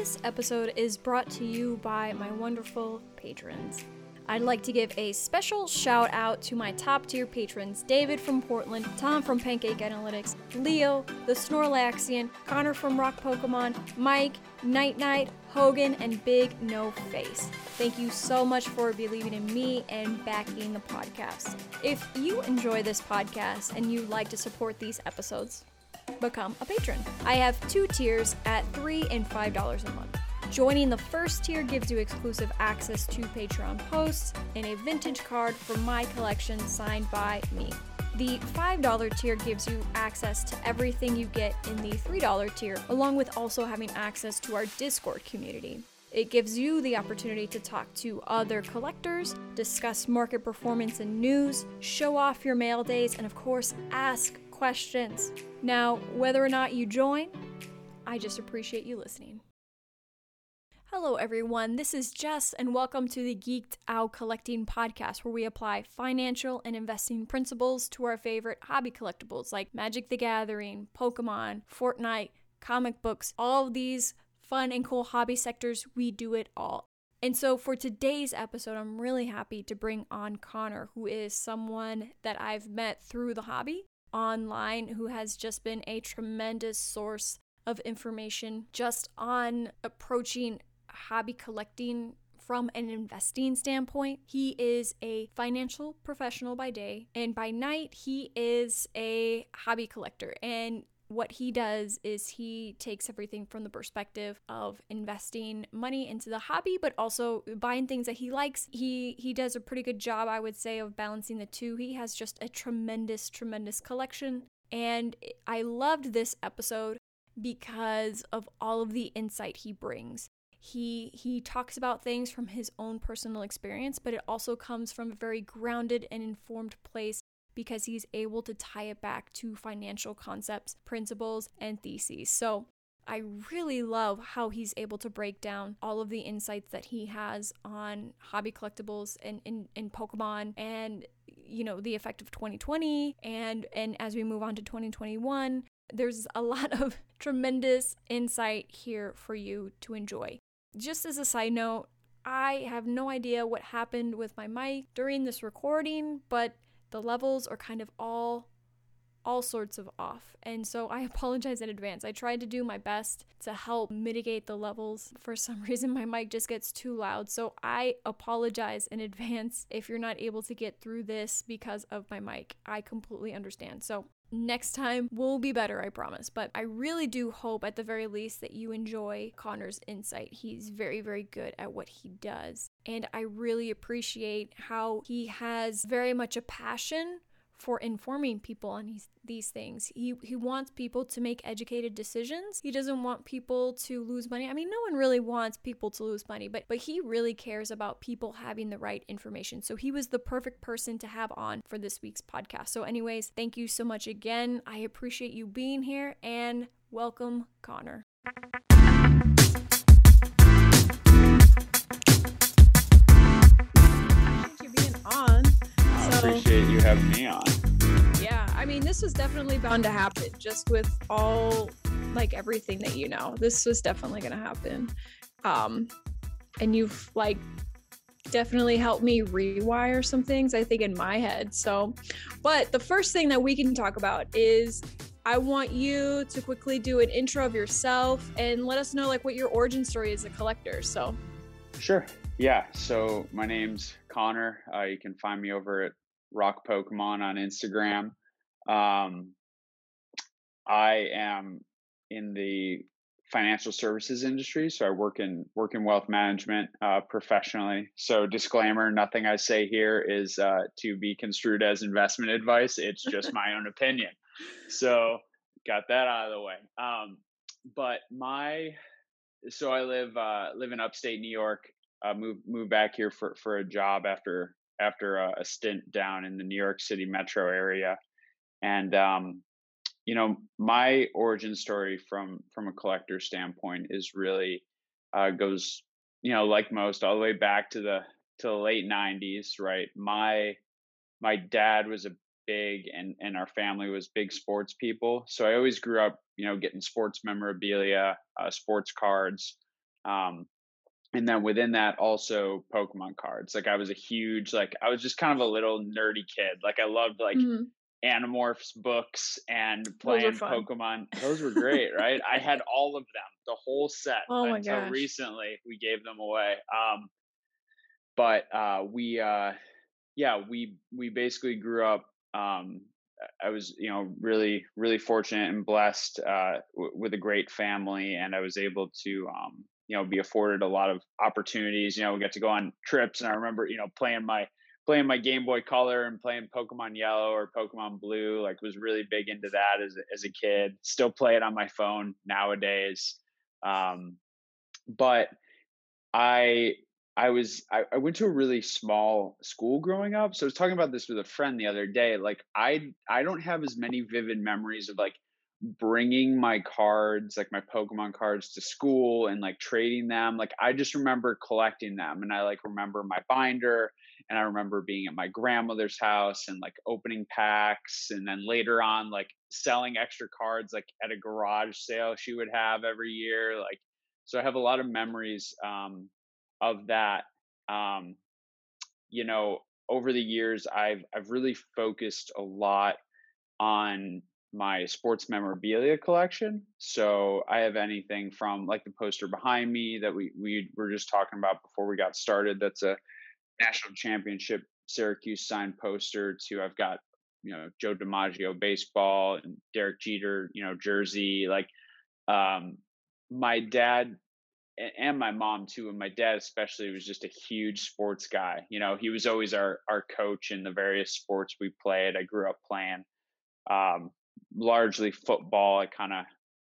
This episode is brought to you by my wonderful patrons. I'd like to give a special shout out to my top tier patrons David from Portland, Tom from Pancake Analytics, Leo, the Snorlaxian, Connor from Rock Pokemon, Mike, Night Night, Hogan, and Big No Face. Thank you so much for believing in me and backing the podcast. If you enjoy this podcast and you'd like to support these episodes, become a patron. I have two tiers at 3 and $5 a month. Joining the first tier gives you exclusive access to Patreon posts and a vintage card from my collection signed by me. The $5 tier gives you access to everything you get in the $3 tier, along with also having access to our Discord community. It gives you the opportunity to talk to other collectors, discuss market performance and news, show off your mail days, and of course, ask questions. Now, whether or not you join, I just appreciate you listening. Hello, everyone. This is Jess, and welcome to the Geeked Out Collecting podcast, where we apply financial and investing principles to our favorite hobby collectibles like Magic the Gathering, Pokemon, Fortnite, comic books, all of these fun and cool hobby sectors. We do it all. And so, for today's episode, I'm really happy to bring on Connor, who is someone that I've met through the hobby online, who has just been a tremendous source of information just on approaching hobby collecting from an investing standpoint. He is a financial professional by day, and by night, he is a hobby collector. And what he does is he takes everything from the perspective of investing money into the hobby but also buying things that he likes. He he does a pretty good job i would say of balancing the two. He has just a tremendous tremendous collection. And i loved this episode because of all of the insight he brings. He he talks about things from his own personal experience, but it also comes from a very grounded and informed place because he's able to tie it back to financial concepts, principles, and theses. So I really love how he's able to break down all of the insights that he has on hobby collectibles and in, Pokemon and you know the effect of 2020 and and as we move on to 2021 there's a lot of tremendous insight here for you to enjoy. Just as a side note, I have no idea what happened with my mic during this recording, but the levels are kind of all all sorts of off. And so I apologize in advance. I tried to do my best to help mitigate the levels. For some reason my mic just gets too loud. So I apologize in advance if you're not able to get through this because of my mic. I completely understand. So Next time will be better, I promise. But I really do hope, at the very least, that you enjoy Connor's insight. He's very, very good at what he does. And I really appreciate how he has very much a passion for informing people on these, these things. He he wants people to make educated decisions. He doesn't want people to lose money. I mean, no one really wants people to lose money, but but he really cares about people having the right information. So he was the perfect person to have on for this week's podcast. So anyways, thank you so much again. I appreciate you being here and welcome Connor. Appreciate you having me on. Yeah, I mean, this was definitely bound to happen just with all like everything that you know. This was definitely going to happen. Um and you've like definitely helped me rewire some things I think in my head. So, but the first thing that we can talk about is I want you to quickly do an intro of yourself and let us know like what your origin story is as a collector. So, sure. Yeah. So my name's Connor. Uh, you can find me over at Rock Pokemon on Instagram. Um, I am in the financial services industry, so I work in work in wealth management uh, professionally. So disclaimer: nothing I say here is uh, to be construed as investment advice. It's just my own opinion. So got that out of the way. Um, but my so I live uh, live in upstate New York. Uh, move back here for for a job after after a, a, stint down in the New York City metro area. And um, you know, my origin story from from a collector standpoint is really uh, goes, you know, like most, all the way back to the to the late '90s. Right, my my dad was a big and and our family was big sports people, so I always grew up, you know, getting sports memorabilia, uh, sports cards. Um, and then within that also pokemon cards like i was a huge like i was just kind of a little nerdy kid like i loved like mm-hmm. animorphs books and playing pokemon those were great right i had all of them the whole set oh until gosh. recently we gave them away um but uh we uh yeah we we basically grew up um I was, you know, really, really fortunate and blessed uh, w- with a great family, and I was able to, um, you know be afforded a lot of opportunities you know we got to go on trips and i remember you know playing my playing my game boy color and playing pokemon yellow or pokemon blue like was really big into that as, as a kid. Still play it on my phone nowadays. Um, but i i was I, I went to a really small school growing up so i was talking about this with a friend the other day like i i don't have as many vivid memories of like bringing my cards, like my Pokemon cards to school and like trading them. Like I just remember collecting them and I like remember my binder and I remember being at my grandmother's house and like opening packs and then later on like selling extra cards like at a garage sale she would have every year. Like so I have a lot of memories um of that. Um you know, over the years I've I've really focused a lot on my sports memorabilia collection. So I have anything from like the poster behind me that we we were just talking about before we got started. That's a national championship Syracuse signed poster. To I've got you know Joe DiMaggio baseball and Derek Jeter you know jersey. Like um, my dad and my mom too and my dad especially was just a huge sports guy you know he was always our our coach in the various sports we played i grew up playing um, largely football. I kind of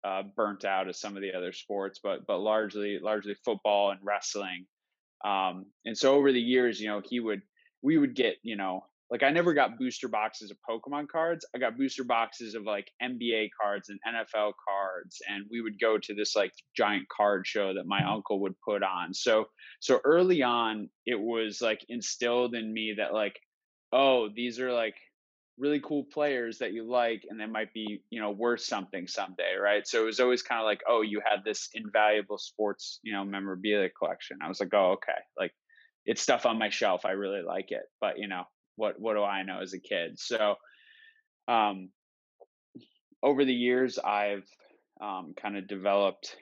uh, burnt out of some of the other sports, but but largely largely football and wrestling. Um, and so over the years, you know, he would we would get you know like I never got booster boxes of Pokemon cards. I got booster boxes of like NBA cards and NFL cards, and we would go to this like giant card show that my mm-hmm. uncle would put on. So so early on, it was like instilled in me that like, oh, these are like really cool players that you like and they might be you know worth something someday right? So it was always kind of like oh you had this invaluable sports you know memorabilia collection. I was like oh okay like it's stuff on my shelf i really like it but you know what what do i know as a kid? So um over the years i've um, kind of developed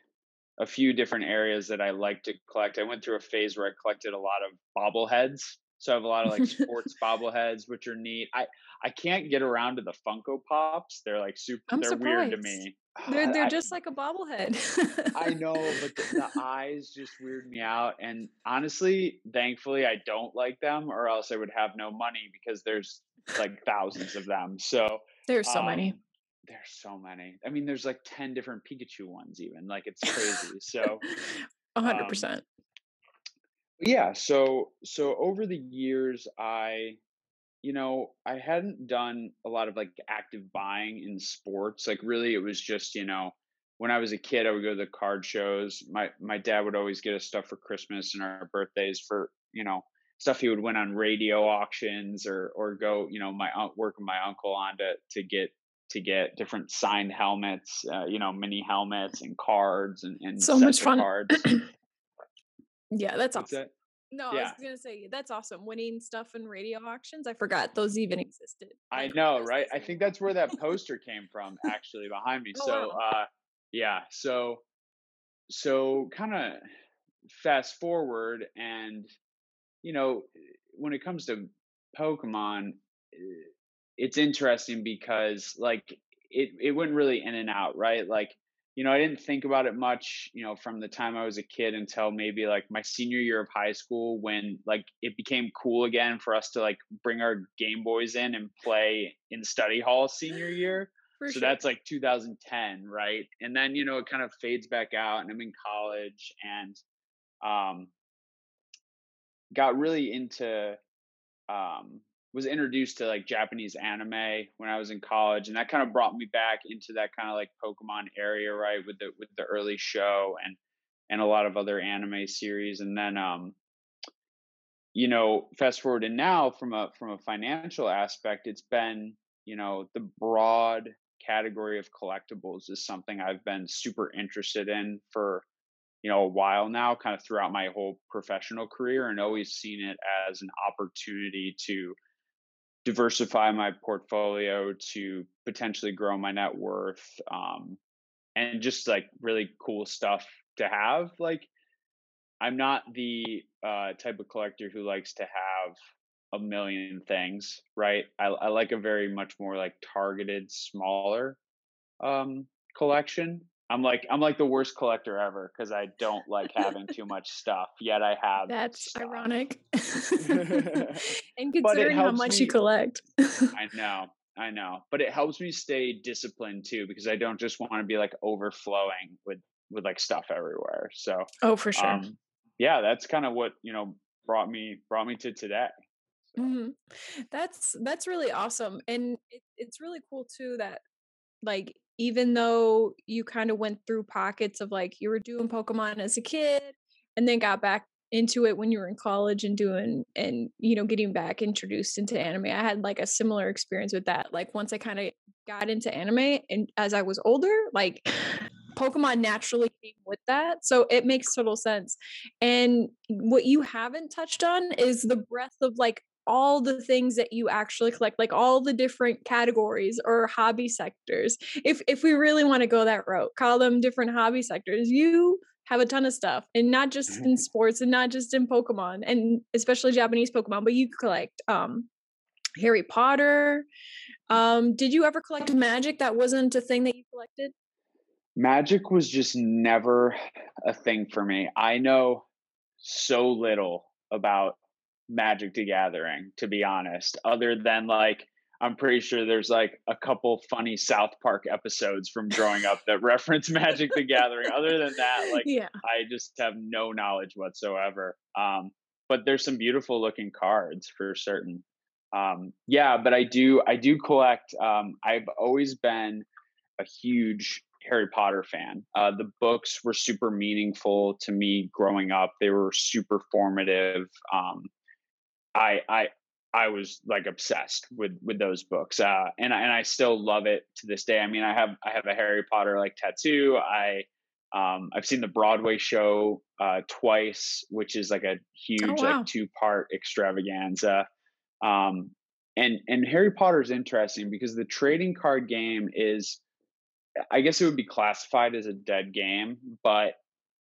a few different areas that i like to collect. I went through a phase where i collected a lot of bobbleheads so I have a lot of like sports bobbleheads, which are neat. I I can't get around to the Funko Pops. They're like super. I'm they're surprised. weird to me. They're they're I, just like a bobblehead. I know, but the, the, eyes just weird me out. And honestly, thankfully, I don't like them, or else I would have no money because there's like thousands of them. So there's so um, many. There's so many. I mean, there's like ten different Pikachu ones, even. Like it's crazy. So. hundred um, percent yeah so so over the years i you know i hadn't done a lot of like active buying in sports like really it was just you know when i was a kid i would go to the card shows my my dad would always get us stuff for christmas and our birthdays for you know stuff he would win on radio auctions or or go you know my work with my uncle on to to get to get different signed helmets uh, you know mini helmets and cards and, and so much fun. cards Yeah, that's awesome. That? No, yeah. I was gonna say that's awesome. Winning stuff in radio auctions. I forgot those even existed. I know, right? I think that's where that poster came from, actually, behind me. Oh, so, wow. uh, yeah. So, so kind of fast forward, and you know, when it comes to Pokemon, eh, it's interesting because like it it went really in and out, right? Like you know, I didn't think about it much, you know, from the time I was a kid until maybe like my senior year of high school when like it became cool again for us to like bring our Game Boys in and play in study hall senior year. For so sure. that's like 2010, right? And then, you know, it kind of fades back out and I'm in college and um got really into um was introduced to like Japanese anime when I was in college, and that kind of brought me back into that kind of like Pokemon area, right? With the with the early show and and a lot of other anime series, and then um, you know, fast forward and now from a from a financial aspect, it's been you know the broad category of collectibles is something I've been super interested in for you know a while now kind of throughout my whole professional career and always seen it as an opportunity to diversify my portfolio to potentially grow my net worth um, and just like really cool stuff to have like i'm not the uh, type of collector who likes to have a million things right? I, I like a very much more like targeted smaller um, collection I'm like I'm like the worst collector ever because I don't like having too much stuff. Yet I have. That's stuff. ironic. and considering how much me, you collect. I know, I know, but it helps me stay disciplined too because I don't just want to be like overflowing with with like stuff everywhere. So. Oh, for sure. Um, yeah, that's kind of what you know brought me brought me to today. So. Mm-hmm. That's that's really awesome, and it, it's really cool too that like even though you kind of went through pockets of like you were doing Pokemon as a kid and then got back into it when you were in college and doing and you know getting back introduced into anime i had like a similar experience with that like once i kind of got into anime and as i was older like pokemon naturally came with that so it makes total sense. And what you haven't touched on is the breadth of like all the things that you actually collect like all the different categories or hobby sectors. If if we really want to go that route call them different hobby sectors you have a ton of stuff and not just in mm-hmm. sports and not just in pokemon and especially japanese pokemon but you collect um harry potter. Um did you ever collect magic? That wasn't a thing that you collected? Magic was just never a thing for me. I know so little about Magic the Gathering, to be honest, other than like I'm pretty sure there's like a couple funny South Park episodes from growing up that reference Magic the Gathering. Other than that, like yeah. I just have no knowledge whatsoever. Um, but there's some beautiful looking cards for certain. Um, yeah, but I do I do collect. Um, I've always been a huge Harry Potter fan. Uh, the books were super meaningful to me growing up. They were super formative. Um, I I I was like obsessed with with those books, uh, and I, and I still love it to this day. I mean, I have I have a Harry Potter like tattoo. I um, I've seen the Broadway show uh, twice, which is like a oh, huge oh, wow. like two part extravaganza. Um, and and Harry Potter is interesting because the trading card game is, I guess it would be classified as a dead game, but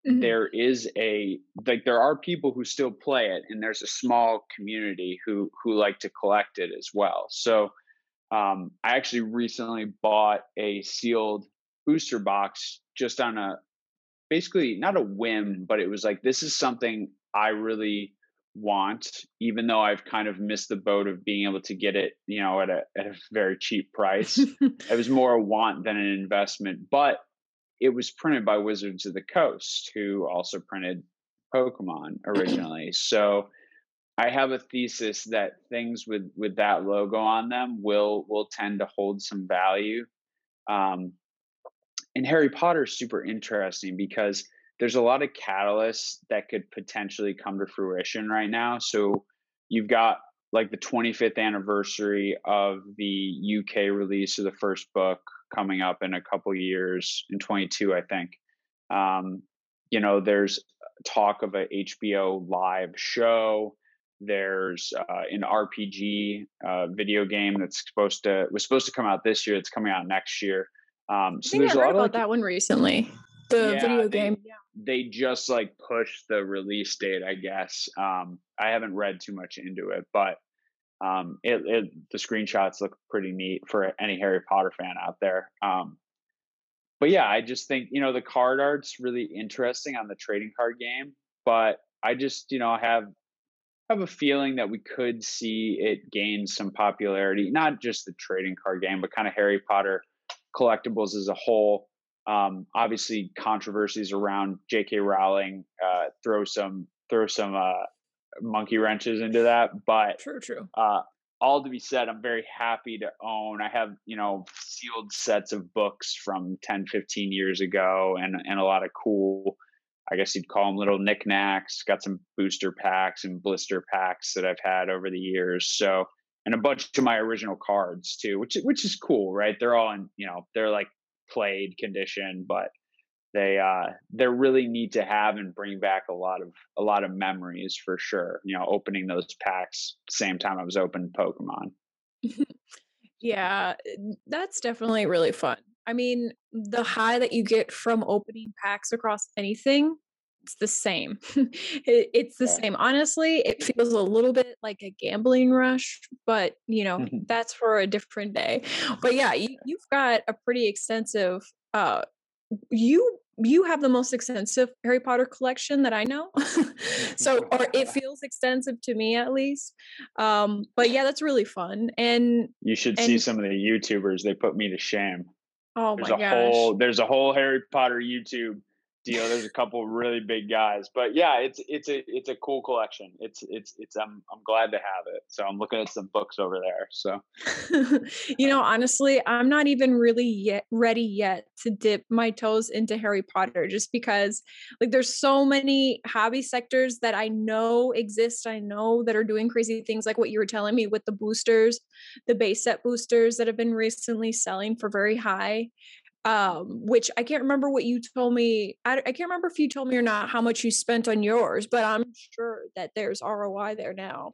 Mm-hmm. There is a like there are people who still play it, and there's a small community who who like to collect it as well. So um, I actually recently bought a sealed booster box just on a basically not a whim, but it was like this is something I really want, even though I've kind of missed the boat of being able to get it, you know, at a at a very cheap price. it was more a want than an investment, but it was printed by Wizards of the Coast, who also printed Pokemon originally. so I have a thesis that things with with that logo on them will will tend to hold some value. Um, and Harry Potter is super interesting because there's a lot of catalysts that could potentially come to fruition right now. So you've got like the 25th anniversary of the UK release of the first book coming up in a couple years in 22 i think. Um, you know there's talk of a hbo live show. There's uh, an rpg uh, video game that's supposed to was supposed to come out this year it's coming out next year. Um, so there's I heard a lot about like, that one recently the yeah, video game they, yeah. they just like pushed the release date i guess. Um, i haven't read too much into it but um, it, it, the screenshots look pretty neat for any Harry Potter fan out there. Um, but yeah, I just think you know the card art's really interesting on the trading card game, but I just you know have have a feeling that we could see it gain some popularity, not just the trading card game, but kind of Harry Potter collectibles as a whole. Um, obviously, controversies around J.K. Rowling uh, throw some throw some uh, monkey wrenches into that. But true, true. Uh, all to be said, I'm very happy to own. I have, you know, sealed sets of books from 10, 15 years ago and, and a lot of cool, I guess you'd call them little knickknacks. Got some booster packs and blister packs that I've had over the years. So, and a bunch of my original cards too, which which is cool, right? They're all in, you know, they're like played condition, but they uh they're really neat to have and bring back a lot of a lot of memories for sure you know opening those packs same time i was opening pokemon. Yeah that's definitely really fun. I mean the high that you get from opening packs across anything it's the same. It, it's the yeah. same. Honestly it feels a little bit like a gambling rush but you know that's for a different day. But yeah you, you've got a pretty extensive uh you you have the most extensive Harry Potter collection that I know. so, or it feels extensive to me at least. Um, but yeah, that's really fun. And you should and, see some of the YouTubers. They put me to shame. Oh there's my a gosh. Whole, there's a whole Harry Potter YouTube deal. There's a couple really big guys, but yeah, it's it's a it's a cool collection. It's it's it's I'm I'm glad to have it. So I'm looking at some books over there. So you know, honestly, I'm not even really yet ready yet to dip my toes into Harry Potter just because like there's so many hobby sectors that I know exist. I know that are doing crazy things like what you were telling me with the boosters, the base set boosters that have been recently selling for very high um which i can't remember what you told me I, I can't remember if you told me or not how much you spent on yours but i'm sure that there's roi there now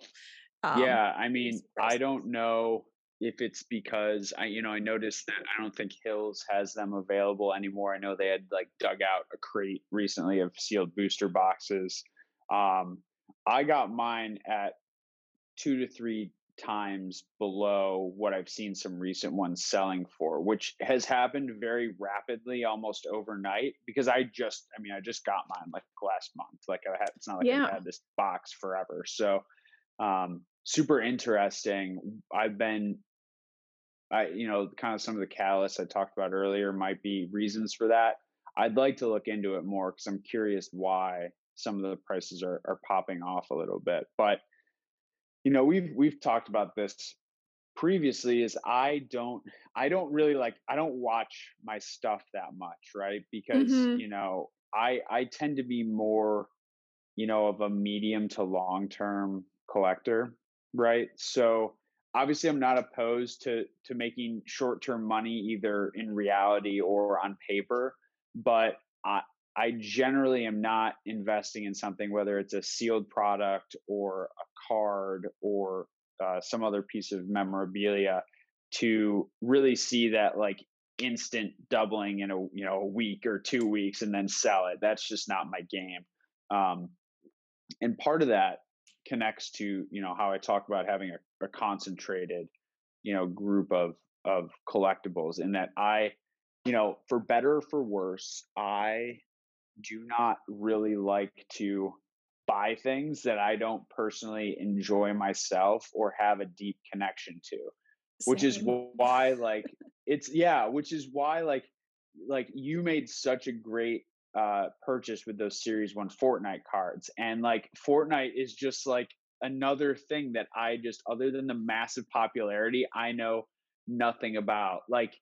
um, yeah i mean i don't know if it's because i you know i noticed that i don't think hills has them available anymore. I know they had like dug out a crate recently of sealed booster boxes. Um i got mine at two to three times below what I've seen some recent ones selling for, which has happened very rapidly, almost overnight. Because I just, I mean, I just got mine like last month. Like I had, it's not like yeah. I've had this box forever. So, um, super interesting. I've been, I, you know, kind of some of the catalysts I talked about earlier might be reasons for that. I'd like to look into it more because I'm curious why some of the prices are, are popping off a little bit. But you know we've we've talked about this previously is i don't i don't really like i don't watch my stuff that much right because mm-hmm. you know i i tend to be more you know of a medium to long term collector right so obviously i'm not opposed to to making short term money either in reality or on paper but i I generally am not investing in something, whether it's a sealed product or a card or uh, some other piece of memorabilia, to really see that like instant doubling in a you know a week or two weeks and then sell it. That's just not my game. Um, and part of that connects to you know how I talk about having a, a concentrated you know group of of collectibles, in that I you know for better or for worse I do not really like to buy things that I don't personally enjoy myself or have a deep connection to. Same. Which is why like it's yeah, which is why like like you made such a great uh purchase with those series 1 Fortnite cards and like Fortnite is just like another thing that I just other than the massive popularity I know nothing about. Like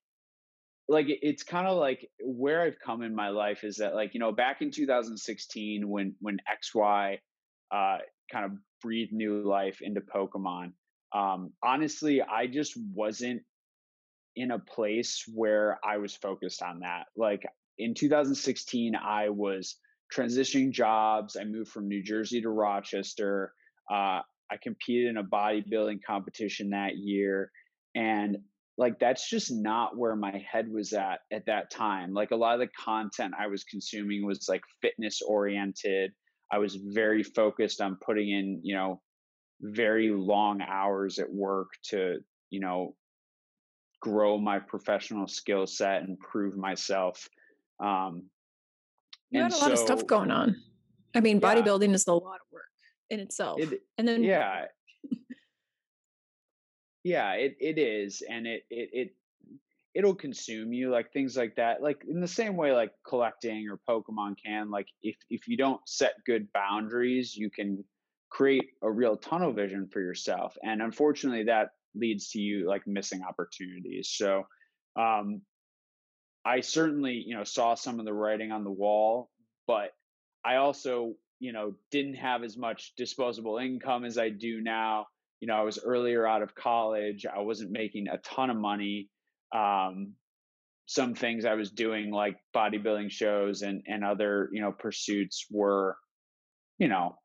like it's kind of like where I've come in my life is that like you know back in 2016 when when XY uh, kind of breathed new life into Pokemon. Um, honestly, I just wasn't in a place where I was focused on that. Like in 2016, I was transitioning jobs. I moved from New Jersey to Rochester. Uh, I competed in a bodybuilding competition that year, and like that's just not where my head was at at that time. Like a lot of the content i was consuming was like fitness oriented. I was very focused on putting in you know very long hours at work to you know grow my professional skill set and prove myself um you had a lot so, of stuff going on. I mean yeah, bodybuilding is a lot of work in itself it, and then yeah yeah it, it is and it, it it it'll consume you like things like that like in the same way like collecting or pokemon can like if if you don't set good boundaries you can create a real tunnel vision for yourself and unfortunately that leads to you like missing opportunities so um i certainly you know saw some of the writing on the wall but i also you know didn't have as much disposable income as i do now you know, I was earlier out of college. I wasn't making a ton of money. Um, some things I was doing like bodybuilding shows and and other you know pursuits were you know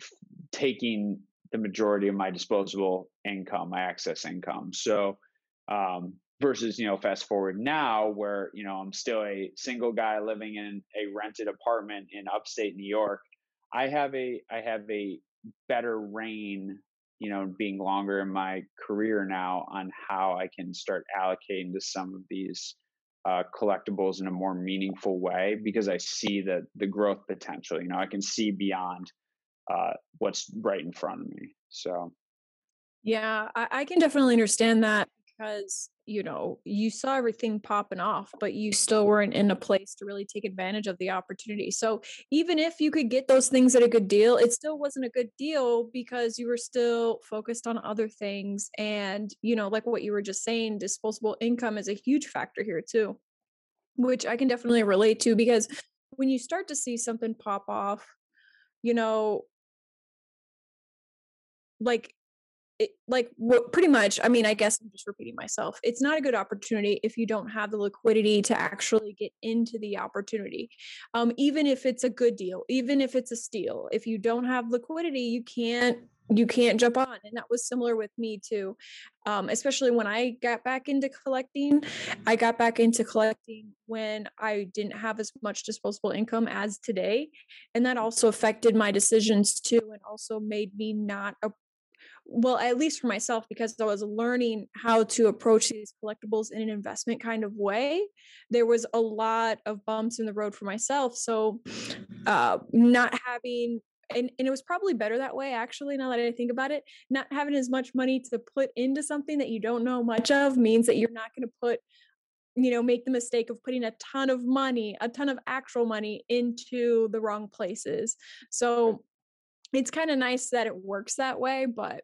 f- taking the majority of my disposable income, my excess income. So um, versus you know fast forward now where you know I'm still a single guy living in a rented apartment in upstate New York. I have a I have a better rein you know, being longer in my career now on how I can start allocating to some of these uh, collectibles in a more meaningful way because I see the the growth potential. You know, I can see beyond uh, what's right in front of me. So, yeah, I, I can definitely understand that because you know you saw everything popping off but you still weren't in a place to really take advantage of the opportunity. So even if you could get those things at a good deal it still wasn't a good deal because you were still focused on other things and you know like what you were just saying disposable income is a huge factor here too which i can definitely relate to because when you start to see something pop off you know like it, like what pretty much i mean i guess i'm just repeating myself it's not a good opportunity if you don't have the liquidity to actually get into the opportunity um, even if it's a good deal even if it's a steal if you don't have liquidity you can't you can't jump on and that was similar with me too um, especially when i got back into collecting i got back into collecting when i didn't have as much disposable income as today and that also affected my decisions too and also made me not a well at least for myself because i was learning how to approach these collectibles in an investment kind of way there was a lot of bumps in the road for myself. So uh, not having and, and it was probably better that way actually now that i think about it not having as much money to put into something that you don't know much of means that you're not going to put you know make the mistake of putting a ton of money a ton of actual money into the wrong places. So it's kind of nice that it works that way but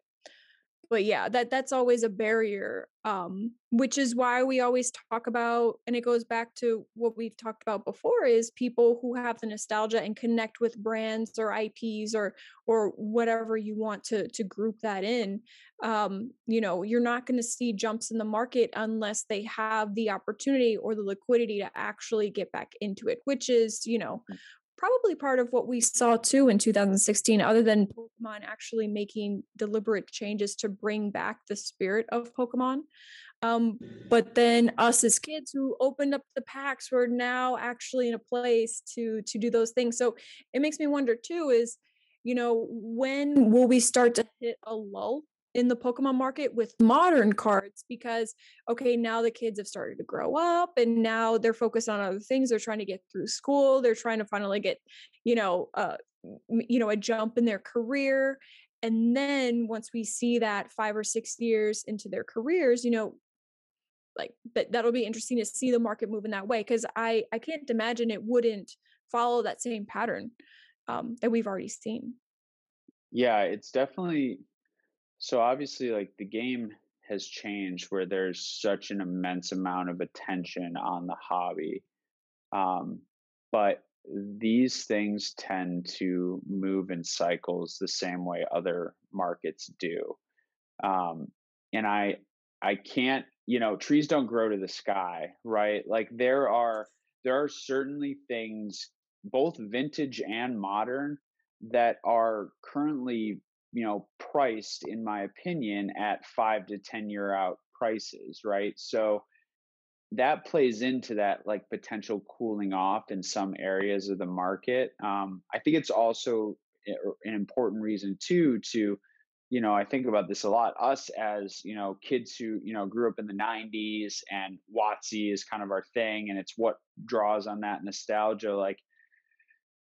but yeah that that's always a barrier um which is why we always talk about and it goes back to what we've talked about before is people who have the nostalgia and connect with brands or IPs or or whatever you want to to group that in um you know you're not going to see jumps in the market unless they have the opportunity or the liquidity to actually get back into it which is you know mm probably part of what we saw too in 2016, other than Pokemon actually making deliberate changes to bring back the spirit of Pokemon. Um, but then us as kids who opened up the packs were now actually in a place to to do those things. So it makes me wonder too is, you know, when will we start to hit a lull in the Pokemon market with modern cards because okay, now the kids have started to grow up and now they're focused on other things. They're trying to get through school. They're trying to finally get, you know, uh, you know, a jump in their career. And then once we see that five or six years into their careers, you know, like that that'll be interesting to see the market move in that way because I I can't imagine it wouldn't follow that same pattern um, that we've already seen. Yeah, it's definitely so obviously, like the game has changed where there's such an immense amount of attention on the hobby. Um, but these things tend to move in cycles the same way other markets do. Um, and I, I can't, you know, trees don't grow to the sky, right? Like there are, there are certainly things, both vintage and modern, that are currently you know priced in my opinion at 5 to 10 year out prices right? So that plays into that like potential cooling off in some areas of the market um, i think it's also an important reason too to you know i think about this a lot us as you know kids who you know grew up in the 90s and WotC is kind of our thing and it's what draws on that nostalgia like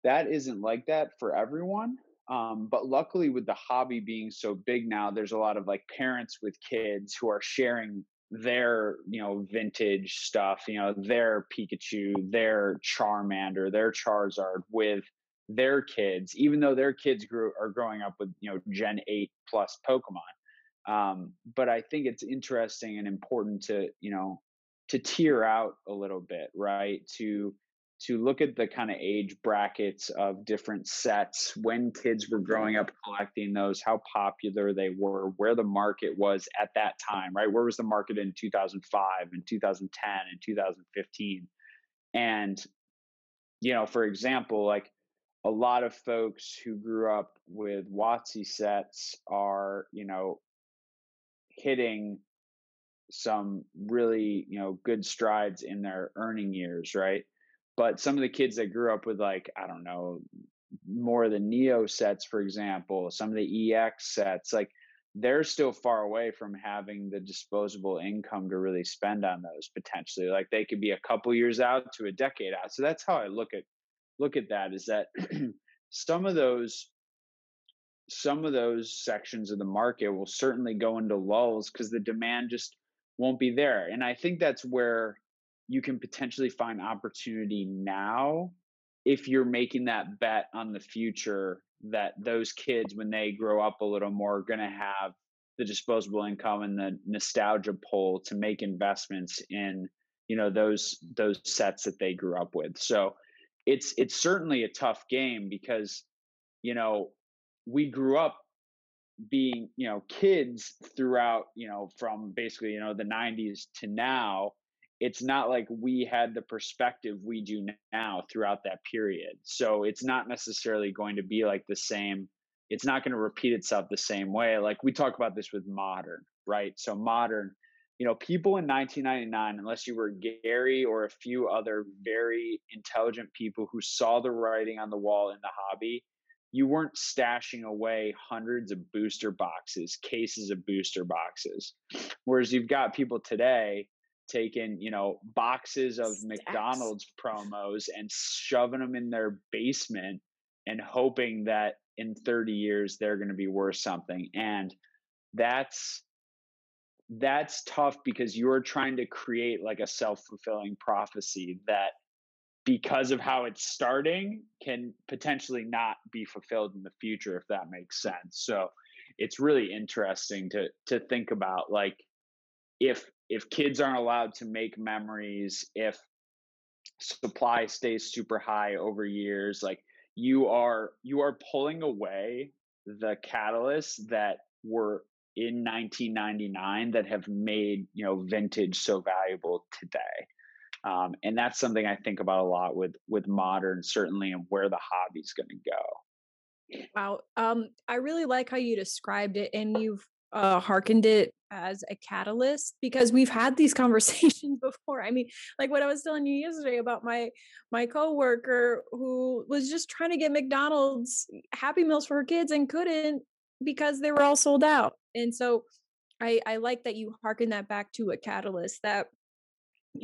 that isn't like that for everyone um, but luckily, with the hobby being so big now, there's a lot of like parents with kids who are sharing their you know vintage stuff you know their pikachu their charmander their charizard with their kids even though their kids grew are growing up with you know gen 8 plus pokemon. Um, but i think it's interesting and important to you know to tear out a little bit right? To to look at the kind of age brackets of different sets when kids were growing up collecting those how popular they were where the market was at that time right? Where was the market in 2005 and 2010 and 2015 and you know for example like a lot of folks who grew up with WotC sets are you know hitting some really you know good strides in their earning years right but some of the kids that grew up with like i don't know more of the neo sets for example some of the ex sets like they're still far away from having the disposable income to really spend on those potentially like they could be a couple years out to a decade out. So that's how i look at look at that is that some of those some of those sections of the market will certainly go into lulls because the demand just won't be there. And i think that's where you can potentially find opportunity now if you're making that bet on the future that those kids when they grow up a little more are going to have the disposable income and the nostalgia pull to make investments in you know those those sets that they grew up with. So it's it's certainly a tough game because you know we grew up being you know kids throughout you know from basically you know the 90s to now it's not like we had the perspective we do now throughout that period. So it's not necessarily going to be like the same. It's not going to repeat itself the same way. Like we talk about this with modern, right? So modern, you know, people in 1999, unless you were Gary or a few other very intelligent people who saw the writing on the wall in the hobby, you weren't stashing away hundreds of booster boxes, cases of booster boxes. Whereas you've got people today taking you know boxes of Stacks. McDonald's promos and shoving them in their basement and hoping that in 30 years they're going to be worth something and that's that's tough because you're trying to create like a self-fulfilling prophecy that because of how it's starting can potentially not be fulfilled in the future if that makes sense so it's really interesting to to think about like if if kids aren't allowed to make memories, if supply stays super high over years, like you are you are pulling away the catalysts that were in 1999 that have made you know vintage so valuable today. Um, and that's something i think about a lot with with modern certainly and where the hobby's going to go. Wow um, i really like how you described it and you've uh, hearkened it as a catalyst because we've had these conversations before. I mean, like what I was telling you yesterday about my my coworker who was just trying to get McDonald's Happy Meals for her kids and couldn't because they were all sold out. And so I I like that you harken that back to a catalyst that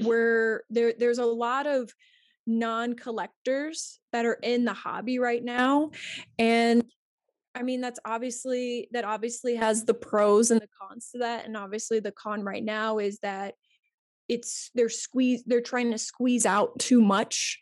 where there there's a lot of non-collectors that are in the hobby right now and I mean, that's obviously that obviously has the pros and the cons to that. And obviously the con right now is that it's they're squeeze they're trying to squeeze out too much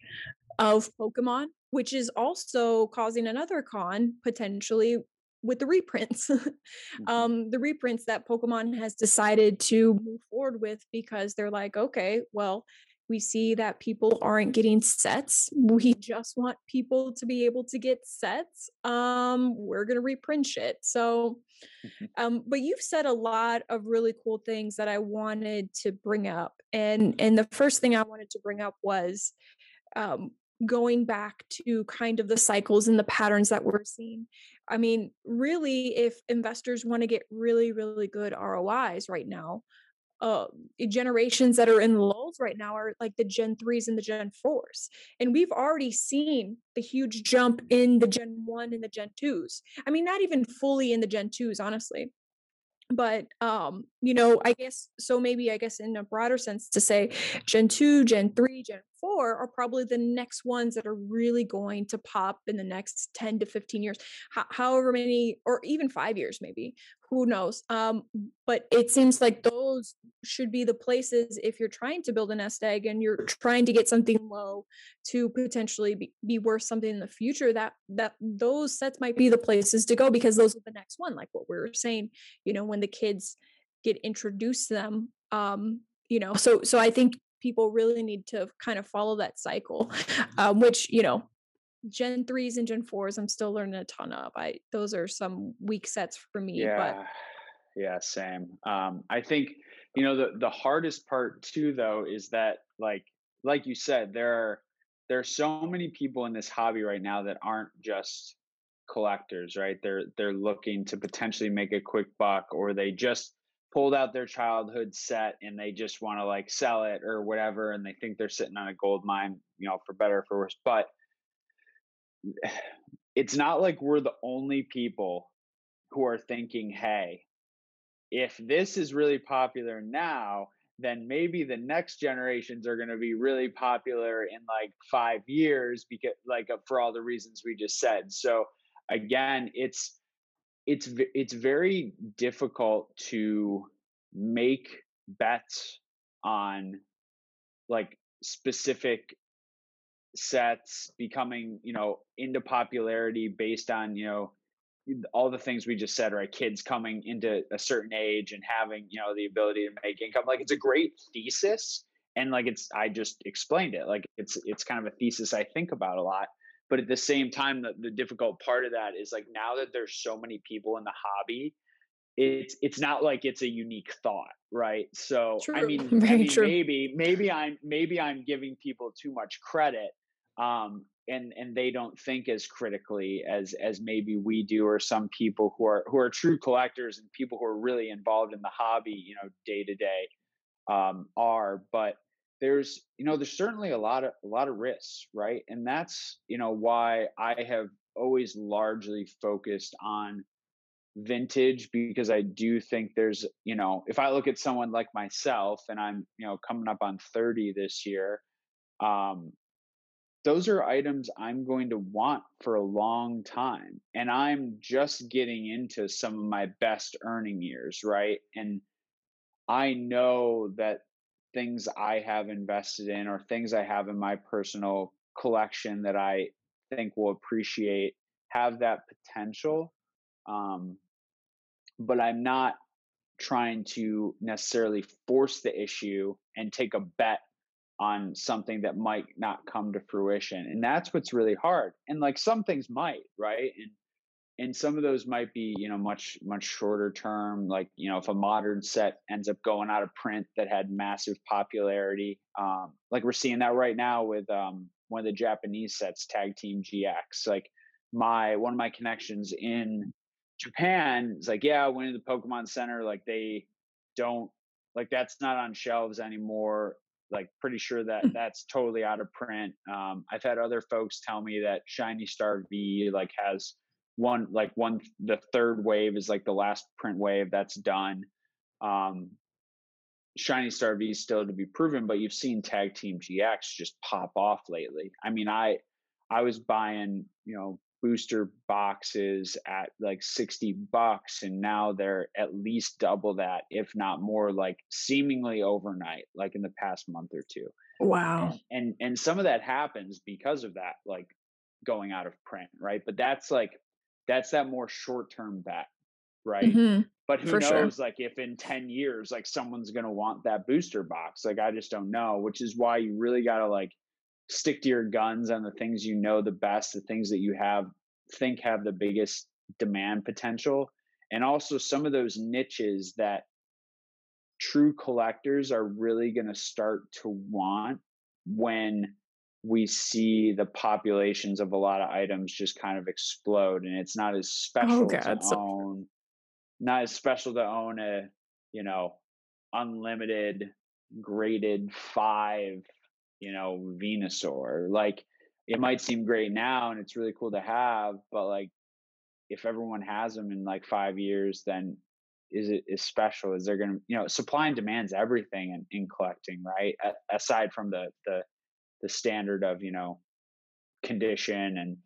of Pokemon, which is also causing another con potentially with the reprints. mm-hmm. um, the reprints that Pokemon has decided to move forward with because they're like, okay, well, we see that people aren't getting sets. We just want people to be able to get sets. Um, we're going to reprint it. So, mm-hmm. um, but you've said a lot of really cool things that I wanted to bring up. And, and the first thing I wanted to bring up was, um, going back to kind of the cycles and the patterns that we're seeing. I mean, really, if investors want to get really, really good ROIs right now, uh, generations that are in lulls right now are like the Gen 3s and the Gen 4s. And we've already seen the huge jump in the Gen 1 and the Gen 2s. I mean, not even fully in the Gen 2s, honestly but um you know i guess so maybe i guess in a broader sense to say gen 2 gen 3 gen 4 are probably the next ones that are really going to pop in the next 10 to 15 years H- however many or even 5 years maybe who knows um but it seems like those should be the places if you're trying to build a nest egg and you're trying to get something low to potentially be, be worth something in the future that that those sets might be the places to go because those are the next one like what we were saying you know when the kids get introduced to them um you know so so i think people really need to kind of follow that cycle, um, which you know, Gen threes and Gen fours, I'm still learning a ton of. I those are some weak sets for me. Yeah, But yeah, same. Um, I think you know the the hardest part too, though, is that like like you said, there are there are so many people in this hobby right now that aren't just collectors, right? They're they're looking to potentially make a quick buck, or they just pulled out their childhood set and they just want to like sell it or whatever, and they think they're sitting on a gold mine, you know, for better or for worse. But it's not like we're the only people who are thinking, hey, if this is really popular now, then maybe the next generations are going to be really popular in like five years because like uh, for all the reasons we just said so again it's it's it's very difficult to make bets on like specific sets becoming you know into popularity based on you know all the things we just said right? Kids coming into a certain age and having you know the ability to make income. Like it's a great thesis and like it's i just explained it. Like it's it's kind of a thesis i think about a lot but at the same time the, the difficult part of that is like now that there's so many people in the hobby it's it's not like it's a unique thought right? So true, i mean, I mean maybe maybe i'm maybe i'm giving people too much credit um and and they don't think as critically as as maybe we do or some people who are who are true collectors and people who are really involved in the hobby you know day to day um are but there's you know there's certainly a lot of a lot of risks right and that's you know why i have always largely focused on vintage because i do think there's you know if i look at someone like myself and i'm you know coming up on 30 this year um those are items I'm going to want for a long time. And I'm just getting into some of my best earning years, right? And I know that things I have invested in or things I have in my personal collection that I think will appreciate have that potential. Um, but I'm not trying to necessarily force the issue and take a bet on something that might not come to fruition and that's what's really hard and like some things might right and and some of those might be you know much much shorter term like you know if a modern set ends up going out of print that had massive popularity um like we're seeing that right now with um one of the japanese sets tag team gx like my one of my connections in japan is like yeah i went to the pokemon center like they don't like that's not on shelves anymore like pretty sure that Mm. that's totally out of print. Um, I've had other folks tell me that Shiny Star V like has one like one the third wave is like the last print wave that's done. Um, Shiny Star V is still to be proven, but you've seen Tag Team GX just pop off lately. I mean, I I was buying you know booster boxes at like 60 bucks and now they're at least double that if not more like seemingly overnight like in the past month or two Wow. and and, and some of that happens because of that like going out of print right but that's like that's that more short term bet right hmm but who For sure. knows like if in 10 years like someone's going to want that booster box like i just don't know which is why you really got to like stick to your guns on the things you know the best the things that you have think have the biggest demand potential and also some of those niches that true collectors are really going to start to want when we see the populations of a lot of items just kind of explode and it's not as Oh special to So own not as special to own a you know unlimited graded five you know venusaur. Like it might seem great now and it's really cool to have but like if everyone has them in like five years then is it is special? Is there gonna you know supply and demand's everything in, in collecting right? A- aside from the the the standard of you know condition and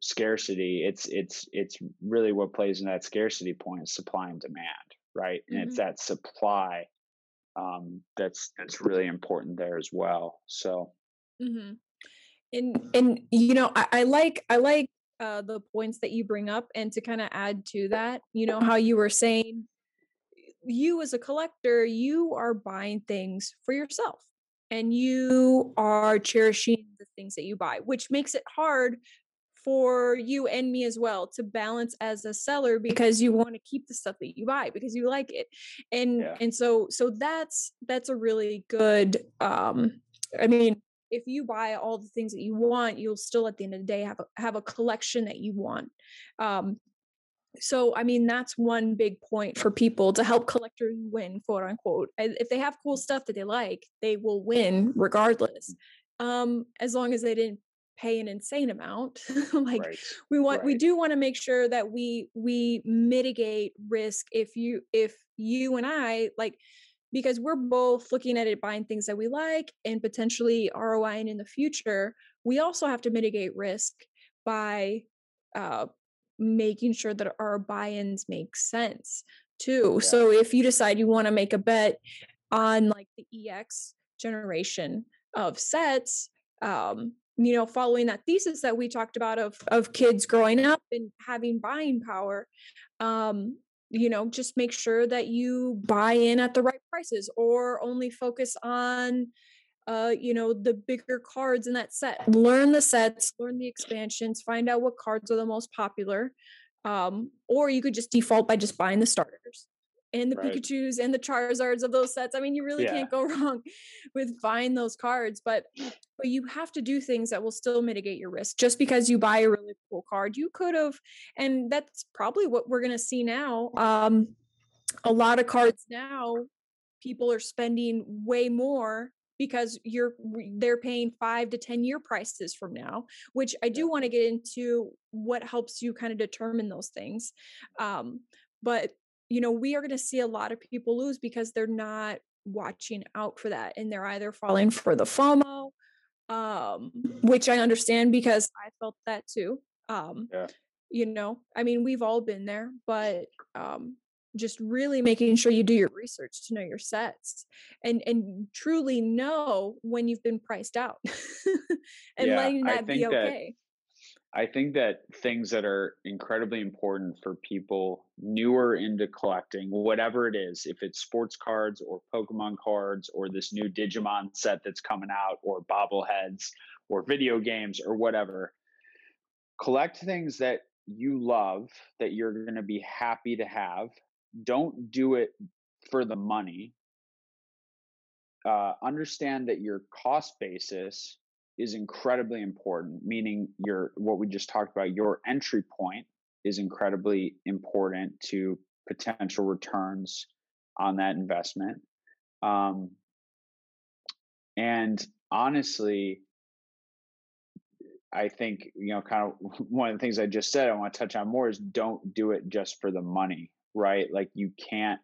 scarcity it's it's it's really what plays in that scarcity point is supply and demand right and it's hmm that supply um that's that's really important there as well so mm-hmm. and and you know I, I like I like uh the points that you bring up and to kind of add to that, you know how you were saying you as a collector, you are buying things for yourself. And you are cherishing the things that you buy, which makes it hard for you and me as well to balance as a seller because you want to keep the stuff that you buy because you like it and yeah. and so so that's that's a really good um i mean if you buy all the things that you want you'll still at the end of the day have a have a collection that you want um so i mean that's one big point for people to help collectors win quote unquote if they have cool stuff that they like they will win regardless um as long as they didn't pay an insane amount like right. we want right. we do want to make sure that we we mitigate risk if you if you and i like because we're both looking at it buying things that we like and potentially roiing in the future we also have to mitigate risk by uh making sure that our buy-ins make sense too yeah. so if you decide you want to make a bet on like the ex generation of sets um you know following that thesis that we talked about of of kids growing up and having buying power um you know just make sure that you buy in at the right prices or only focus on uh you know the bigger cards in that set learn the sets learn the expansions find out what cards are the most popular um or you could just default by just buying the starters and the right. Pikachu's and the Charizards of those sets. I mean, you really yeah. can't go wrong with buying those cards, but but you have to do things that will still mitigate your risk. Just because you buy a really cool card, you could have, and that's probably what we're gonna see now. Um, a lot of cards now, people are spending way more because you're they're paying five to ten year prices from now which i do want to get into what helps you kind of determine those things um, but you know, we are going to see a lot of people lose because they're not watching out for that and they're either falling for the FOMO, um, which I understand because I felt that too. Um, yeah. You know, I mean, we've all been there, but um, just really making sure you do your research to know your sets and and truly know when you've been priced out and yeah, letting that be okay. I think that things that are incredibly important for people newer into collecting, whatever it is, if it's sports cards or Pokemon cards or this new Digimon set that's coming out or bobbleheads or video games or whatever, collect things that you love that you're going to be happy to have. Don't do it for the money. Uh, understand that your cost basis is incredibly important, meaning your what we just talked about, your entry point is incredibly important to potential returns on that investment. Um, and honestly, I think, you know, kind of one of the things I just said, I want to touch on more is don't do it just for the money, right? Like you can't,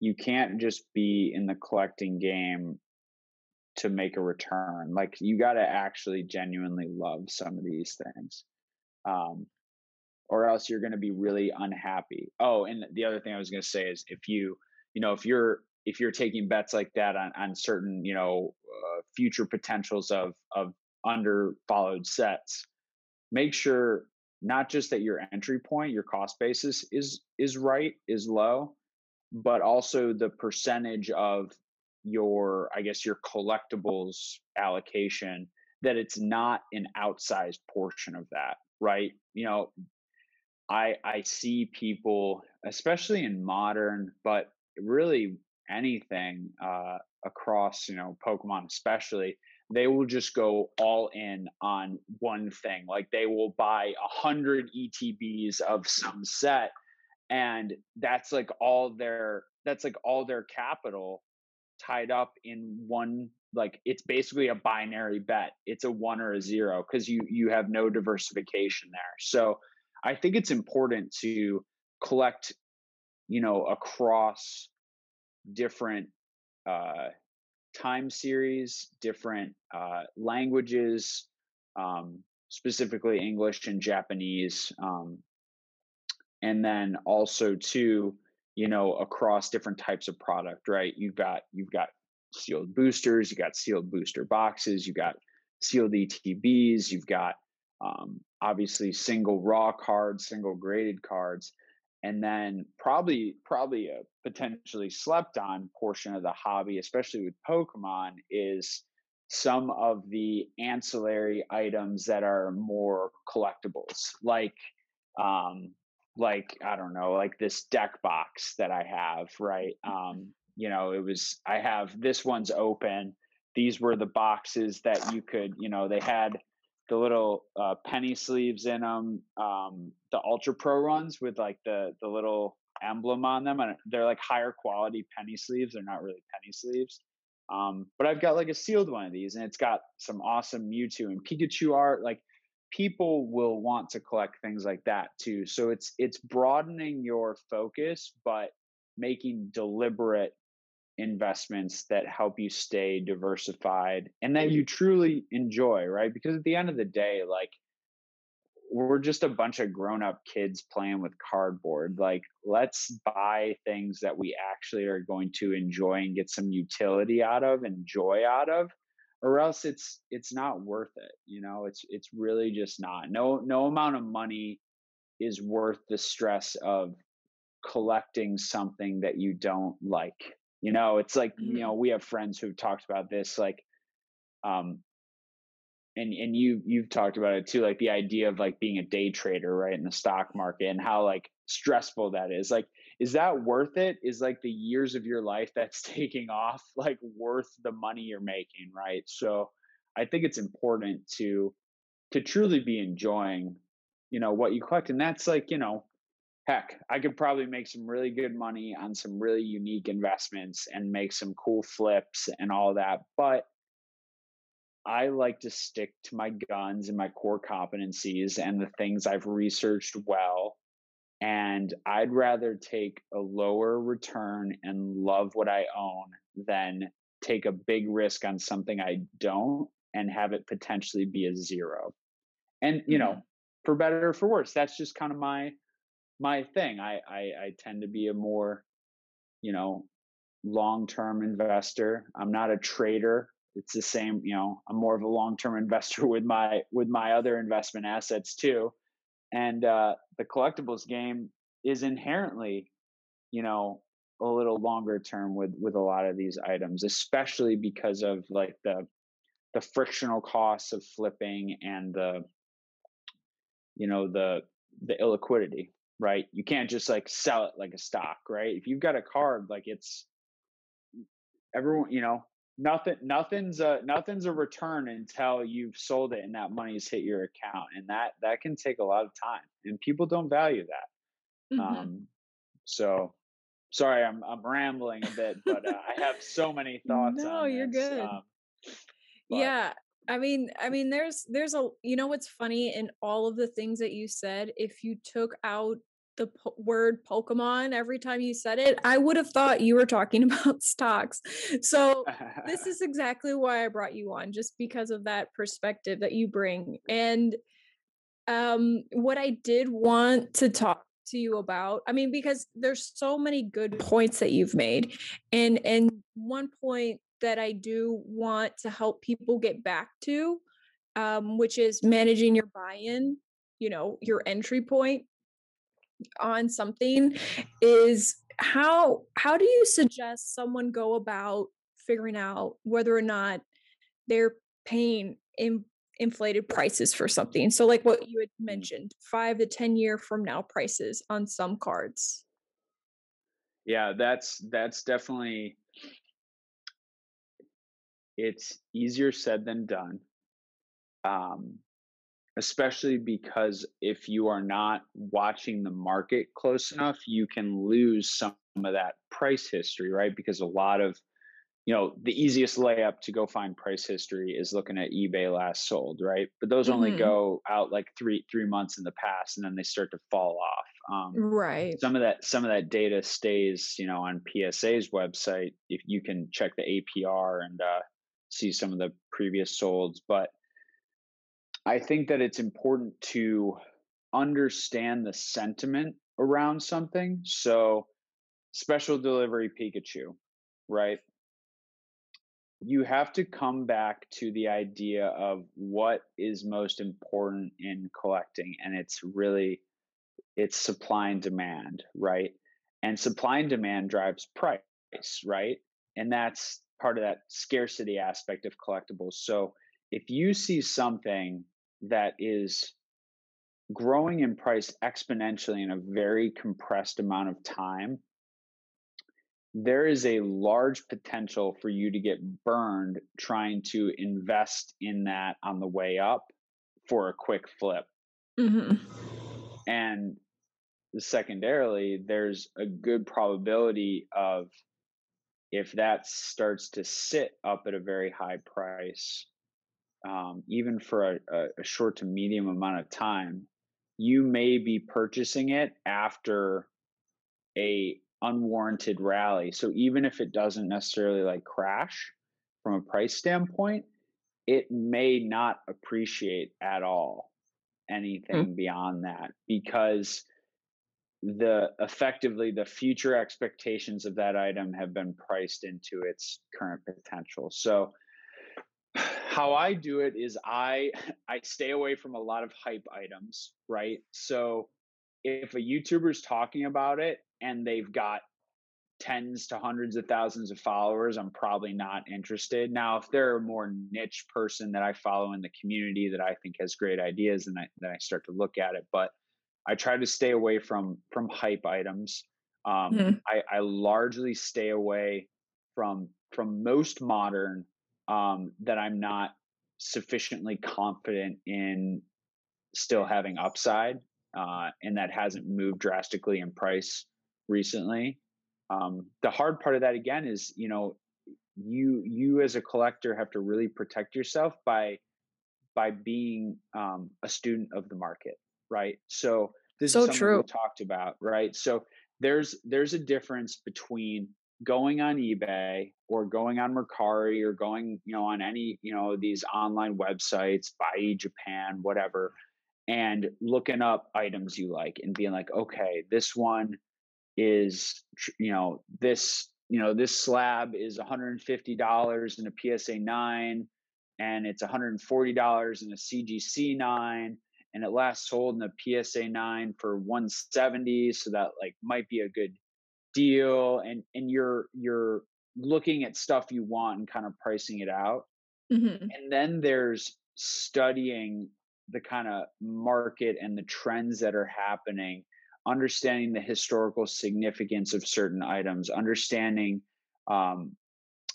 you can't just be in the collecting game to make a return. Like you got to actually genuinely love some of these things. Um, or else you're going to be really unhappy. Oh, and the other thing I was going to say is if you, you know, if you're if you're taking bets like that on on certain, you know, uh, future potentials of of under followed sets, make sure not just that your entry point, your cost basis is is right, is low, but also the percentage of your i guess your collectibles allocation that it's not an outsized portion of that right? You know i i see people especially in modern but really anything uh across you know pokemon especially they will just go all in on one thing like they will buy a hundred etbs of some set and that's like all their that's like all their capital tied up in one like it's basically a binary bet. It's a one or a zero because you you have no diversification there. So i think it's important to collect you know across different uh, time series different uh, languages um, specifically english and japanese um, and then also too you know, across different types of product, right? You've got you've got sealed boosters, you've got sealed booster boxes, you've got sealed ETBs, you've got um, obviously single raw cards, single graded cards, and then probably probably a potentially slept on portion of the hobby, especially with Pokemon, is some of the ancillary items that are more collectibles, like um, like I don't know, like this deck box that I have, right? Um, you know, it was I have this one's open. These were the boxes that you could, you know, they had the little uh, penny sleeves in them, um, the Ultra Pro runs with like the the little emblem on them, and they're like higher quality penny sleeves. They're not really penny sleeves. Um, but I've got like a sealed one of these, and it's got some awesome Mewtwo and Pikachu art. Like people will want to collect things like that too. So it's it's broadening your focus, but making deliberate investments that help you stay diversified and that you truly enjoy, right? Because at the end of the day, like we're just a bunch of grown up kids playing with cardboard. Like, let's buy things that we actually are going to enjoy and get some utility out of and joy out of, or else it's it's not worth it. You know, it's it's really just not. No no amount of money is worth the stress of collecting something that you don't like. You know, it's like, mm-hmm. you know, we have friends who've talked about this, like um and and you you've talked about it too like the idea of like being a day trader right in the stock market and how like stressful that is like is that worth it is like the years of your life that's taking off like worth the money you're making right so i think it's important to to truly be enjoying you know what you collect and that's like you know heck i could probably make some really good money on some really unique investments and make some cool flips and all that but I like to stick to my guns and my core competencies and the things I've researched well. And I'd rather take a lower return and love what I own than take a big risk on something I don't and have it potentially be a zero. And, you know, mm-hmm. for better or for worse, that's just kind of my my thing. I, I, I tend to be a more, you know, long term investor. I'm not a trader it's the same you know i'm more of a long-term investor with my with my other investment assets too and uh the collectibles game is inherently you know a little longer term with with a lot of these items especially because of like the the frictional costs of flipping and the you know the the illiquidity right you can't just like sell it like a stock right if you've got a card like it's everyone you know nothing nothing's a nothing's a return until you've sold it and that money's hit your account and that that can take a lot of time and people don't value that mm-hmm. um so sorry i'm i'm rambling a bit but uh, i have so many thoughts no you're this. good um, yeah i mean i mean there's there's a you know what's funny in all of the things that you said if you took out the po- word Pokemon every time you said it, I would have thought you were talking about stocks. So, this is exactly why I brought you on, just because of that perspective that you bring. And um, what I did want to talk to you about, I mean, because there's so many good points that you've made. And and one point that I do want to help people get back to, um, which is managing your buy-in, you know, your entry point on something is how how do you suggest someone go about figuring out whether or not they're paying in, inflated prices for something? So like what you had mm. mentioned five to ten year from now prices on some cards. Yeah that's that's definitely it's easier said than done. Um especially because if you are not watching the market close enough, you can lose some of that price history, right? Because a lot of, you know, the easiest layup to go find price history is looking at eBay last sold, right? But those mm-hmm. only go out like three three months in the past, and then they start to fall off. Um, right. Some of that some of that data stays, you know, on PSA's website. If you can check the APR and uh, see some of the previous solds, but I think that it's important to understand the sentiment around something. So, special delivery Pikachu, right? You have to come back to the idea of what is most important in collecting and it's really it's supply and demand, right? And supply and demand drives price, right? And that's part of that scarcity aspect of collectibles. So if you see something that is growing in price exponentially in a very compressed amount of time, there is a large potential for you to get burned trying to invest in that on the way up for a quick flip. Mm-hmm. And secondarily, there's a good probability of if that starts to sit up at a very high price, um, even for a, a short to medium amount of time, you may be purchasing it after a unwarranted rally. So even if it doesn't necessarily like crash from a price standpoint, it may not appreciate at all hmm. anything mm-hmm. beyond that because the effectively the future expectations of that item have been priced into its current potential. So how I do it is I I stay away from a lot of hype items, right? So if a YouTuber is talking about it and they've got tens to hundreds of thousands of followers, I'm probably not interested. Now, if they're a more niche person that I follow in the community that I think has great ideas, and I, then I start to look at it. But I try to stay away from from hype items. Um, mm-hmm. I, I largely stay away from from most modern um, that I'm not sufficiently confident in still having upside, uh, and that hasn't moved drastically in price recently. Um, the hard part of that again is, you know, you you as a collector have to really protect yourself by by being um, a student of the market, right? So this so is something true. we talked about, right? So there's there's a difference between going on eBay or going on Mercari or going, you know, on any, you know, these online websites, buy Japan, whatever, and looking up items you like and being like, okay, this one is you know this you know this slab is $150 in a PSA 9 and it's $140 in a CGC 9 and it last sold in a PSA 9 for 170 so that like might be a good deal and and you're you're looking at stuff you want and kind of pricing it out mm-hmm. and then there's studying the kind of market and the trends that are happening understanding the historical significance of certain items, understanding um,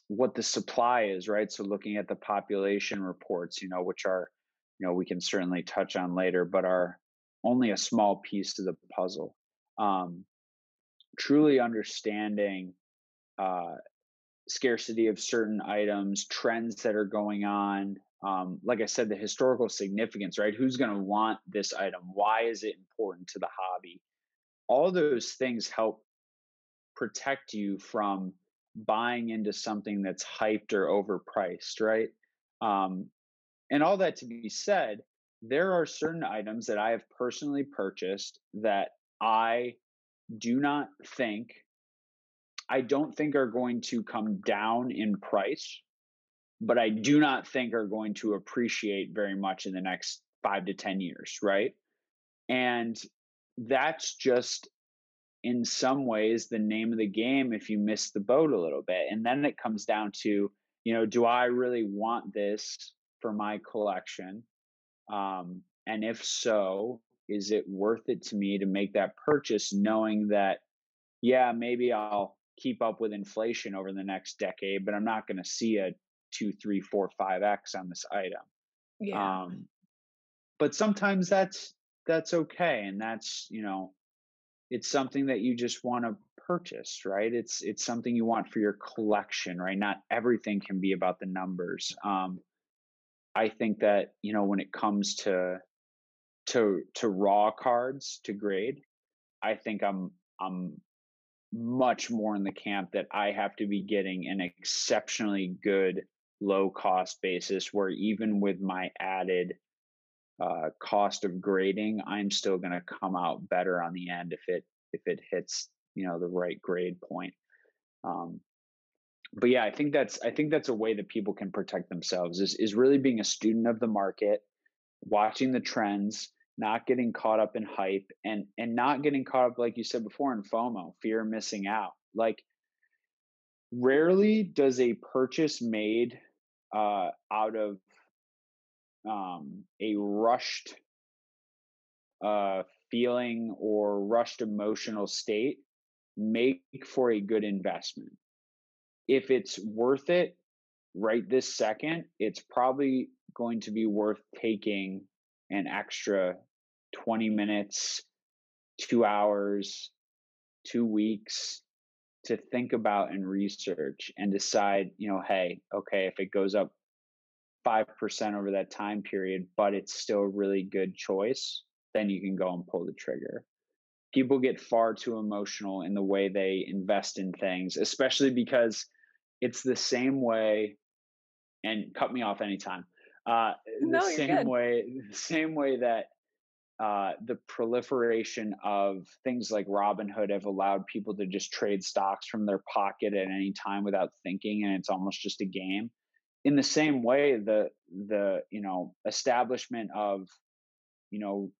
what the supply is, right? So looking at the population reports, you know, which are, you know, we can certainly touch on later, but are only a small piece of the puzzle. Um, truly understanding uh, scarcity of certain items, trends that are going on. Um, like I said, the historical significance, right? Who's going to want this item? Why is it important to the hobby? all those things help protect you from buying into something that's hyped or overpriced, right? Um, and all that to be said, there are certain items that I have personally purchased that I do not think, I don't think are going to come down in price, but I do not think are going to appreciate very much in the next five to 10 years, right? And that's just in some ways the name of the game if you miss the boat a little bit and then it comes down to you know do i really want this for my collection um, and if so is it worth it to me to make that purchase knowing that yeah maybe i'll keep up with inflation over the next decade but i'm not going to see a two three four five x on this item. Yeah. um, but sometimes that's that's okay and that's you know it's something that you just want to purchase right? It's it's something you want for your collection right? Not everything can be about the numbers. Um i think that you know when it comes to to to raw cards to grade i think i'm i'm much more in the camp that i have to be getting an exceptionally good low cost basis where even with my added uh, cost of grading, I'm still going to come out better on the end if it if it hits you know the right grade point. Um, but yeah, I think that's I think that's a way that people can protect themselves is is really being a student of the market, watching the trends, not getting caught up in hype, and and not getting caught up like you said before in FOMO, fear of missing out. Like rarely does a purchase made uh, out of um, a rushed uh, feeling or rushed emotional state make for a good investment. If it's worth it right this second, it's probably going to be worth taking an extra 20 minutes, two hours, two weeks to think about and research and decide, you know, hey, okay, if it goes up 5% over that time period, but it's still a really good choice, then you can go and pull the trigger. People get far too emotional in the way they invest in things, especially because it's the same way and cut me off anytime. Uh, no, the same good. way, the same way that uh, the proliferation of things like Robinhood have allowed people to just trade stocks from their pocket at any time without thinking, and it's almost just a game. In the same way, the the you know establishment of you know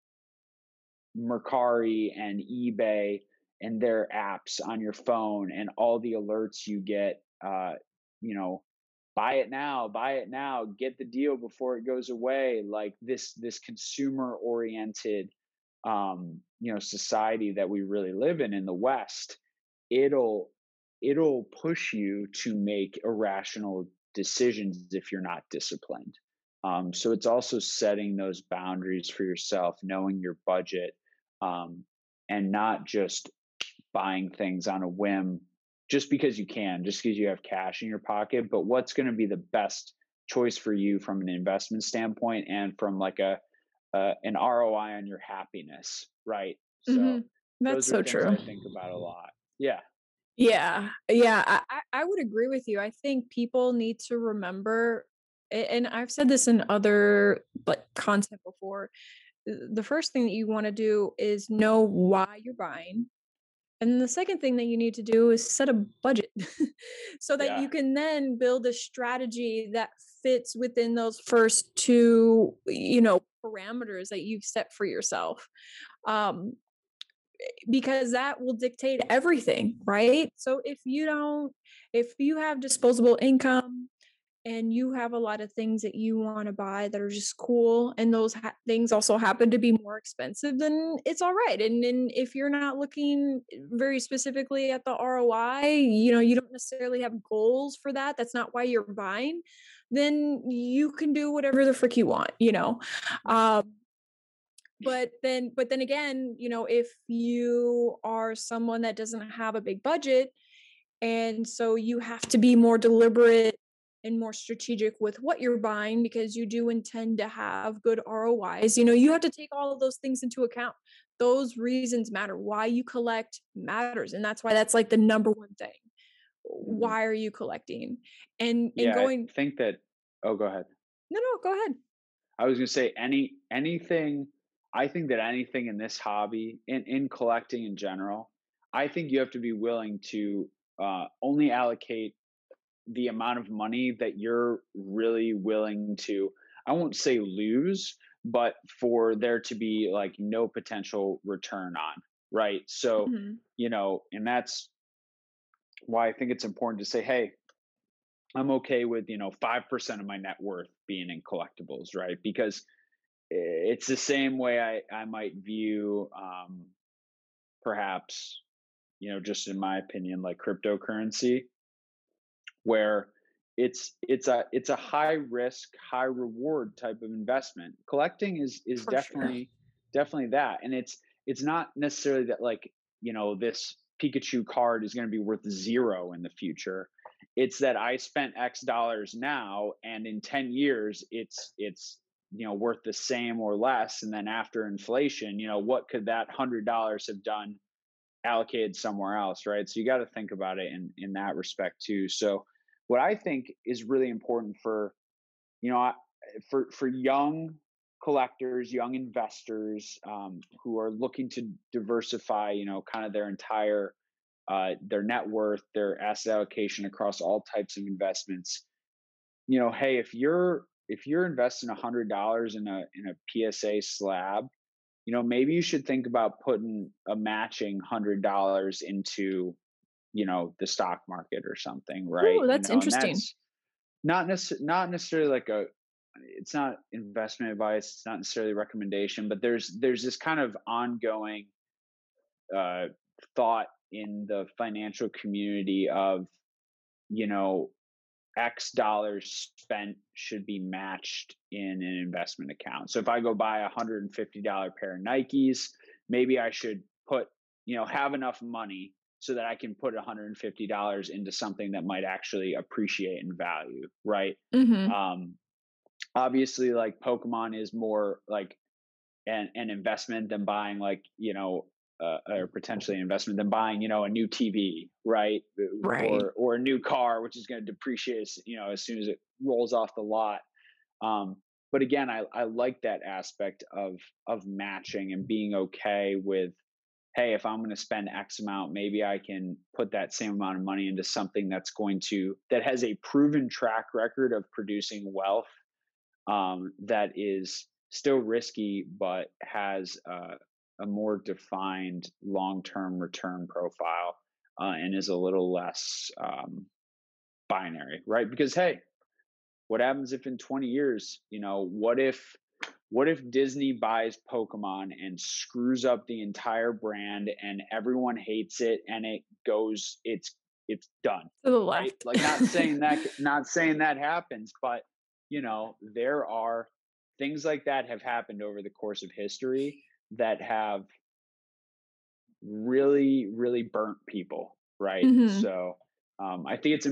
Mercari and eBay and their apps on your phone and all the alerts you get, uh, you know, buy it now buy it now get the deal before it goes away like this this consumer oriented um you know society that we really live in in the west it'll it'll push you to make irrational decisions if you're not disciplined. Um, so it's also setting those boundaries for yourself knowing your budget um, and not just buying things on a whim just because you can, just because you have cash in your pocket, but what's going to be the best choice for you from an investment standpoint and from like a uh, an ROI on your happiness, right? So mm-hmm. that's so true. I think about a lot. Yeah. Yeah. Yeah. I, I would agree with you. I think people need to remember, and I've said this in other like content before. The first thing that you want to do is know why you're buying and the second thing that you need to do is set a budget so that yeah. you can then build a strategy that fits within those first two, you know, parameters that you've set for yourself. Um, because that will dictate everything, right? So if you don't, if you have disposable income, and you have a lot of things that you want to buy that are just cool and those ha- things also happen to be more expensive then it's all right and then if you're not looking very specifically at the ROI you know you don't necessarily have goals for that that's not why you're buying then you can do whatever the frick you want you know? Um, but then but then again you know if you are someone that doesn't have a big budget and so you have to be more deliberate and more strategic with what you're buying because you do intend to have good ROIs. You know, you have to take all of those things into account. Those reasons matter. Why you collect matters. And that's why that's like the number one thing. Mm-hmm. Why are you collecting? And and yeah, going I think that oh go ahead. No, no, go ahead. I was gonna say any anything I think that anything in this hobby, in, in collecting in general, I think you have to be willing to uh, only allocate the amount of money that you're really willing to i won't say lose but for there to be like no potential return on right so mm-hmm. you know and that's why i think it's important to say hey i'm okay with you know 5% of my net worth being in collectibles right because it's the same way i i might view um perhaps you know just in my opinion like cryptocurrency where it's it's a it's a high risk high reward type of investment. Collecting is is For definitely sure. definitely that and it's it's not necessarily that like you know this pikachu card is going to be worth zero in the future. It's that i spent x dollars now and in 10 years it's it's you know worth the same or less and then after inflation you know what could that hundred dollars have done allocated somewhere else right? So you got to think about it in in that respect too. So what I think is really important for, you know, for for young collectors, young investors um, who are looking to diversify, you know, kind of their entire uh, their net worth, their asset allocation across all types of investments. You know, hey, if you're if you're investing a hundred dollars in a in a PSA slab, you know, maybe you should think about putting a matching hundred dollars into you know the stock market or something right? Ooh, that's you know, interesting. that's not necessarily not necessarily like a it's not investment advice it's not necessarily recommendation but there's there's this kind of ongoing uh, thought in the financial community of you know x dollars spent should be matched in an investment account. So if i go buy a $150 pair of nikes maybe i should put you know have enough money so that i can put $150 into something that might actually appreciate in value right? Mm-hmm. um obviously like pokemon is more like an, an investment than buying like you know uh, or potentially an investment than buying you know a new tv right? Right. Or or a new car which is going to depreciate you know as soon as it rolls off the lot. Um but again i i like that aspect of of matching and being okay with hey if i'm going to spend x amount maybe i can put that same amount of money into something that's going to that has a proven track record of producing wealth um, that is still risky but has a more defined long-term return profile uh, and is a little less um, binary right? Because hey what happens if in 20 years you know what if what if disney buys pokemon and screws up the entire brand and everyone hates it and it goes it's it's done to the left right? like not saying that not saying that happens but you know, there are things like that have happened over the course of history that have really, really burnt people, right? mm-hmm. So um, I think it's,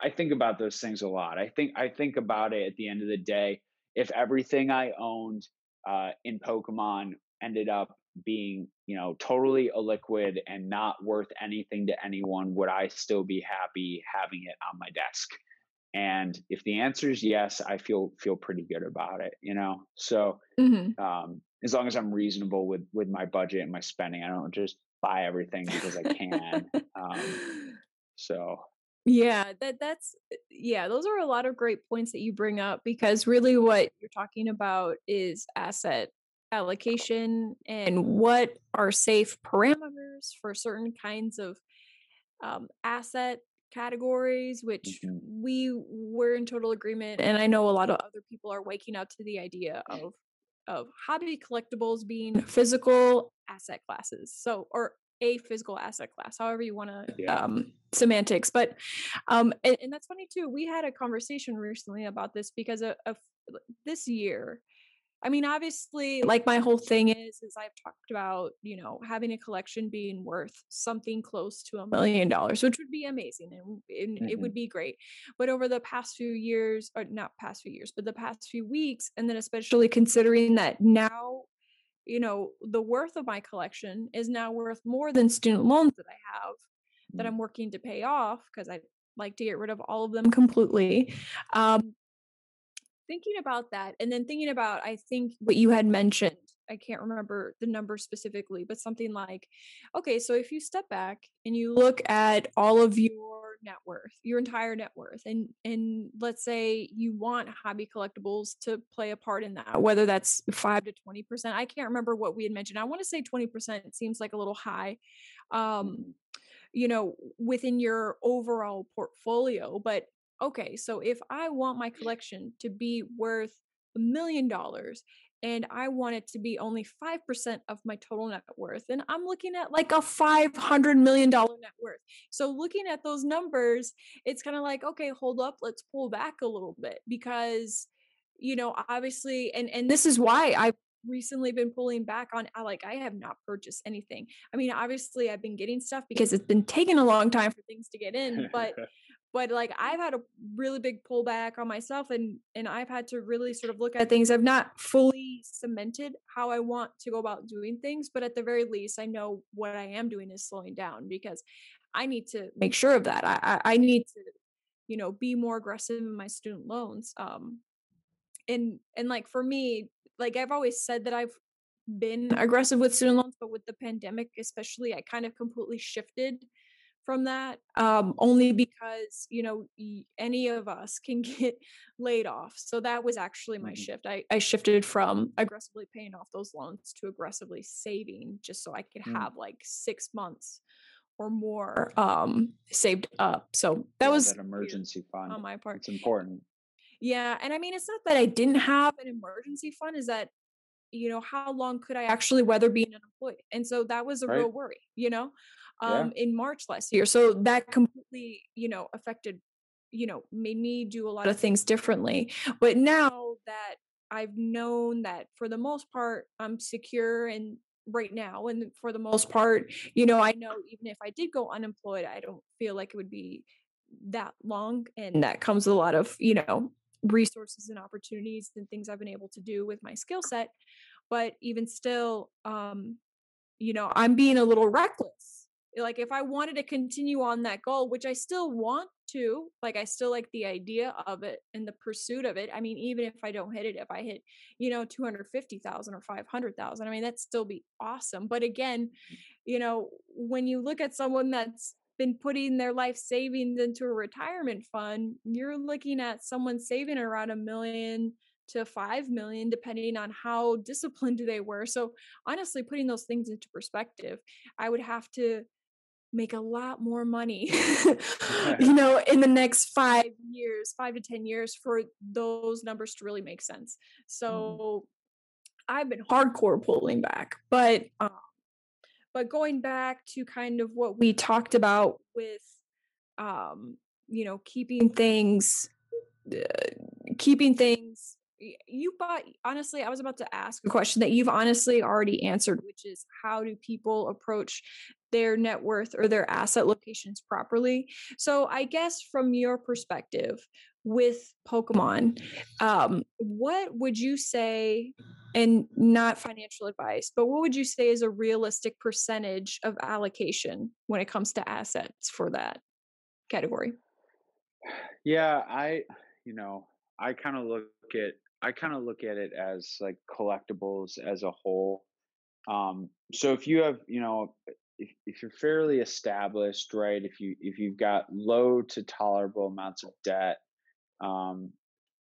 I think about those things a lot. I think, I think about it at the end of the day. If everything I owned uh, in Pokemon ended up being, you know, totally illiquid and not worth anything to anyone, would I still be happy having it on my desk? and if the answer is yes i feel feel pretty good about it you know so mm-hmm. um, as long as i'm reasonable with with my budget and my spending i don't just buy everything because i can um, so yeah that that's yeah those are a lot of great points that you bring up because really what you're talking about is asset allocation and what are safe parameters for certain kinds of um, asset categories, which mm-hmm. we were in total agreement. And I know a lot of other people are waking up to the idea of of hobby collectibles being physical asset classes. So or a physical asset class, however you want to yeah. um, semantics. But um, and, and, that's funny too. We had a conversation recently about this because of, of this year I mean, obviously, like my whole thing is, is I've talked about, you know, having a collection being worth something close to a million dollars, which would be amazing and, and mm-hmm. it would be great. But over the past few years, or not past few years, but the past few weeks, and then especially considering that now, you know, the worth of my collection is now worth more than student loans that I have mm-hmm. that mm. I'm working to pay off because I like to get rid of all of them completely. Um, thinking about that and then thinking about i think what you had mentioned i can't remember the number specifically but something like okay so if you step back and you look at all of your net worth your entire net worth and and let's say you want hobby collectibles to play a part in that whether that's 5 to 20% i can't remember what we had mentioned i want to say 20% seems like a little high um you know within your overall portfolio but okay, so if I want my collection to be worth a million dollars and I want it to be only 5% of my total net worth, and I'm looking at like a $500 million net worth. So, looking at those numbers, it's kind of like, okay, hold up, let's pull back a little bit because, you know, obviously, and, and this is why I recently been pulling back on like I have not purchased anything. I mean, obviously I've been getting stuff because it's been taking a long time for things to get in, but but like i've had a really big pullback on myself and and i've had to really sort of look at things. I've not fully cemented how i want to go about doing things but at the very least i know what i am doing is slowing down because i need to make sure of that. I i, need to you know be more aggressive in my student loans um and and like for me like i've always said that i've been aggressive with student loans but with the pandemic especially i kind of completely shifted from that um, only because you know any of us can get laid off so that was actually my mm-hmm. shift I, I shifted from aggressively paying off those loans to aggressively saving just so i could mm. have like six months or more um saved up. So that yeah, was that emergency fund on my part. It's important. Yeah, and I mean it's not that I didn't have an emergency fund is that you know how long could I actually weather being unemployed? And so that was a right. real worry, you know. Um yeah. in March last year. So that completely, you know, affected you know, made me do a lot of things differently. But now that I've known that for the most part I'm secure and right now and for the most part you know i know even if i did go unemployed i don't feel like it would be that long and that comes with a lot of you know resources and opportunities and things i've been able to do with my skill set but even still um you know i'm being a little reckless like if i wanted to continue on that goal which i still want to like i still like the idea of it and the pursuit of it i mean even if i don't hit it if i hit you know 250000 or 500000 i mean that'd still be awesome but again mm. you know when you look at someone that's been putting their life savings into a retirement fund you're looking at someone saving around a million to 5 million depending on how disciplined they were so honestly putting those things into perspective i would have to make a lot more money you know in the next five years five to ten years for those numbers to really make sense mm-hmm. so mm. i've been hardcore pulling back but um, but going back to kind of what we talked about with um you know keeping things uh, keeping things you bought honestly i was about to ask a question that you've honestly already answered which is how do people approach their net worth or their asset locations properly? So i guess from your perspective with pokemon um, what would you say and not financial advice but what would you say is a realistic percentage of allocation when it comes to assets for that category? Yeah i you know i kind of look at I kind of look at it as like collectibles as a whole. Um, so if you have, you know, if, if you're fairly established, right, if you if you've got low to tolerable amounts of debt, um,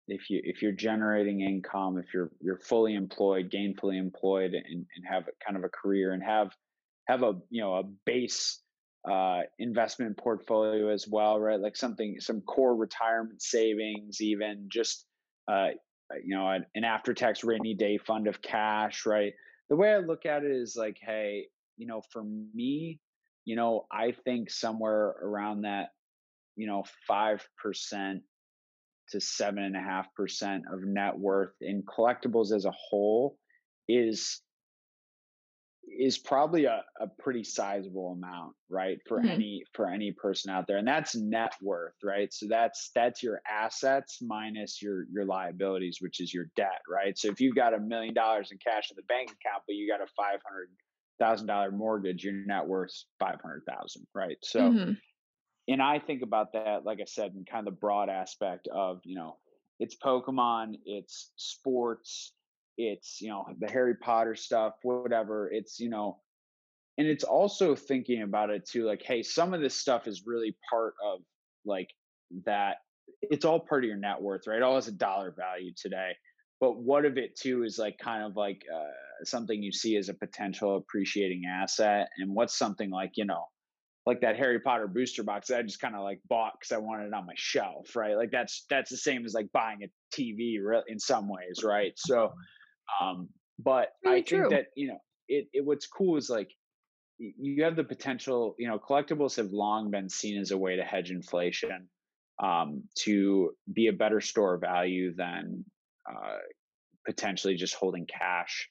if you if you're generating income, if you're you're fully employed, gainfully employed, and, and have kind of a career and have have a you know a base uh, investment portfolio as well, right? Like something some core retirement savings, even just uh, uh, Uh, you know, an, an after tax rainy day fund of cash, right? The way I look at it is like, hey, you know, for me, you know, I think somewhere around that, you know, 5% to 7.5% of net worth in collectibles as a whole is is probably a, a pretty sizable amount right for mm-hmm. any for any person out there and that's net worth right so that's that's your assets minus your your liabilities which is your debt right so if you've got a million dollars in cash in the bank account but you got a five hundred thousand dollar mortgage your net worth five hundred thousand right so mm-hmm. and i think about that like i said in kind of the broad aspect of you know it's pokemon it's sports it's you know the harry potter stuff whatever it's you know and it's also thinking about it too like hey some of this stuff is really part of like that it's all part of your net worth right all has a dollar value today but what of it too is like kind of like uh, something you see as a potential appreciating asset and what's something like you know like that Harry Potter booster box that I just kind of like bought because I wanted it on my shelf, right? Like that's that's the same as like buying a TV, in some ways, right? So um, but really I true. think that you know, it, it what's cool is like you have the potential. You know, collectibles have long been seen as a way to hedge inflation, um, to be a better store of value than uh, potentially just holding cash.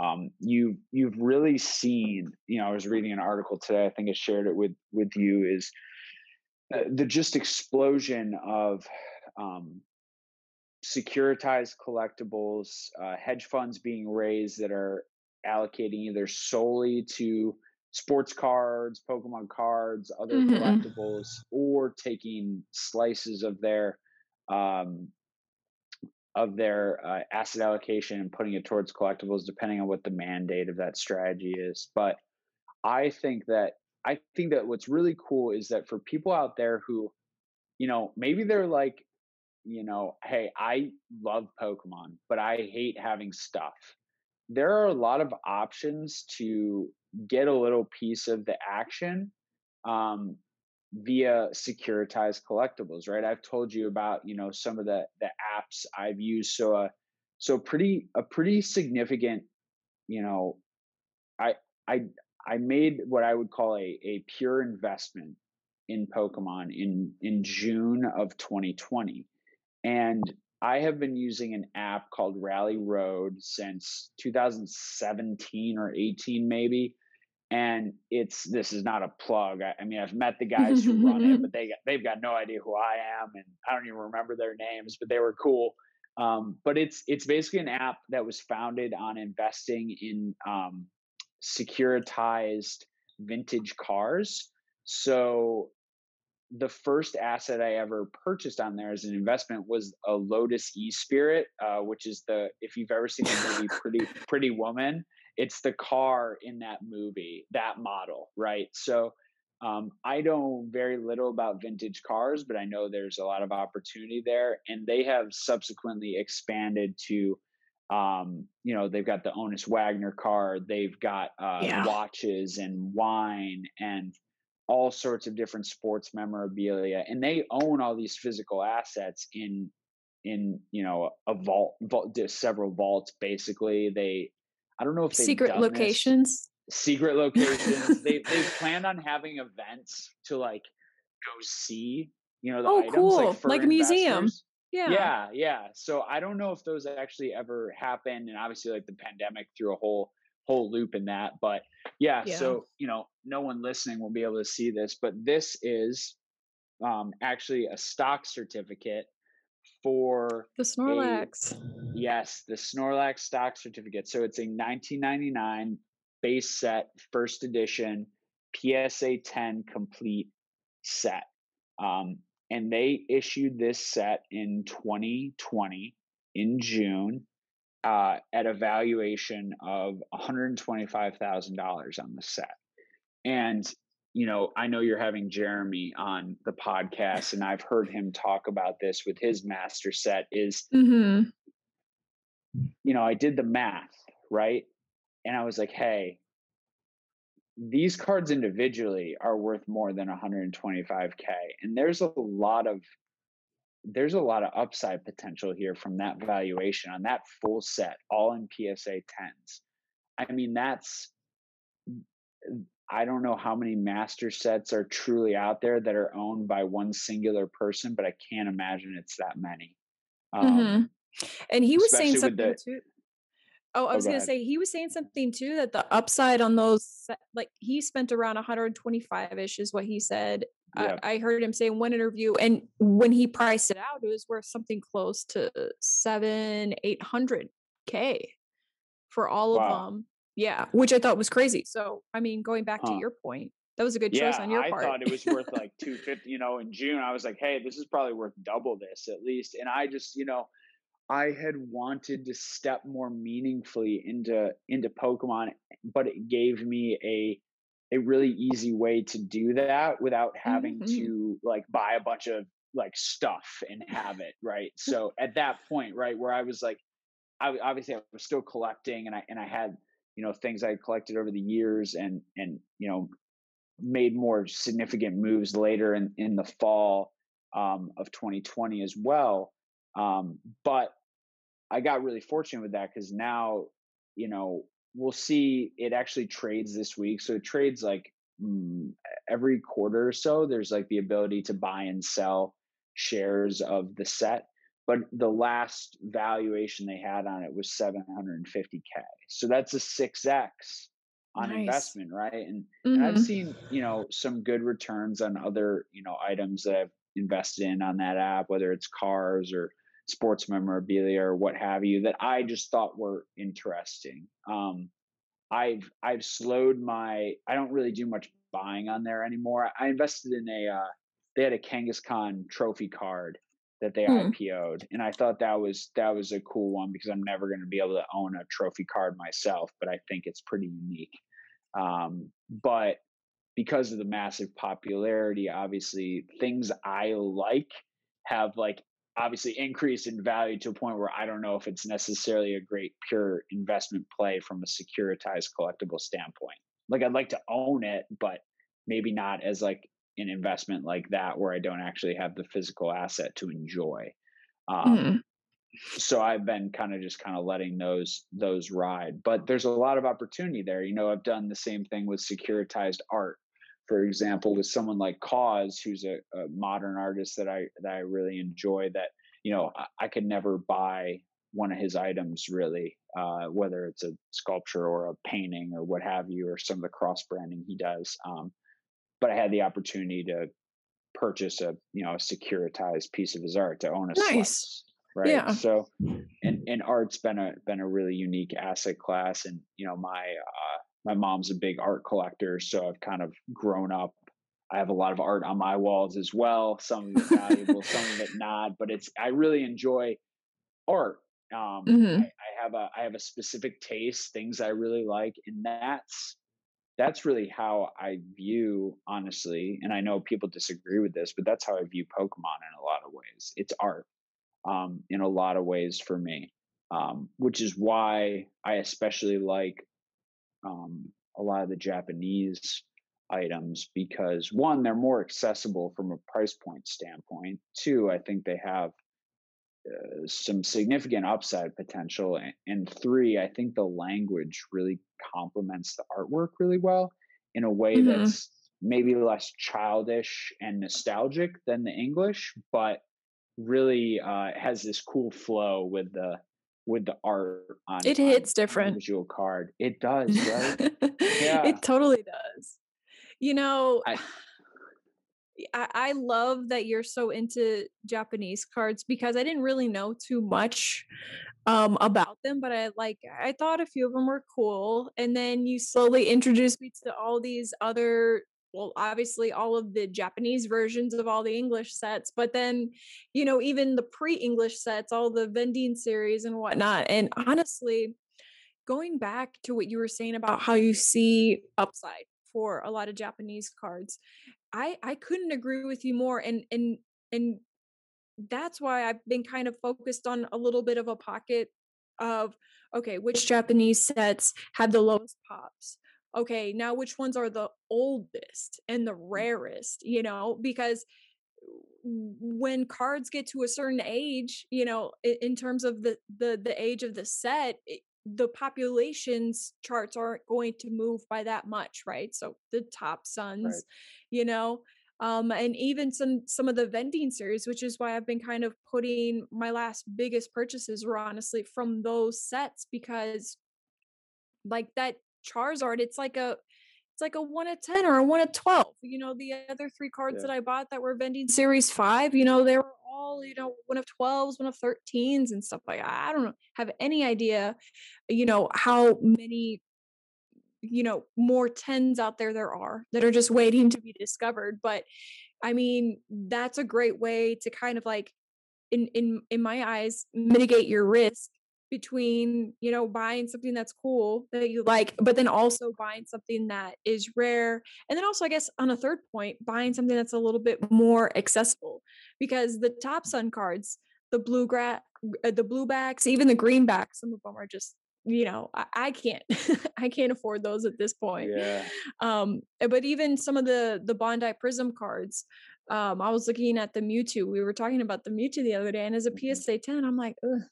Um, you you've really seen. You know, I was reading an article today. I think I shared it with with you. Is uh, the just explosion of um, securitized collectibles, uh, hedge funds being raised that are allocating either solely to sports cards, Pokemon cards, other mm-hmm. collectibles, or taking slices of their um, of their uh, asset allocation and putting it towards collectibles, depending on what the mandate of that strategy is. But I think that I think that what's really cool is that for people out there who, you know, maybe they're like you know, hey, I love Pokemon, but I hate having stuff. There are a lot of options to get a little piece of the action um, via securitized collectibles, right? I've told you about, you know, some of the the apps I've used. So uh so pretty a pretty significant, you know, I I I made what I would call a a pure investment in Pokemon in in June of 2020. And I have been using an app called Rally Road since 2017 or 18 maybe and it's this is not a plug. I, I mean, I've met the guys who run it, but they they've got no idea who I am, and I don't even remember their names, but they were cool. Um, but it's it's basically an app that was founded on investing in um, securitized vintage cars. So the first asset I ever purchased on there as an investment was a Lotus E Spirit, uh, which is the if you've ever seen the movie Pretty Pretty Woman, it's the car in that movie, that model, right? So um, I know very little about vintage cars, but I know there's a lot of opportunity there, and they have subsequently expanded to, um, you know, they've got the Honus Wagner car, they've got uh, yeah. watches and wine and all sorts of different sports memorabilia, and they own all these physical assets in in you know a vault, vault several vaults basically they I don't know if secret locations. This. Secret locations. they they plan on having events to like go see, you know, the oh, items cool. like, like a museum. Yeah. Yeah, yeah. So I don't know if those actually ever happened. And obviously like the pandemic threw a whole whole loop in that. But yeah, yeah, so you know, no one listening will be able to see this, but this is um actually a stock certificate for the Snorlax. A, yes, the Snorlax stock certificate. So it's a 1999 base set, first edition, PSA 10 complete set. Um, and they issued this set in 2020 in June uh, at a valuation of $125,000 on the set. And you know, I know you're having Jeremy on the podcast, and I've heard him talk about this with his master set. Is mm-hmm. you know, I did the math right, and I was like, hey, these cards individually are worth more than 125k, and there's a lot of there's a lot of upside potential here from that valuation on that full set, all in PSA 10s. I mean, that's I don't know how many master sets are truly out there that are owned by one singular person, but I can't imagine it's that many. Um, mm-hmm. And he was saying something the, too. Oh, I oh, was going to say he was saying something too that the upside on those, like he spent around 125 ish, is what he said. Yeah. I, I, heard him say in one interview, and when he priced it out, it was worth something close to seven, eight hundred k for all wow. of them. Yeah, which I thought was crazy. So, I mean, going back huh. to your point, that was a good yeah, choice on your I part. I thought it was worth like 250, you know, in June I was like, "Hey, this is probably worth double this at least." And I just, you know, I had wanted to step more meaningfully into into Pokemon, but it gave me a a really easy way to do that without having mm-hmm. to like buy a bunch of like stuff and have it, right? So at that point, right, where I was like I obviously I was still collecting and I and I had you know things I collected over the years and and you know made more significant moves later in in the fall um, of 2020 as well. Um, but I got really fortunate with that because now you know we'll see it actually trades this week. So it trades like mm, every quarter or so. There's like the ability to buy and sell shares of the set but the last valuation they had on it was 750k so that's a 6x on nice. investment right and, mm-hmm. and, i've mm-hmm. seen you know some good returns on other you know items that i've invested in on that app whether it's cars or sports memorabilia or what have you that i just thought were interesting um, i've i've slowed my i don't really do much buying on there anymore i invested in a uh, they had a kangaskhan trophy card that they mm. IPO'd, and I thought that was that was a cool one because I'm never going to be able to own a trophy card myself, but I think it's pretty unique. Um, but because of the massive popularity, obviously things I like have like obviously increased in value to a point where I don't know if it's necessarily a great pure investment play from a securitized collectible standpoint. Like I'd like to own it, but maybe not as like an investment like that where I don't actually have the physical asset to enjoy. Um, mm. So I've been kind of just kind of letting those those ride, but there's a lot of opportunity there. You know, I've done the same thing with securitized art, for example, with someone like KAWS, who's a, a modern artist that I that I really enjoy. That you know I, I could never buy one of his items really, uh, whether it's a sculpture or a painting or what have you, or some of the cross branding he does. Um, but I had the opportunity to purchase a you know a securitized piece of his art to own a nice. Slice, right yeah. so and and art's been a been a really unique asset class and you know my uh my mom's a big art collector so i've kind of grown up i have a lot of art on my walls as well some of it valuable some of it not but it's i really enjoy art um mm-hmm. I, I have a i have a specific taste things i really like and that's that's really how I view, honestly, and I know people disagree with this, but that's how I view Pokemon in a lot of ways. It's art um, in a lot of ways for me, um, which is why I especially like um, a lot of the Japanese items because one, they're more accessible from a price point standpoint. Two, I think they have uh, some significant upside potential. And, and three, I think the language really complements the artwork really well in a way mm-hmm. that's maybe less childish and nostalgic than the English, but really uh, has this cool flow with the with the art on it hits on, different visual card. It does, right? yeah, it totally does. You know. I, I, I love that you're so into Japanese cards because I didn't really know too much um, about them, but I like I thought a few of them were cool, and then you slowly introduced me to all these other. Well, obviously, all of the Japanese versions of all the English sets, but then, you know, even the pre-English sets, all the vending series and whatnot. And honestly, going back to what you were saying about how you see upside for a lot of Japanese cards. I I couldn't agree with you more and and and that's why I've been kind of focused on a little bit of a pocket of okay, which Japanese sets have the lowest pops? Okay, now which ones are the oldest and the mm. rarest, you know, because when cards get to a certain age, you know, in, terms of the the the age of the set, it, the populations charts aren't going to move by that much, right? So the Topsuns, right. you know, um, and even some some of the vending series, which is why I've been kind of putting my last biggest purchases were honestly from those sets because like that Charizard, it's like a it's like a one of 10 or a one of 12. You know, the other three cards yeah. that I bought that were vending series five, you know, they were all, you know, one of 12s, one of 13s and stuff like that. I don't know, have any idea, you know, how many, you know, more 10s out there there are that are just waiting to be discovered. But I mean, that's a great way to kind of like, in in in my eyes, mitigate your risk between you know buying something that's cool that you like but then also buying something that is rare and then also i guess on a third point buying something that's a little bit more accessible because the Topsun cards the blue gra- uh, the blue backs even the green backs some of them are just you know I, I can't i can't afford those at this point yeah. um but even some of the the Bandai prism cards um i was looking at the mewtwo we were talking about the mewtwo the other day and as a mm-hmm. psa 10 i'm like Ugh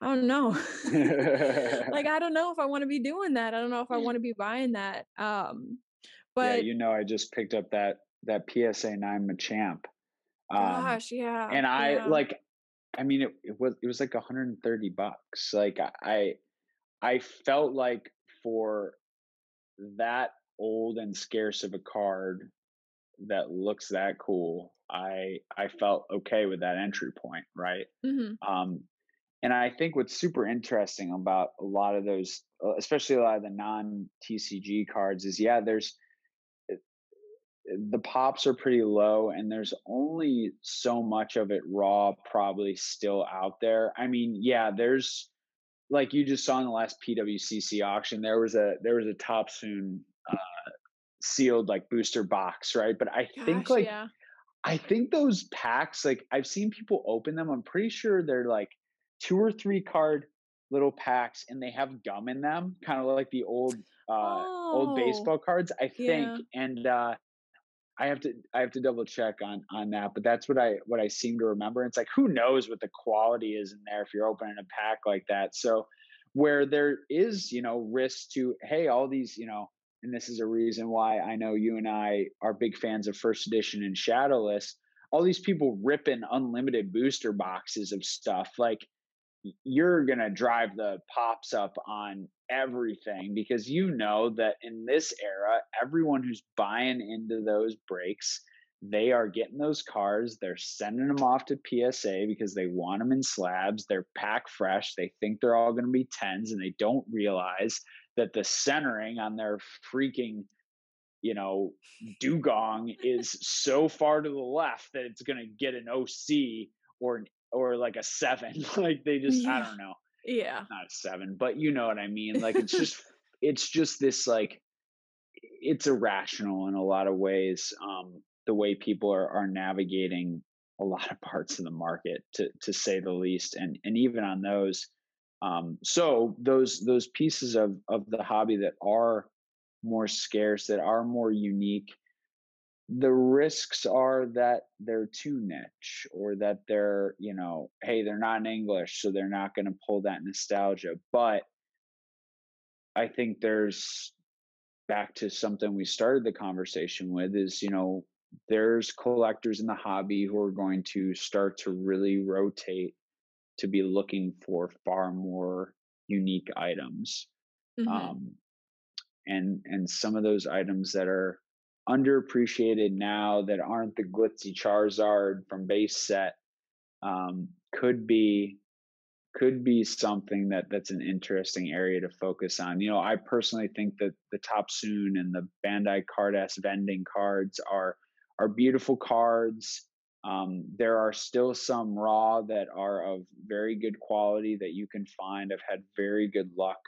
I don't know. like I don't know if I want to be doing that. I don't know if I want to be buying that. Um but yeah, you know, I just picked up that that PSA nine Machamp. Um, gosh, yeah. And I yeah. like I mean it, it was it was like 130 bucks. Like I I felt like for that old and scarce of a card that looks that cool, I I felt okay with that entry point, right? Mm-hmm. Um, and I think what's super interesting about a lot of those, uh, especially a lot of the non TCG cards, is yeah, there's eh, the pops are pretty low, and there's only so much of it raw probably still out there. I mean, yeah, there's like you just saw in the last PWCC auction, there was a there was a Topsun uh, sealed like booster box, right? But I Gosh, think like yeah. I think those packs, like I've seen people open them. I'm pretty sure they're like two or three card little packs and they have gum in them, kind of like the old uh, oh, old baseball cards, I think. Yeah. And uh, I have to I have to double check on on that, but that's what I what I seem to remember. It's like who knows what the quality is in there if you're opening a pack like that. So where there is you know risk to hey all these you know and this is a reason why I know you and I are big fans of first edition and shadowless. All these people ripping unlimited booster boxes of stuff like you're going to drive the pops up on everything because you know that in this era everyone who's buying into those breaks, they are getting those cars they're sending them off to psa because they want them in slabs they're pack fresh they think they're all going to be 10s and they don't realize that the centering on their freaking you know dewgong is so far to the left that it's going to get an oc or an or like a seven like they just yeah. i don't know yeah not a seven but you know what i mean like it's just it's just this like it's irrational in a lot of ways um the way people are are navigating a lot of parts of the market to to say the least and and even on those um, so those those pieces of of the hobby that are more scarce, that are more unique, the risks are that they're too niche or that they're you know hey they're not in english so they're not going to pull that nostalgia but i think there's back to something we started the conversation with is you know there's collectors in the hobby who are going to start to really rotate to be looking for far more unique items mm-hmm. um, and and some of those items that are underappreciated now that aren't the glitzy charizard from base set um, could be could be something that that's an interesting area to focus on. You know, I personally think that the Topsun and the Bandai Carddass vending cards are are beautiful cards. Um, there are still some raw that are of very good quality that you can find. I've had very good luck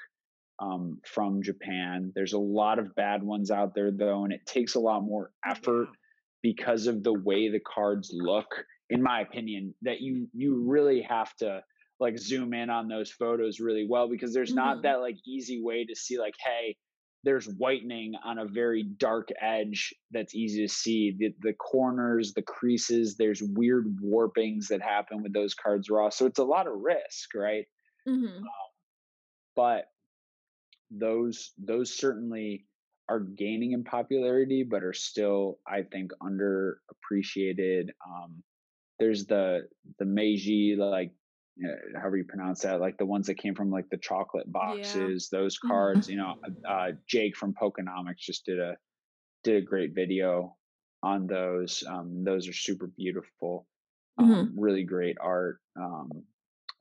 um, from Japan. There's a lot of bad ones out there though, and it takes a lot more effort because of the way the cards look. In my opinion, that you you really have to like zoom in on those photos really well because there's mm-hmm. not that like easy way to see like, hey, there's whitening on a very dark edge that's easy to see the, the corners the creases there's weird warpings that happen with those cards raw so it's a lot of risk right mm-hmm. um, but those those certainly are gaining in popularity but are still i think underappreciated um, there's the the meiji like uh, however you pronounce that, like the ones that came from like the chocolate boxes, yeah. those mm-hmm. cards. You know, uh, Jake from Pokenomics just did a did a great video on those. Um, those are super beautiful, um, mm-hmm. really great art. Um,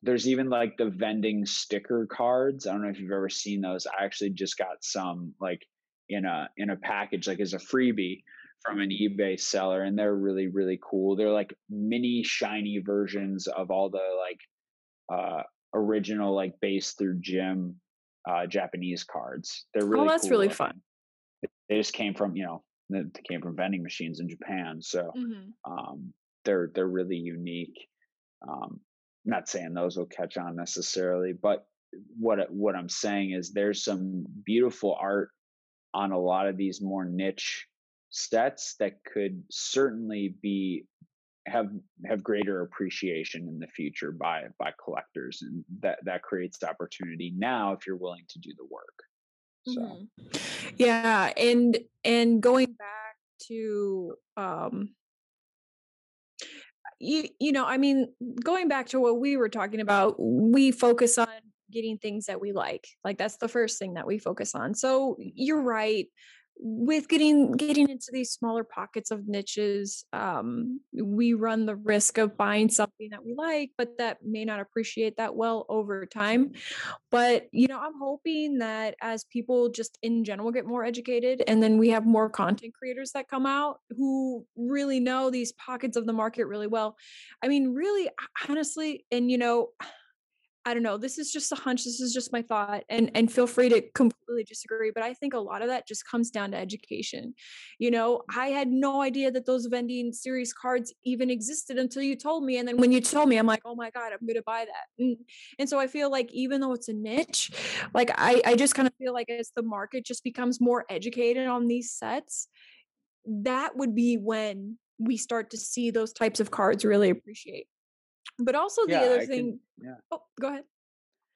there's even like the vending sticker cards. I don't know if you've ever seen those. I actually just got some like in a in a package, like as a freebie from an eBay seller, and they're really really cool. They're like mini shiny versions of all the like uh, original like base through gym uh, Japanese cards. They're really oh, that's cool really looking. fun. They just came from you know they came from vending machines in Japan, so mm-hmm. um, they're they're really unique. Um, not saying those will catch on necessarily, but what what I'm saying is there's some beautiful art on a lot of these more niche sets that could certainly be have have greater appreciation in the future by by collectors and that that creates opportunity now if you're willing to do the work so mm-hmm. yeah and and going back to um you you know i mean going back to what we were talking about we focus on getting things that we like like that's the first thing that we focus on. So you're right with getting getting into these smaller pockets of niches um, we run the risk of buying something that we like but that may not appreciate that well over time. But you know i'm hoping that as people just in general get more educated and then we have more content creators that come out who really know these pockets of the market really well. I mean really honestly and you know I don't know. This is just a hunch. This is just my thought, and and feel free to completely disagree. But I think a lot of that just comes down to education. You know, I had no idea that those vending series cards even existed until you told me, and then when you told me, I'm like, oh my god, I'm going to buy that. And, and so I feel like even though it's a niche, like I I just kind of feel like as the market just becomes more educated on these sets, that would be when we start to see those types of cards really appreciate. But also the yeah, other I thing. Can, yeah. Oh, go ahead.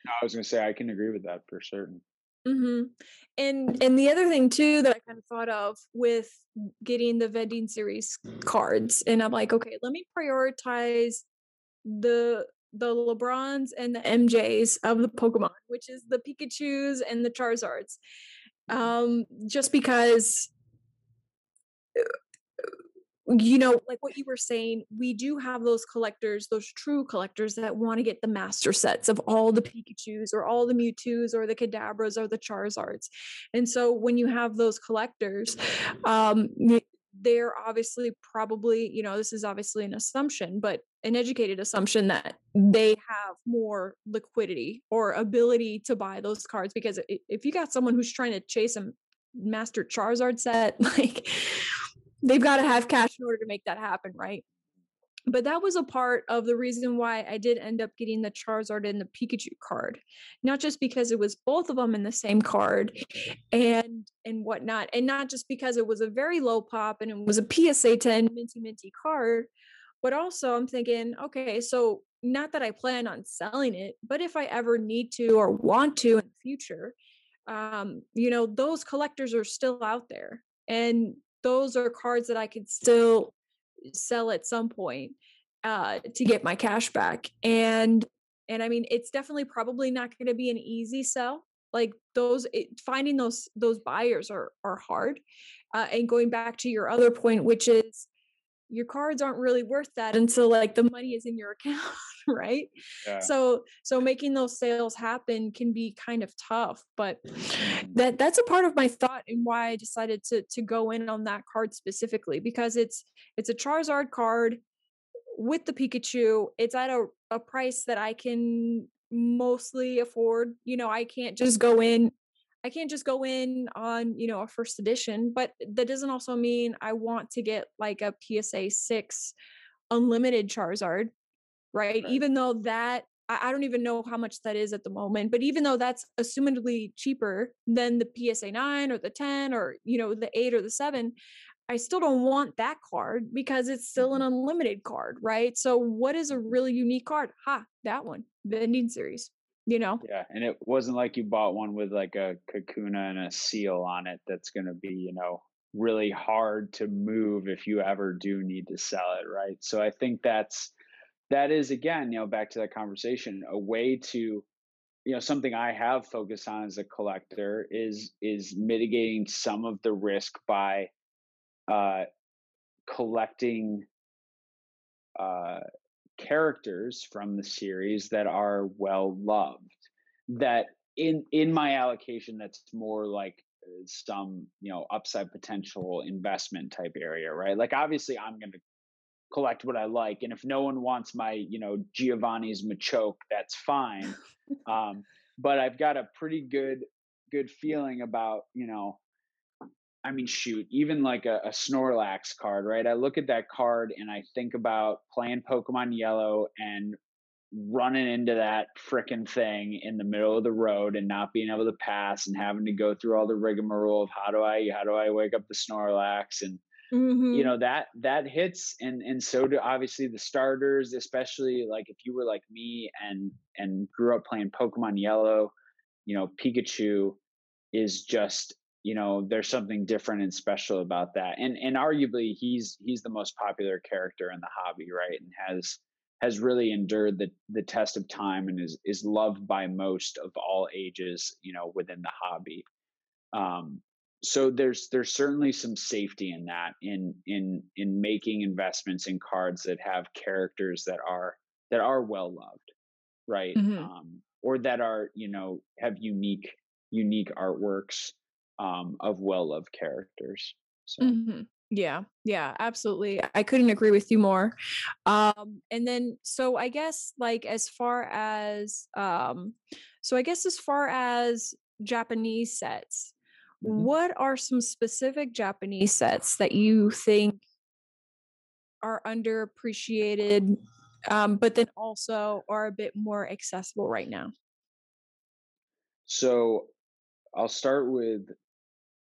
No, I was going to say I can agree with that for certain. Mm-hmm. And and the other thing too that I kind of thought of with getting the vending series cards, and I'm like, okay, let me prioritize the the LeBrons and the MJs of the Pokemon, which is the Pikachu's and the Charizards. Um, just because you know, like what you were saying, we do have those collectors, those true collectors that want to get the master sets of all the Pikachu's or all the Mewtwo's or the Kadabras or the Charizards. And so when you have those collectors, um, they're obviously probably, you know, this is obviously an assumption, but an educated assumption that they have more liquidity or ability to buy those cards. Because if you got someone who's trying to chase a master Charizard set, like, they've got to have cash in order to make that happen, right? But that was a part of the reason why I did end up getting the Charizard and the Pikachu card, not just because it was both of them in the same card, and and whatnot, and not just because it was a very low pop and it was a PSA 10 minty minty card, but also I'm thinking, okay, so not that I plan on selling it, but if I ever need to or want to in the future, um, you know, those collectors are still out there, and those are cards that I could still sell at some point uh, to get my cash back. And and I mean, it's definitely probably not going to be an easy sell. Like those, it, finding those those buyers are are hard. Uh, and going back to your other point, which is your cards aren't really worth that until like the money is in your account right yeah. so so making those sales happen can be kind of tough but mm-hmm. that that's a part of my thought and why i decided to to go in on that card specifically because it's it's a charizard card with the pikachu it's at a, a price that i can mostly afford you know i can't just go in I can't just go in on, you know, a first edition, but that doesn't also mean I want to get like a PSA 6 unlimited Charizard, right? right. Even though that I don't even know how much that is at the moment, but even though that's assumedly cheaper than the PSA 9 or the 10 or, you know, the 8 or the 7, I still don't want that card because it's still an mm-hmm. unlimited card, right? So what is a really unique card? Ha, that one, vending series you know? Yeah and it wasn't like you bought one with like a kakuna and a Seel on it that's going to be you know really hard to move if you ever do need to sell it right? So i think that's that is again you know back to that conversation a way to you know something i have focused on as a collector is is mitigating some of the risk by uh collecting uh characters from the series that are well loved that in in my allocation that's more like uh, some you know upside potential investment type area right? Like obviously i'm going to collect what i like and if no one wants my you know giovanni's machoke that's fine. Um but i've got a pretty good good feeling about you know I mean, shoot, even like a, a, Snorlax card, right? I look at that card and I think about playing Pokemon Yellow and running into that freaking thing in the middle of the road and not being able to pass and having to go through all the rigmarole of how do I how do I wake up the Snorlax and mm-hmm. you know that that hits and and so do obviously the starters, especially like if you were like me and and grew up playing Pokemon Yellow, you know Pikachu is just you know there's something different and special about that and and arguably he's he's the most popular character in the hobby right and has has really endured the the test of time and is is loved by most of all ages you know within the hobby um so there's there's certainly some safety in that in in in making investments in cards that have characters that are that are well loved right mm-hmm. um or that are you know have unique unique artworks um, of well loved characters. So. Mm-hmm. Yeah, yeah, absolutely. I couldn't agree with you more. Um, and then, so I guess, like, as far as, um, so I guess, as far as Japanese sets, mm-hmm. what are some specific Japanese sets that you think are underappreciated, um, but then also are a bit more accessible right now? So I'll start with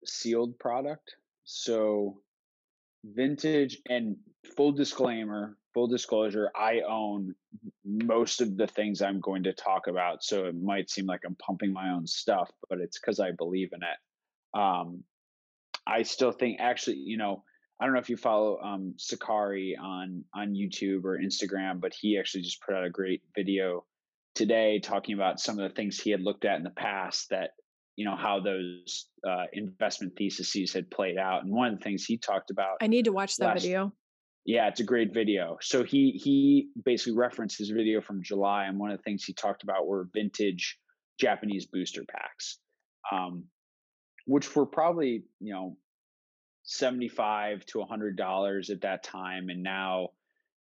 sealed product. So vintage and full disclaimer, full disclosure, I own most of the things I'm going to talk about. So it might seem like I'm pumping my own stuff, but it's because I believe in it. Um, I still think actually, you know, I don't know if you follow um, Sakari on on YouTube or Instagram, but he actually just put out a great video today talking about some of the things he had looked at in the past that you know how those uh, investment theses had played out. And one of the things he talked about, I need to watch that last, video. Yeah, it's a great video. So he he basically referenced his video from July, and one of the things he talked about were vintage Japanese booster packs, um, which were probably you know seventy five to a hundred dollars at that time, and now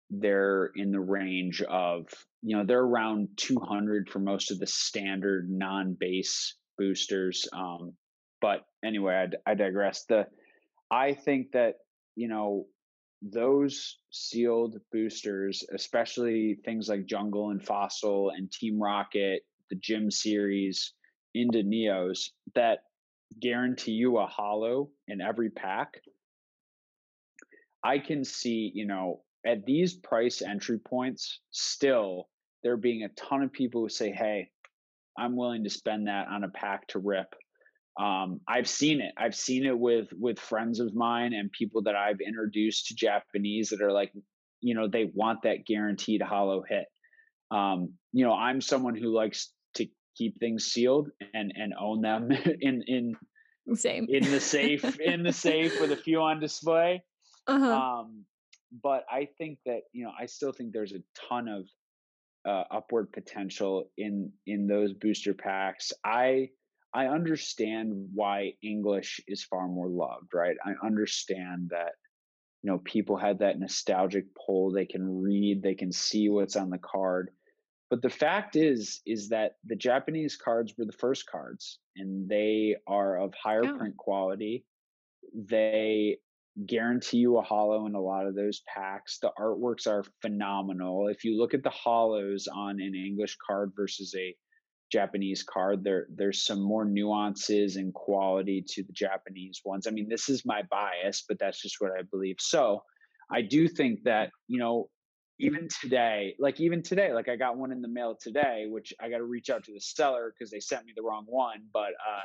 they're in the range of you know they're around 200 for most of the standard non-base boosters. Um, but anyway, I, I digress. The I think that you know those sealed boosters, especially things like Jungle and Fossil and Team Rocket, the Gym series, into Neos that guarantee you a holo in every pack. I can see, you know, at these price entry points, still there being a ton of people who say, Hey, I'm willing to spend that on a pack to rip. Um, I've seen it. I've seen it with with friends of mine and people that I've introduced to Japanese that are like, you know, they want that guaranteed holo hit. Um, you know, I'm someone who likes to keep things sealed and and own them in in same in the safe in the safe with a few on display. Uh-huh. Um, but I think that you know, I still think there's a ton of uh, upward potential in in those booster packs. I I understand why English is far more loved, right? I understand that you know people had that nostalgic pull. They can read, they can see what's on the card. But the fact is is that the Japanese cards were the first cards and they are of higher oh. print quality. They guarantee you a holo in a lot of those packs. The artworks are phenomenal. If you look at the holos on an English card versus a Japanese card, there there's some more nuances and quality to the Japanese ones. I mean, this is my bias, but that's just what I believe. So, I do think that, you know, even today, like even today, like I got one in the mail today, which I got to reach out to the seller because they sent me the wrong one, but uh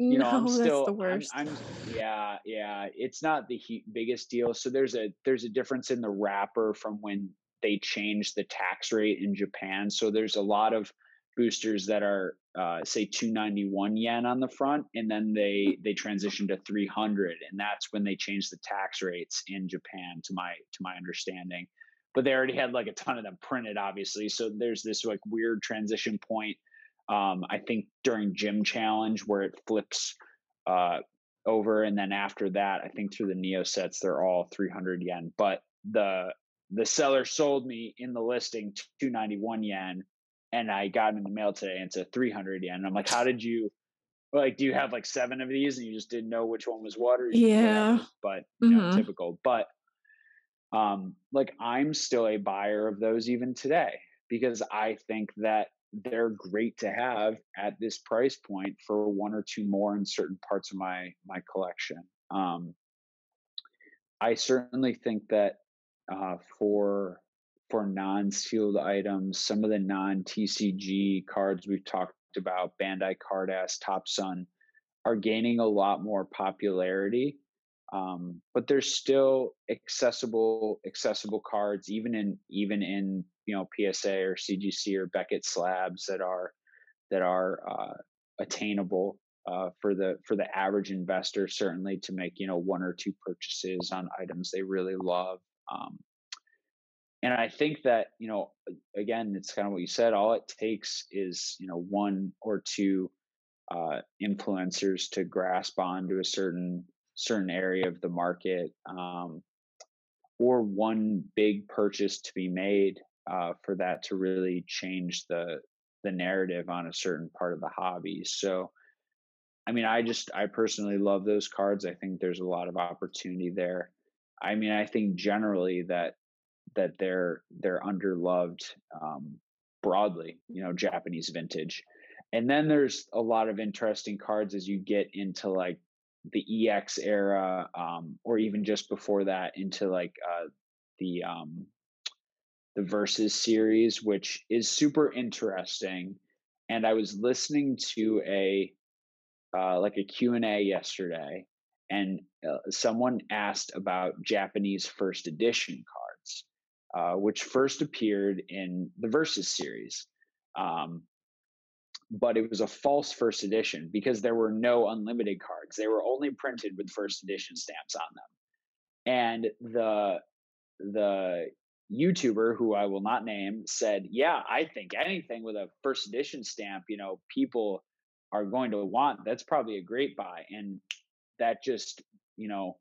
you know, no, I'm still, the worst. I'm, I'm, yeah, yeah, it's not the he- biggest deal. So there's a there's a difference in the wrapper from when they changed the tax rate in Japan. So there's a lot of boosters that are uh, say 291 yen on the front, and then they they transition to 300, and that's when they changed the tax rates in Japan, to my to my understanding. But they already had like a ton of them printed, obviously. So there's this like weird transition point um, I think during Gym Challenge where it flips uh, over, and then after that, I think through the Neo sets they're all 300 yen. But the the seller sold me in the listing 291 yen, and I got in the mail today and it's a 300 yen. And I'm like, how did you? Like, do you have like seven of these and you just didn't know which one was what? Or yeah, but you know, mm-hmm. typical. But um, like I'm still a buyer of those even today because I think that they're great to have at this price point for one or two more in certain parts of my my collection. Um, I certainly think that uh, for for non-sealed items, some of the non-TCG cards we've talked about, Bandai Card Topsun, are gaining a lot more popularity. Um, but there's still accessible accessible cards, even in even in you know PSA or CGC or Beckett slabs that are that are uh, attainable uh, for the for the average investor certainly to make you know one or two purchases on items they really love um, and i think that you know again it's kind of what you said all it takes is you know one or two uh, influencers to grasp on to a certain certain area of the market um, or one big purchase to be made uh, for that to really change the the narrative on a certain part of the hobby. So, I mean, I just I personally love those cards. I think there's a lot of opportunity there. I mean, I think generally that that they're they're underloved um, broadly. You know, Japanese vintage, and then there's a lot of interesting cards as you get into like the EX era, um, or even just before that into like uh, the um, the Versus series, which is super interesting. And I was listening to a uh, like a Q and A yesterday, and uh, someone asked about Japanese first edition cards, uh, which first appeared in the Versus series. Um, but it was a false first edition because there were no unlimited cards. They were only printed with first edition stamps on them. And the the YouTuber who I will not name said, "Yeah, I think anything with a first edition stamp, you know, people are going to want. That's probably a great buy." And that just, you know,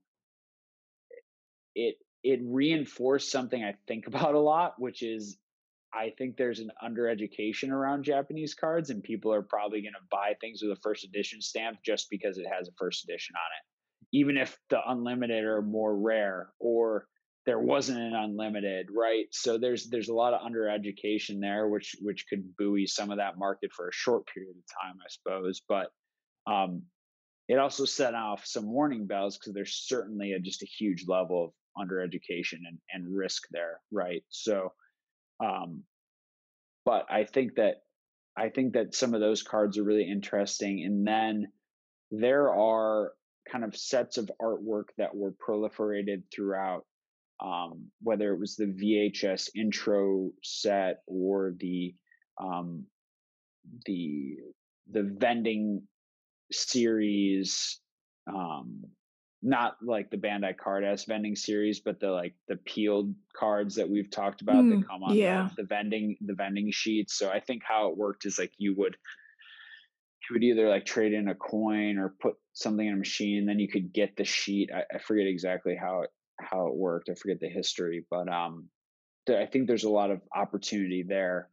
it it reinforced something I think about a lot, which is I think there's an undereducation around Japanese cards, and people are probably going to buy things with a first edition stamp just because it has a first edition on it, even if the unlimited are more rare or there wasn't an unlimited, right? So there's there's a lot of undereducation there, which which could buoy some of that market for a short period of time, I suppose. But um, it also set off some warning bells because there's certainly a, just a huge level of undereducation and, and risk there, right? So um, but I think that I think that some of those cards are really interesting. And then there are kind of sets of artwork that were proliferated throughout, um, whether it was the VHS intro set or the um, the the vending series um, not like the Bandai Carddass vending series, but the like the peeled cards that we've talked about mm, that come on yeah. the, the, vending the vending sheets. So I think how it worked is like you would you would either like trade in a coin or put something in a machine, then you could get the sheet. I, I forget exactly how it how it worked. I forget the history, but um, I think there's a lot of opportunity there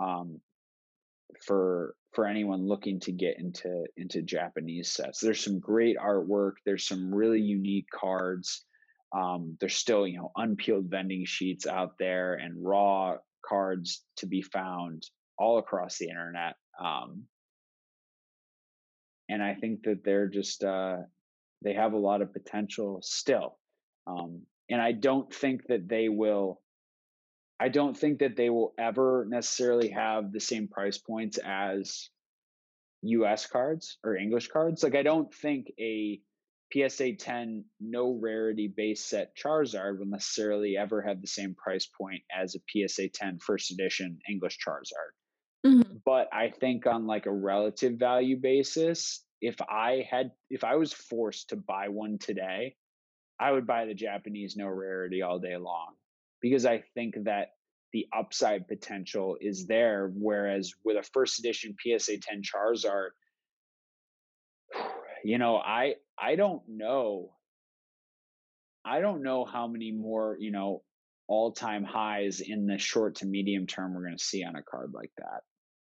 um, for for anyone looking to get into into Japanese sets. There's some great artwork. There's some really unique cards. Um, there's still you know unpeeled vending sheets out there and raw cards to be found all across the internet. Um, and I think that they're just uh, they have a lot of potential still. Um, and I don't think that they will I don't think that they will ever necessarily have the same price points as US cards or English cards. Like I don't think a PSA 10 no rarity base set Charizard will necessarily ever have the same price point as a PSA 10 first edition English Charizard. Mm-hmm. But I think on like a relative value basis, if I had if I was forced to buy one today, I would buy the Japanese no rarity all day long because I think that the upside potential is there. Whereas with a first edition PSA 10 Charizard, you know, I I don't know. I don't know how many more, you know, all-time highs in the short to medium term we're going to see on a card like that.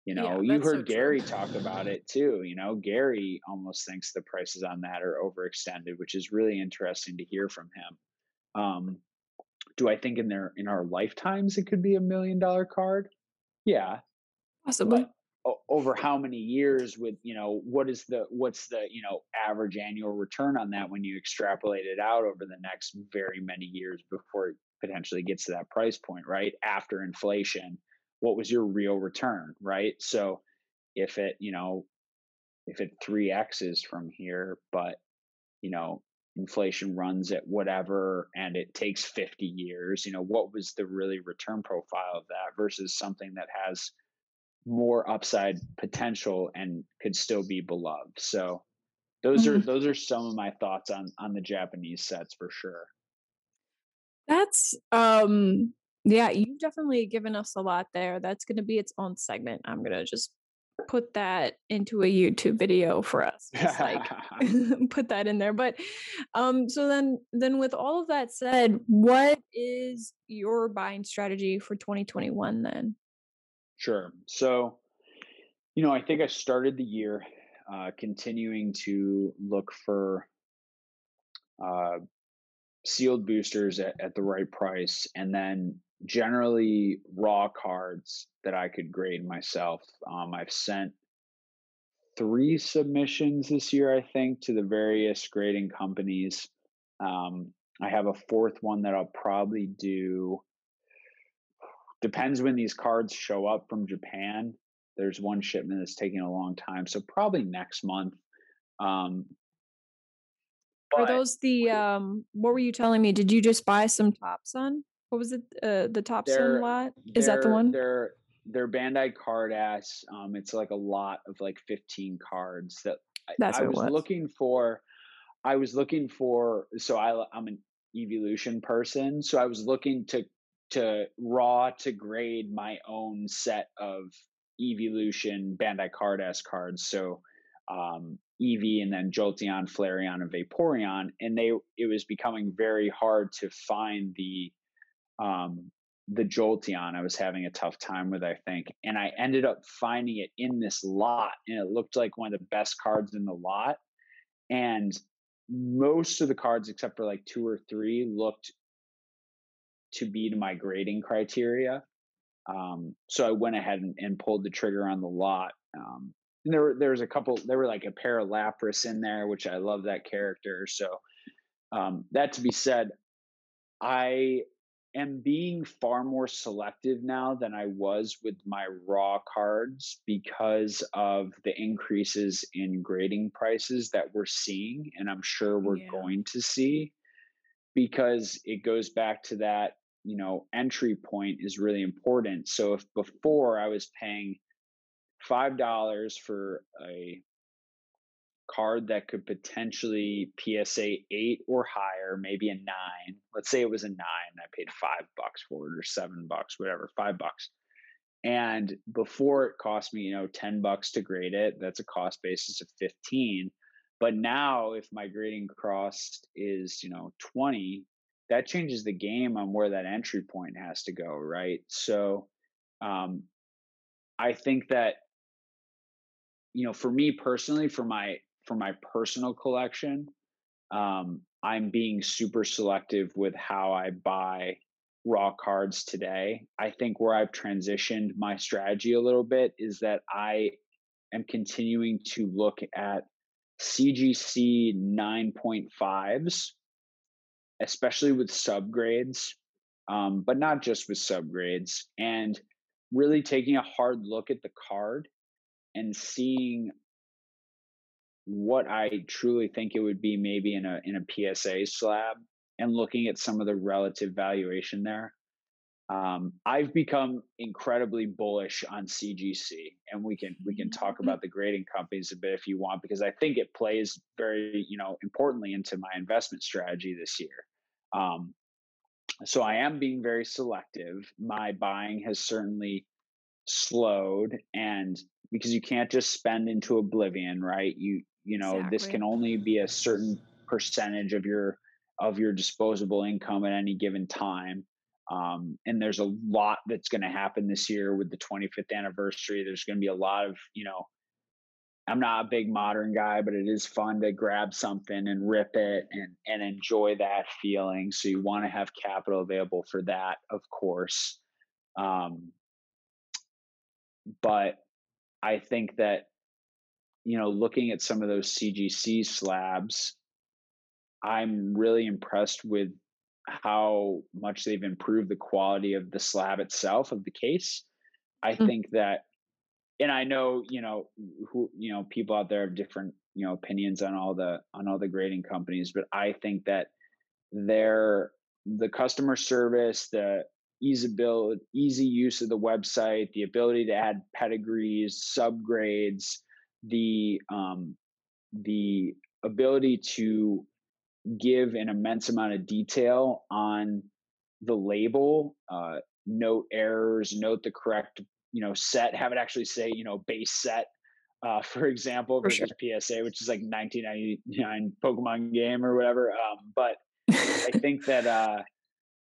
You know, yeah, you heard so Gary talk about it too. You know, Gary almost thinks the prices on that are overextended, which is really interesting to hear from him. Um, do I think in their in our lifetimes it could be a million dollar card? Yeah, possibly. But over how many years with you know what is the what's the you know average annual return on that when you extrapolate it out over the next very many years before it potentially gets to that price point right after inflation what was your real return right so if it you know if it 3x's from here but you know inflation runs at whatever and it takes 50 years you know what was the really return profile of that versus something that has more upside potential and could still be beloved? So those mm-hmm. are those are some of my thoughts on on the japanese sets for sure. That's um yeah you've definitely given us a lot there. That's going to be its own segment. I'm going to just put that into a YouTube video for us. Just like put that in there. But um so then then with all of that said, what is your buying strategy for 2021 then? Sure. So you know, I think I started the year uh continuing to look for uh sealed boosters at, at the right price and then generally raw cards that I could grade myself. Um, I've sent three submissions this year, I think, to the various grading companies. Um, I have a fourth one that I'll probably do. Depends when these cards show up from Japan. There's one shipment that's taking a long time, so probably next month. Um, Are those the um? What were you telling me? Did you just buy some Topsun? What was it? Uh, the Topsun lot? Is that the one? They're they're Bandai Carddass. Um, it's like a lot of like 15 cards that That's I, I was, was looking for. I was looking for. So I I'm an evolution person, so I was looking to to raw to grade my own set of evolution Bandai Carddass cards. So um, Eevee and then Jolteon, Flareon, and Vaporeon, and they it was becoming very hard to find the um, the Jolteon I was having a tough time with, I think. And I ended up finding it in this lot, and it looked like one of the best cards in the lot. And most of the cards, except for like two or three, looked to be to my grading criteria. Um, so I went ahead and, and, pulled the trigger on the lot. Um, and there were there was a couple. There were like a pair of Lapras in there, which I love that character. So um, that to be said, I am being far more selective now than I was with my raw cards because of the increases in grading prices that we're seeing, and I'm sure we're yeah. going to see because it goes back to that, you know, entry point is really important. So if before I was paying $5 for a card that could potentially PSA eight or higher, maybe a nine. Let's say it was a nine. I paid five bucks for it or seven bucks, whatever, five bucks. And before it cost me, you know, 10 bucks to grade it, that's a cost basis of 15. But now if my grading cost is, you know, 20, that changes the game on where that entry point has to go, right? So um, I think that you know for me personally for my for my personal collection, um, I'm being super selective with how I buy raw cards today. I think where I've transitioned my strategy a little bit is that I am continuing to look at CGC 9.5s, especially with subgrades, um, but not just with subgrades, and really taking a hard look at the card and seeing what I truly think it would be maybe in a in a PSA slab and looking at some of the relative valuation there. Um, I've become incredibly bullish on CGC, and we can we can talk mm-hmm. about the grading companies a bit if you want, because I think it plays very you know importantly into my investment strategy this year. Um, so I am being very selective. My buying has certainly slowed, and because you can't just spend into oblivion, right? You you know exactly. this can only be a certain percentage of your of your disposable income at any given time um, and there's a lot that's going to happen this year with the 25th anniversary there's going to be a lot of you know i'm not a big modern guy but it is fun to grab something and rip it and and enjoy that feeling so you want to have capital available for that of course um, but i think that you know, looking at some of those CGC slabs, I'm really impressed with how much they've improved the quality of the slab itself of the case. I mm-hmm. think that, and I know, you know, who, you know, people out there have different, you know, opinions on all the, on all the grading companies, but I think that their, the customer service, the easyability, easy use of the website, the ability to add pedigrees, subgrades, the um, the ability to give an immense amount of detail on the label, uh, note errors, note the correct you know set, have it actually say you know base set, uh, for example, for versus sure. PSA, which is like 1999 Pokemon game or whatever. Um, but I think that uh,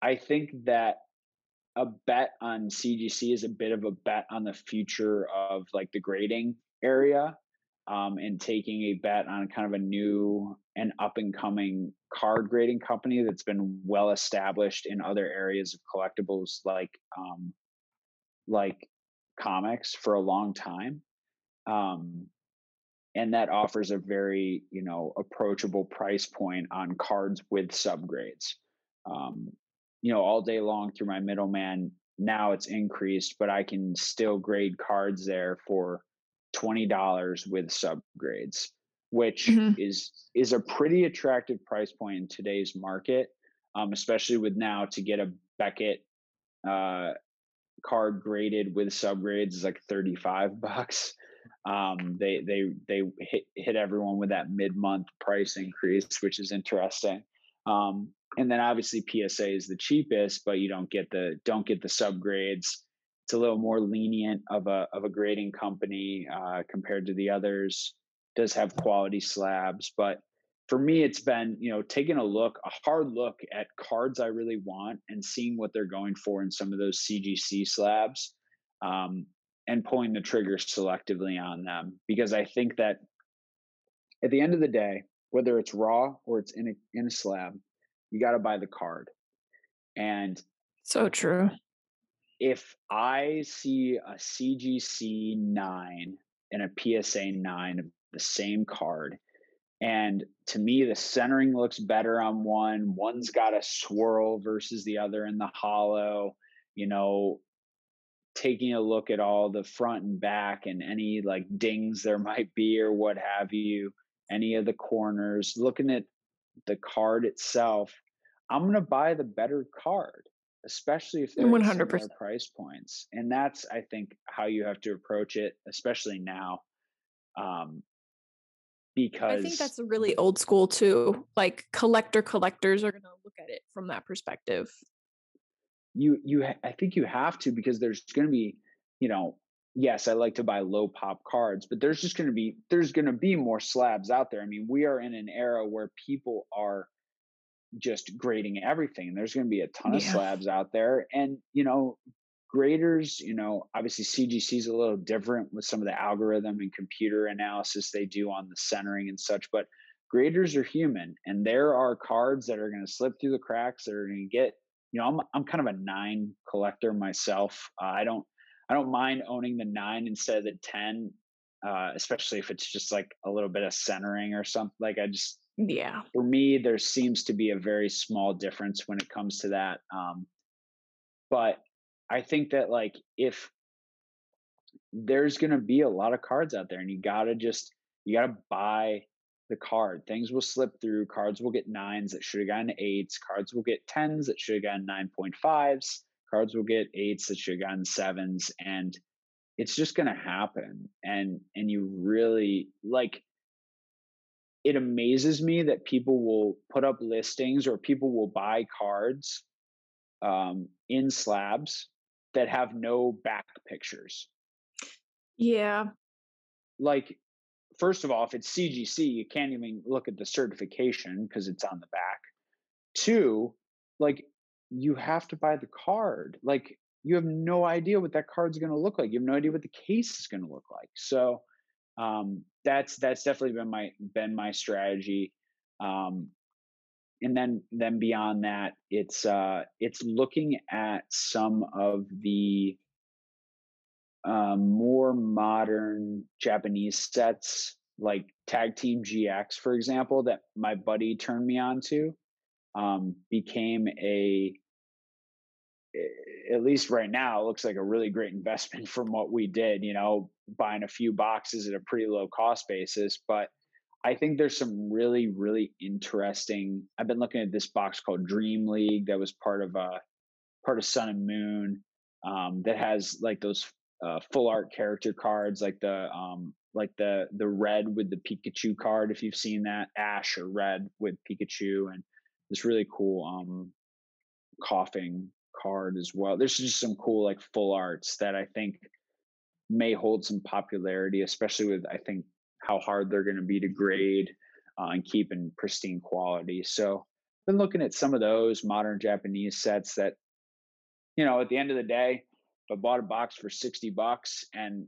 I think that a bet on CGC is a bit of a bet on the future of like the grading area um, and taking a bet on kind of a new and up and coming card grading company that's been well established in other areas of collectibles like um, like comics for a long time. Um, and that offers a very you know approachable price point on cards with subgrades um, you know all day long through my middleman now it's increased but i can still grade cards there for $20 with subgrades which mm-hmm. is is a pretty attractive price point in today's market um, especially with now to get a beckett uh, card graded with subgrades is like 35 bucks um, they they they hit hit everyone with that mid month price increase, which is interesting. Um, and then obviously PSA is the cheapest, but you don't get the don't get the subgrades. It's a little more lenient of a of a grading company uh, compared to the others. Does have quality slabs, but for me, it's been you know taking a look, a hard look at cards I really want, and seeing what they're going for in some of those CGC slabs. Um, and pulling the trigger selectively on them because I think that at the end of the day, whether it's raw or it's in a in a slab, you got to buy the card. And so true. If I see a CGC 9 and a PSA 9 of the same card and to me the centering looks better on one, one's got a swirl versus the other in the holo, you know, taking a look at all the front and back and any like dings there might be or what have you, any of the corners, looking at the card itself, I'm going to buy the better card, especially if they're 100% price points. And that's, I think, how you have to approach it, especially now. Um, because I think that's really old school too. Like collector collectors are going to look at it from that perspective you you I think you have to because there's going to be, you know, yes, I like to buy low pop cards, but there's just going to be there's going to be more slabs out there. I mean, we are in an era where people are just grading everything. There's going to be a ton yeah. of slabs out there and, you know, graders, you know, obviously CGC is a little different with some of the algorithm and computer analysis they do on the centering and such, but graders are human and there are cards that are going to slip through the cracks that are going to get you know, I'm I'm kind of a nine collector myself. Uh, I don't I don't mind owning the nine instead of the ten, uh, especially if it's just like a little bit of centering or something. Like I just yeah. For me, there seems to be a very small difference when it comes to that. Um, but I think that like if there's going to be a lot of cards out there, and you got to just you got to buy the card. Things will slip through. Cards will get nines that should have gotten eights. Cards will get tens that should have gotten 9.5s. Cards will get eights that should have gotten sevens. And it's just going to happen. And, and you really like, it amazes me that people will put up listings or people will buy cards um, in slabs that have no back pictures. Yeah. Like first of all, if it's CGC, you can't even look at the certification because it's on the back. Two, like you have to buy the card. Like you have no idea what that card's going to look like. You have no idea what the case is going to look like. So um, that's that's definitely been my been my strategy. Um, and then then beyond that, it's uh, it's looking at some of the um, more modern Japanese sets like Tag Team GX, for example, that my buddy turned me on to, um, became a at least right now it looks like a really great investment from what we did you know buying a few boxes at a pretty low cost basis but i think there's some really really interesting i've been looking at this box called dream league that was part of a uh, part of sun and moon um, that has like those uh, full art character cards like the um like the the red with the Pikachu card if you've seen that ash or red with Pikachu and this really cool um Koffing card as well. There's just some cool like full arts that I think may hold some popularity, especially with I think how hard they're going to be to grade uh, and keep in pristine quality. So been looking at some of those modern Japanese sets that, you know, at the end of the day, if I bought a box for 60 bucks and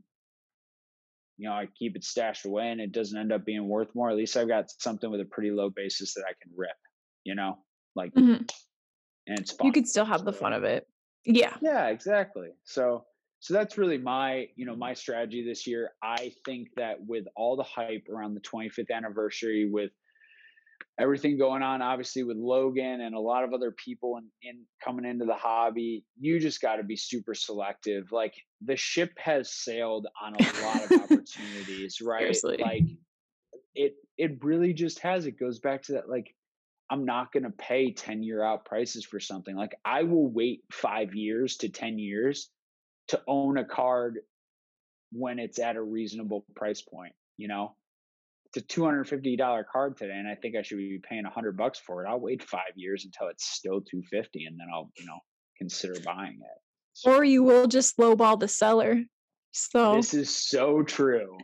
you know, I keep it stashed away and it doesn't end up being worth more, at least I've got something with a pretty low basis that I can rip, you know, like, mm-hmm. and it's fun. You could still have the fun of it. Yeah. Yeah, exactly. So, so that's really my you know my strategy this year. I think that with all the hype around the 25th anniversary with everything going on obviously with logan and a lot of other people in, in coming into the hobby you just got to be super selective. Like the ship has sailed on a lot of opportunities right? Seriously. like it it really just has. It goes back to that like i'm not going to pay 10 year out prices for something. Like i will wait 5 years to 10 years to own a card when it's at a reasonable price point you know? It's a $250 card today and i think i should be paying 100 bucks for it. I'll wait 5 years until it's still 250 and then i'll you know consider buying it. Or you will just lowball the seller. So this is so true.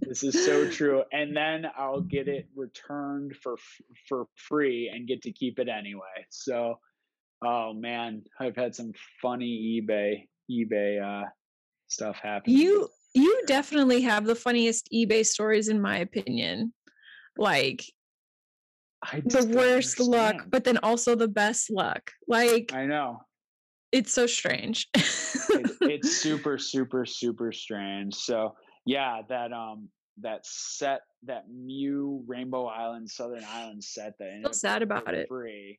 This is so true and then i'll get it returned for for free and get to keep it anyway. So oh man i've had some funny ebay ebay uh stuff happen you you definitely have the funniest ebay stories in my opinion. Like the worst luck but then also the best luck. Like i know. it's so strange. It, it's super super super strange. So yeah, that um that set that Mew Rainbow Island Southern Island set that ended so sad about it. Free.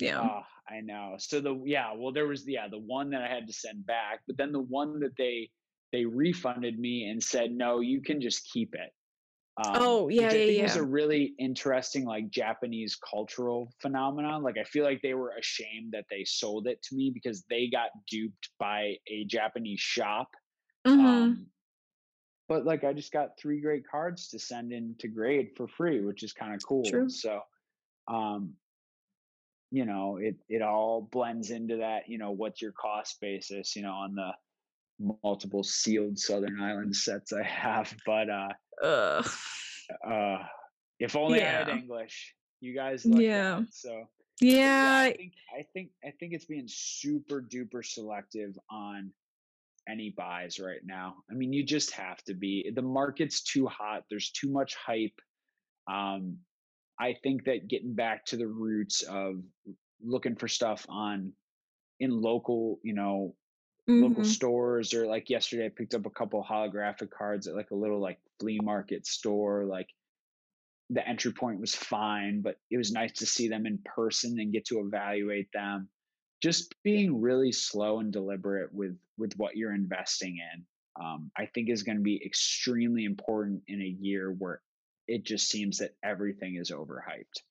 Yeah. Oh, I know. So the yeah, well there was yeah, the one that I had to send back, but then the one that they they refunded me and said, "No, you can just keep it." Um, oh yeah, which I yeah, think yeah. was a really interesting like Japanese cultural phenomenon. Like I feel like they were ashamed that they sold it to me because they got duped by a Japanese shop. Mm-hmm. Um, but like I just got three great cards to send in to grade for free, which is kind of cool. True. So, um, you know, it it all blends into that. You know, what's your cost basis? You know, on the multiple sealed Southern Island sets I have, but uh, uh, if only yeah. I had English. You guys, yeah. So yeah. yeah, I think I think I think it's being super duper selective on any buys right now. I mean, you just have to be. The market's too hot. There's too much hype. Um, I think that getting back to the roots of looking for stuff on in local, you know, mm-hmm. local stores or like yesterday I picked up a couple holographic cards at like a little like flea market store. Like the entry point was fine, but it was nice to see them in person and get to evaluate them just being really slow and deliberate with with what you're investing in um, i think is going to be extremely important in a year where it just seems that everything is overhyped.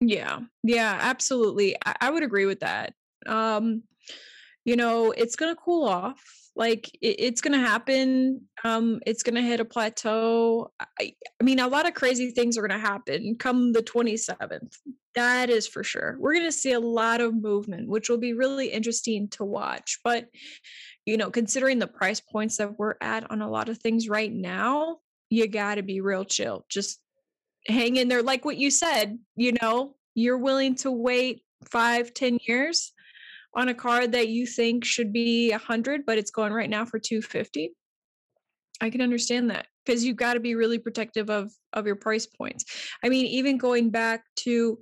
Yeah yeah absolutely i, I would agree with that um you know it's going to cool off like it, it's going to happen um it's going to hit a plateau I, I mean a lot of crazy things are going to happen come the 27th that is for sure we're going to see a lot of movement which will be really interesting to watch but you know considering the price points that we're at on a lot of things right now you got to be real chill just hang in there like what you said you know you're willing to wait five ten years on a card that you think should be a hundred, but it's going right now for 250. I can understand that because you've got to be really protective of of your price points. I mean, even going back to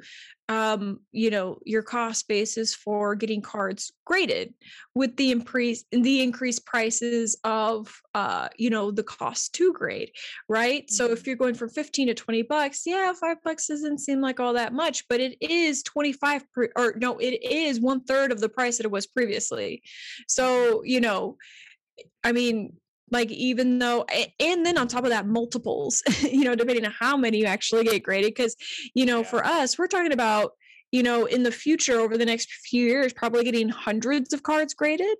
um, you know, your cost basis for getting cards graded with the increase the increased prices of uh, you know, the cost to grade, right? Mm-hmm. So if mm-hmm. you're going from 15 to 20 bucks, yeah, five bucks doesn't seem like all that much, but it is 25 per, or no, it is one third of the price that it was previously. So, you know, I mean, like even though and then on top of that multiples you know depending on how many you actually get graded because you know yeah. for us we're talking about you know in the future over the next few years probably getting hundreds of cards graded.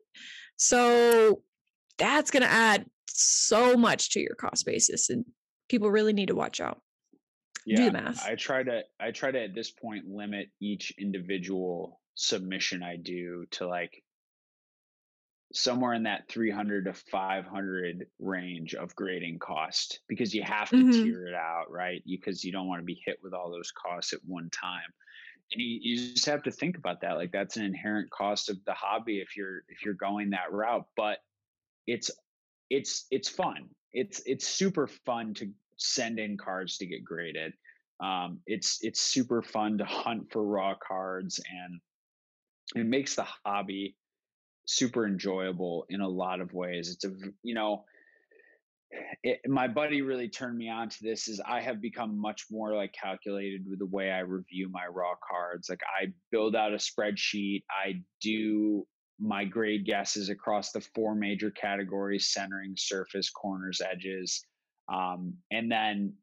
So that's going to add so much to your cost basis and people really need to watch out. Yeah, do the math. I try to i try to at this point limit each individual submission i do to like somewhere in that 300 to 500 range of grading cost because you have to mm-hmm. tier it out right? Because you don't want to be hit with all those costs at one time. And you, you just have to think about that like that's an inherent cost of the hobby if you're if you're going that route but it's it's it's fun. It's it's super fun to send in cards to get graded. Um, it's it's super fun to hunt for raw cards and it makes the hobby super enjoyable in a lot of ways. It's a you know, it, my buddy really turned me on to this. Is I have become much more like calculated with the way I review my raw cards. Like I build out a spreadsheet. I do my grade guesses across the four major categories: centering, surface, corners, edges, um, and then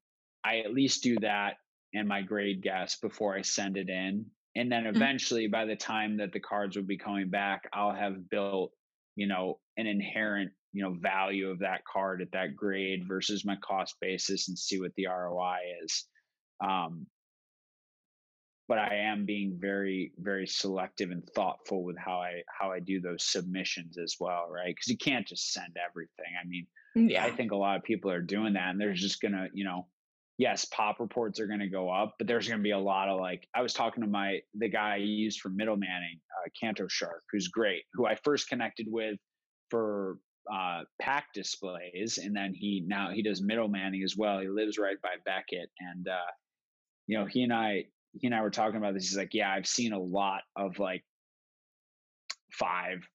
I at least do that and my grade guess before I send it in and then mm. eventually by the time that the cards will be coming back i'll have built you know an inherent you know value of that card at that grade versus my cost basis and see what the roi is. Um but i am being very very selective and thoughtful with how i how i do those submissions as well right? Because you can't just send everything. I mean yeah i think a lot of people are doing that and they're just gonna you know yes, pop reports are going to go up, but there's going to be a lot of like, I was talking to my, the guy I used for middlemaning, uh, Canto Shark, who's great, who I first connected with for uh, pack displays. And then he, now he does middlemaning as well. He lives right by Beckett. And, uh, you know, he and I, he and I were talking about this. He's like, yeah, I've seen a lot of like five,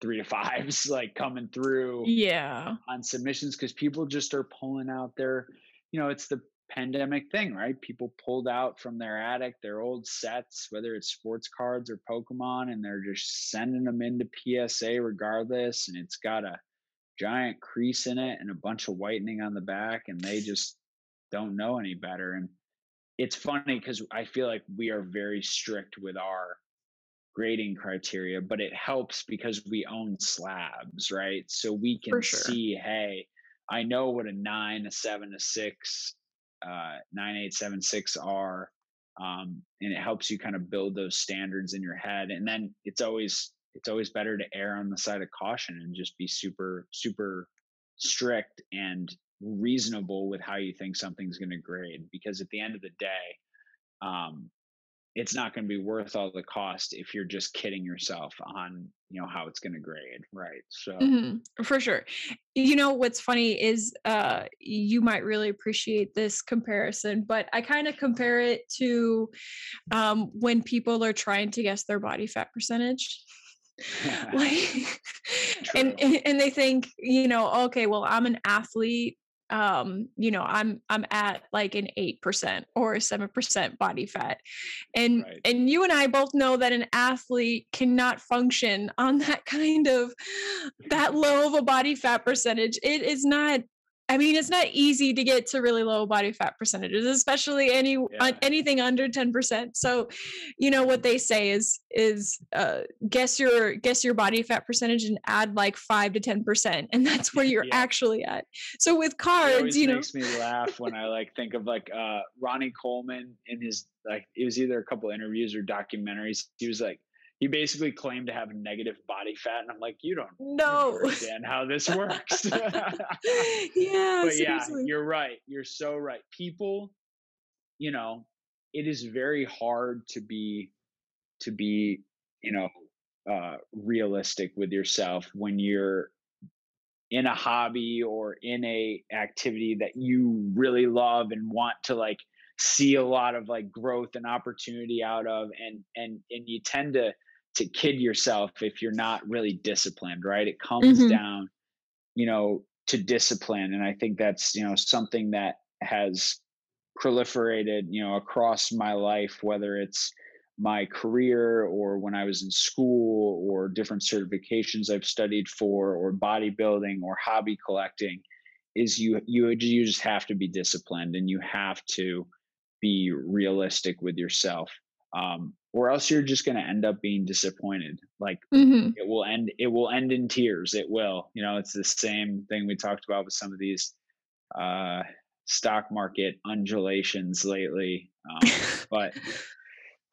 three to fives like coming through yeah on submissions because people just are pulling out their you know it's the pandemic thing, right? People pulled out from their attic their old sets, whether it's sports cards or Pokemon, and they're just sending them into PSA regardless. And it's got a giant crease in it and a bunch of whitening on the back, and they just don't know any better. And it's funny because I feel like we are very strict with our grading criteria, but it helps because we own slabs, right? So we can sure. see, hey, I know what a nine, a seven, a six, uh, 9876R. Um, and it helps you kind of build those standards in your head. And then it's always it's always better to err on the side of caution and just be super super strict and reasonable with how you think something's going to grade because at the end of the day um, it's not going to be worth all the cost if you're just kidding yourself on you know how it's going to grade right so mm-hmm, for sure. You know what's funny is uh you might really appreciate this comparison but i kind of compare it to um when people are trying to guess their body fat percentage. Like and and they think you know okay well i'm an athlete um you know i'm i'm at like an 8% or 7% body fat and right. and you and i both know that an athlete cannot function on that kind of that low of a body fat percentage it is not I mean, it's not easy to get to really low body fat percentages, especially any yeah. anything under ten percent. So, you know what they say is is uh, guess your guess your body fat percentage and add like five to ten percent, and that's where you're yeah. actually at. So with cards, you know, makes me laugh when I like think of like uh, Ronnie Coleman in his like it was either a couple interviews or documentaries. He was like he basically claimed to have negative body fat and i'm like you don't no. understand how this works. Yeah but seriously. yeah you're right you're so right. People you know it is very hard to be to be you know uh realistic with yourself when you're in a hobby or in a activity that you really love and want to like see a lot of like growth and opportunity out of and and and you tend to to kid yourself if you're not really disciplined right it comes mm-hmm. down you know to discipline and i think that's you know something that has proliferated you know across my life whether it's my career or when i was in school or different certifications i've studied for or bodybuilding or hobby collecting is you you you just have to be disciplined and you have to be realistic with yourself um, or else you're just going to end up being disappointed like mm-hmm. it will end it will end in tears it will you know it's the same thing we talked about with some of these uh, stock market undulations lately um, but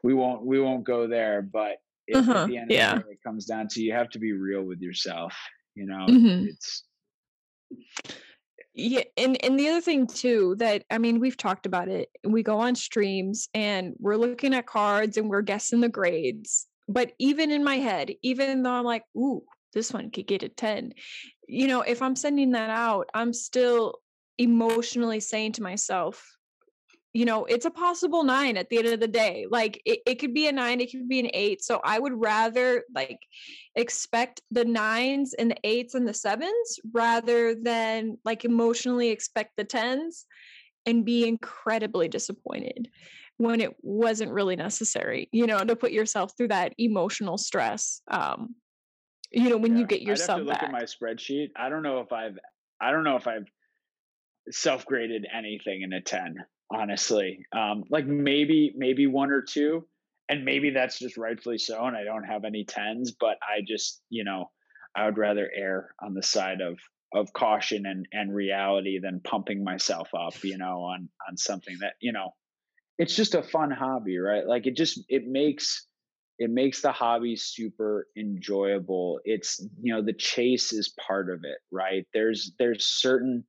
we won't we won't go there but if, uh-huh. at the end yeah. of the day it comes down to you have to be real with yourself you know mm-hmm. it's yeah, and and the other thing too that I mean we've talked about it. We go on streams and we're looking at cards and we're guessing the grades. But even in my head, even though I'm like, ooh, this one could get a 10, you know, if I'm sending that out, I'm still emotionally saying to myself, you know, it's a possible nine at the end of the day. Like it, it could be a nine, it could be an eight. So I would rather like expect the nines and the eights and the sevens rather than like emotionally expect the tens and be incredibly disappointed when it wasn't really necessary, you know, to put yourself through that emotional stress. Um, you know, when yeah, you get yourself to look back. at my spreadsheet. I don't know if I've I don't know if I've self graded anything in a 10 honestly. Um, like maybe maybe one or two, and maybe that's just rightfully so, and I don't have any tens, but I just you know I would rather err on the side of of caution and and reality than pumping myself up, you know, on on something that you know it's just a fun hobby, right? Like it just it makes it makes the hobby super enjoyable. It's you know the chase is part of it, right? There's there's certain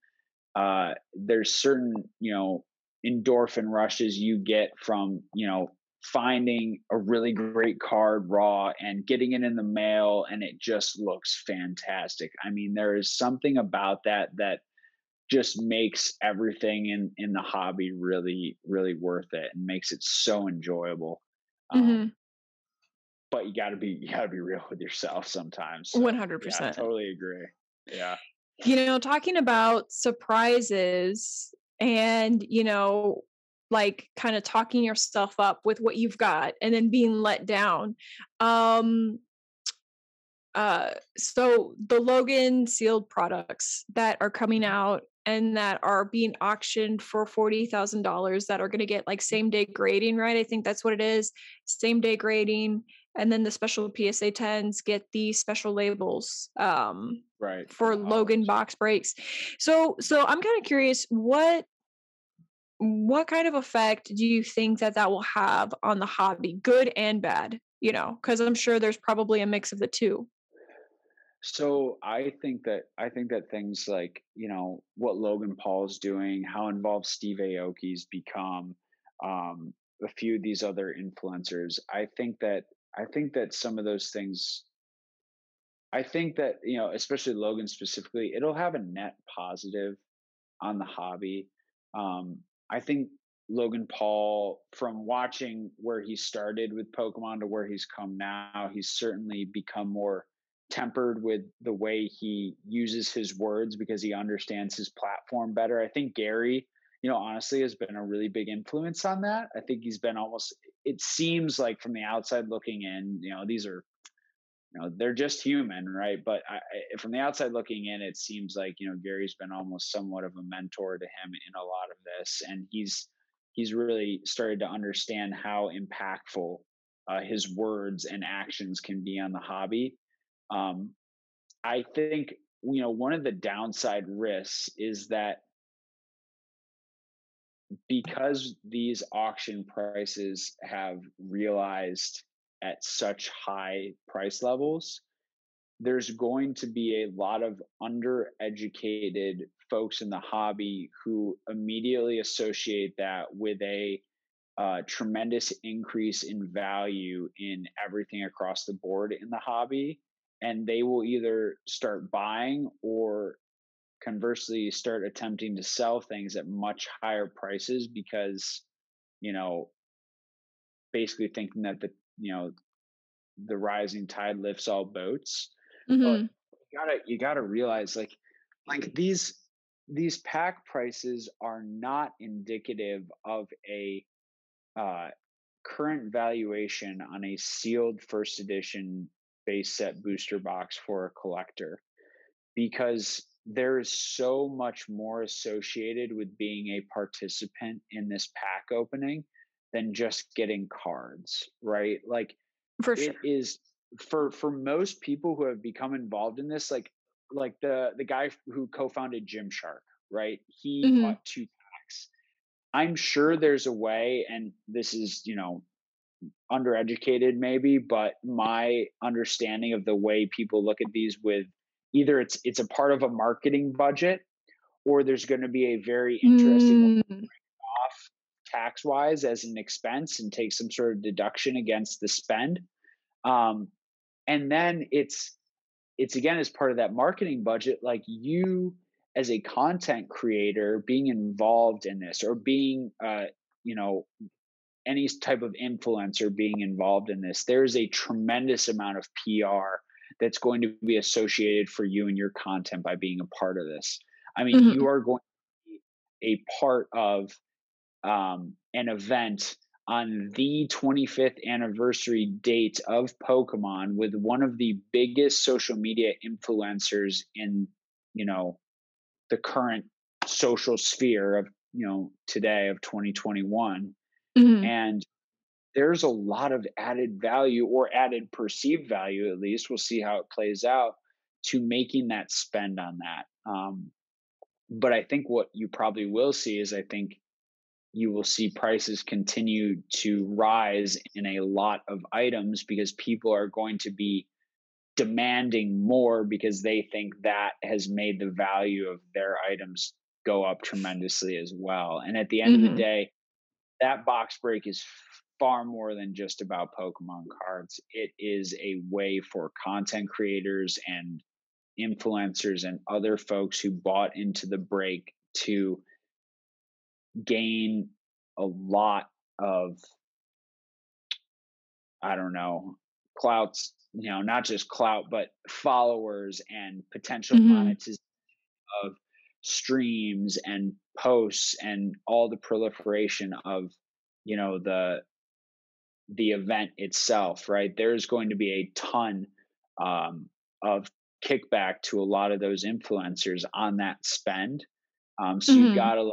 uh there's certain you know endorphin rushes you get from you know finding a really great card raw and getting it in the mail and it just looks fantastic. I mean there is something about that that just makes everything in in the hobby really really worth it and makes it so enjoyable um, mm-hmm. but you got to be you got to be real with yourself sometimes so, 100% yeah, totally agree yeah. You know talking about surprises and you know like kind of talking yourself up with what you've got and then being let down um uh so the logan sealed products that are coming out and that are being auctioned for $40,000 that are going to get like same day grading, right? I think that's what it is. Same day grading. And then the special PSA 10s get the special labels um, right for Logan box breaks. So so I'm kind of curious what what kind of effect do you think that that will have on the hobby good and bad you know? Because i'm sure there's probably a mix of the two. So i think that i think that things like you know what logan paul's doing how involved steve aoki's become um, a few of these other influencers i think that i think that some of those things i think that you know especially logan specifically it'll have a net positive on the hobby um, I think Logan Paul, from watching where he started with Pokemon to where he's come now, he's certainly become more tempered with the way he uses his words because he understands his platform better. I think Gary, you know, honestly has been a really big influence on that. I think he's been almost, it seems like from the outside looking in, you know, these are you know they're just human right? But I, from the outside looking in it seems like you know gary's been almost somewhat of a mentor to him in a lot of this and he's he's really started to understand how impactful uh, his words and actions can be on the hobby. Um, i think you know one of the downside risks is that because these auction prices have realized at such high price levels, there's going to be a lot of undereducated folks in the hobby who immediately associate that with a uh, tremendous increase in value in everything across the board in the hobby. And they will either start buying or conversely start attempting to sell things at much higher prices because, you know, basically thinking that the you know the rising tide lifts all boats mm-hmm. but you gotta you gotta realize like like these these pack prices are not indicative of a uh, current valuation on a sealed first edition base set booster box for a collector because there is so much more associated with being a participant in this pack opening than just getting cards, right? Like for sure. it is for for most people who have become involved in this, like like the the guy who co-founded Gymshark, right? He mm-hmm. bought two packs. I'm sure there's a way, and this is, you know, undereducated maybe, but my understanding of the way people look at these with either it's it's a part of a marketing budget or there's going to be a very interesting mm tax wise as an expense and take some sort of deduction against the spend. Um, and then it's it's again as part of that marketing budget, like you as a content creator being involved in this or being uh, you know any type of influencer being involved in this, there's a tremendous amount of PR that's going to be associated for you and your content by being a part of this. I mean, mm-hmm. you are going to be a part of um, an event on the 25th anniversary date of Pokemon with one of the biggest social media influencers in, you know, the current social sphere of, you know, today of 2021. Mm-hmm. And there's a lot of added value or added perceived value, at least. We'll see how it plays out to making that spend on that. Um, but I think what you probably will see is I think you will see prices continue to rise in a lot of items because people are going to be demanding more because they think that has made the value of their items go up tremendously as well. And at the end mm-hmm. of the mm-hmm. day, that box break is far more than just about Pokemon cards. It is a way for content creators and influencers and other folks who bought into the break to gain a lot of I don't know, clouts, you know, not just clout, but followers and potential mm-hmm. monetization of streams and posts and all the proliferation of, you know, the the event itself, right? There's going to be a ton um, of kickback to a lot of those influencers on that spend. Um, so mm-hmm. you got to think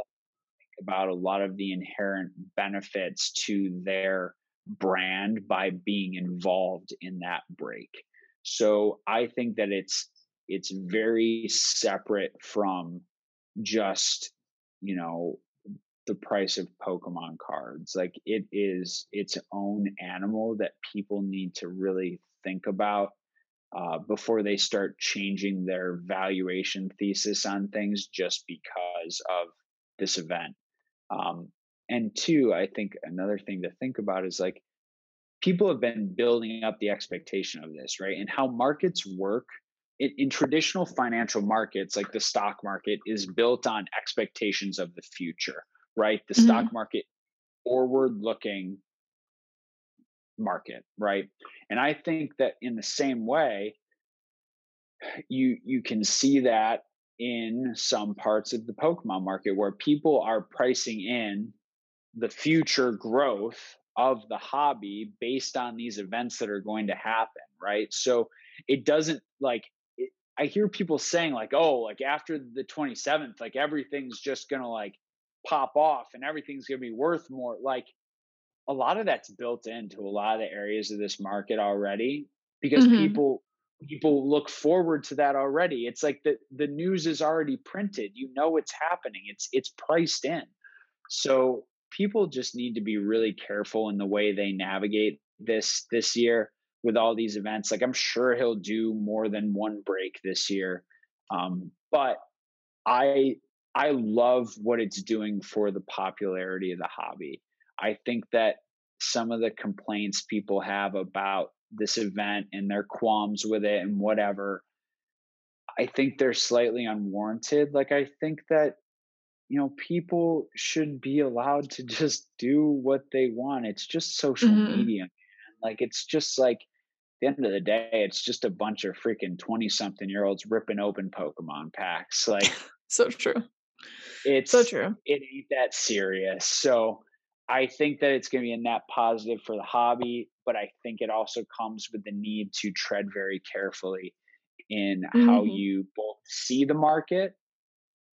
about a lot of the inherent benefits to their brand by being involved in that break. So I think that it's it's very separate from just you know the price of Pokemon cards. Like it is its own animal that people need to really think about uh, before they start changing their valuation thesis on things just because of this event. Um, and two, I think another thing to think about is like people have been building up the expectation of this, right? And how markets work in, in traditional financial markets, like the stock market, is built on expectations of the future right? The mm-hmm. stock market forward looking market, right? And I think that in the same way, you you can see that in some parts of the Pokemon market where people are pricing in the future growth of the hobby based on these events that are going to happen, right? So it doesn't like it, I hear people saying like, "Oh, like after the 27th, like everything's just going to like pop off and everything's going to be worth more like a lot of that's built into a lot of the areas of this market already because mm-hmm. people people look forward to that already. It's like the the news is already printed. You know it's happening. It's it's priced in. So people just need to be really careful in the way they navigate this this year with all these events. Like i'm sure he'll do more than one break this year um, but i I love what it's doing for the popularity of the hobby. I think that some of the complaints people have about this event and their qualms with it and whatever, I think they're slightly unwarranted. Like, I think that, you know, people should be allowed to just do what they want. It's just social mm-hmm. media. Man. Like, it's just like, the end of the day, it's just a bunch of freaking 20 something year olds ripping open Pokemon packs. Like, so true. It's so true. It ain't that serious. So I think that it's going to be a net positive for the hobby, but I think it also comes with the need to tread very carefully in mm-hmm. how you both see the market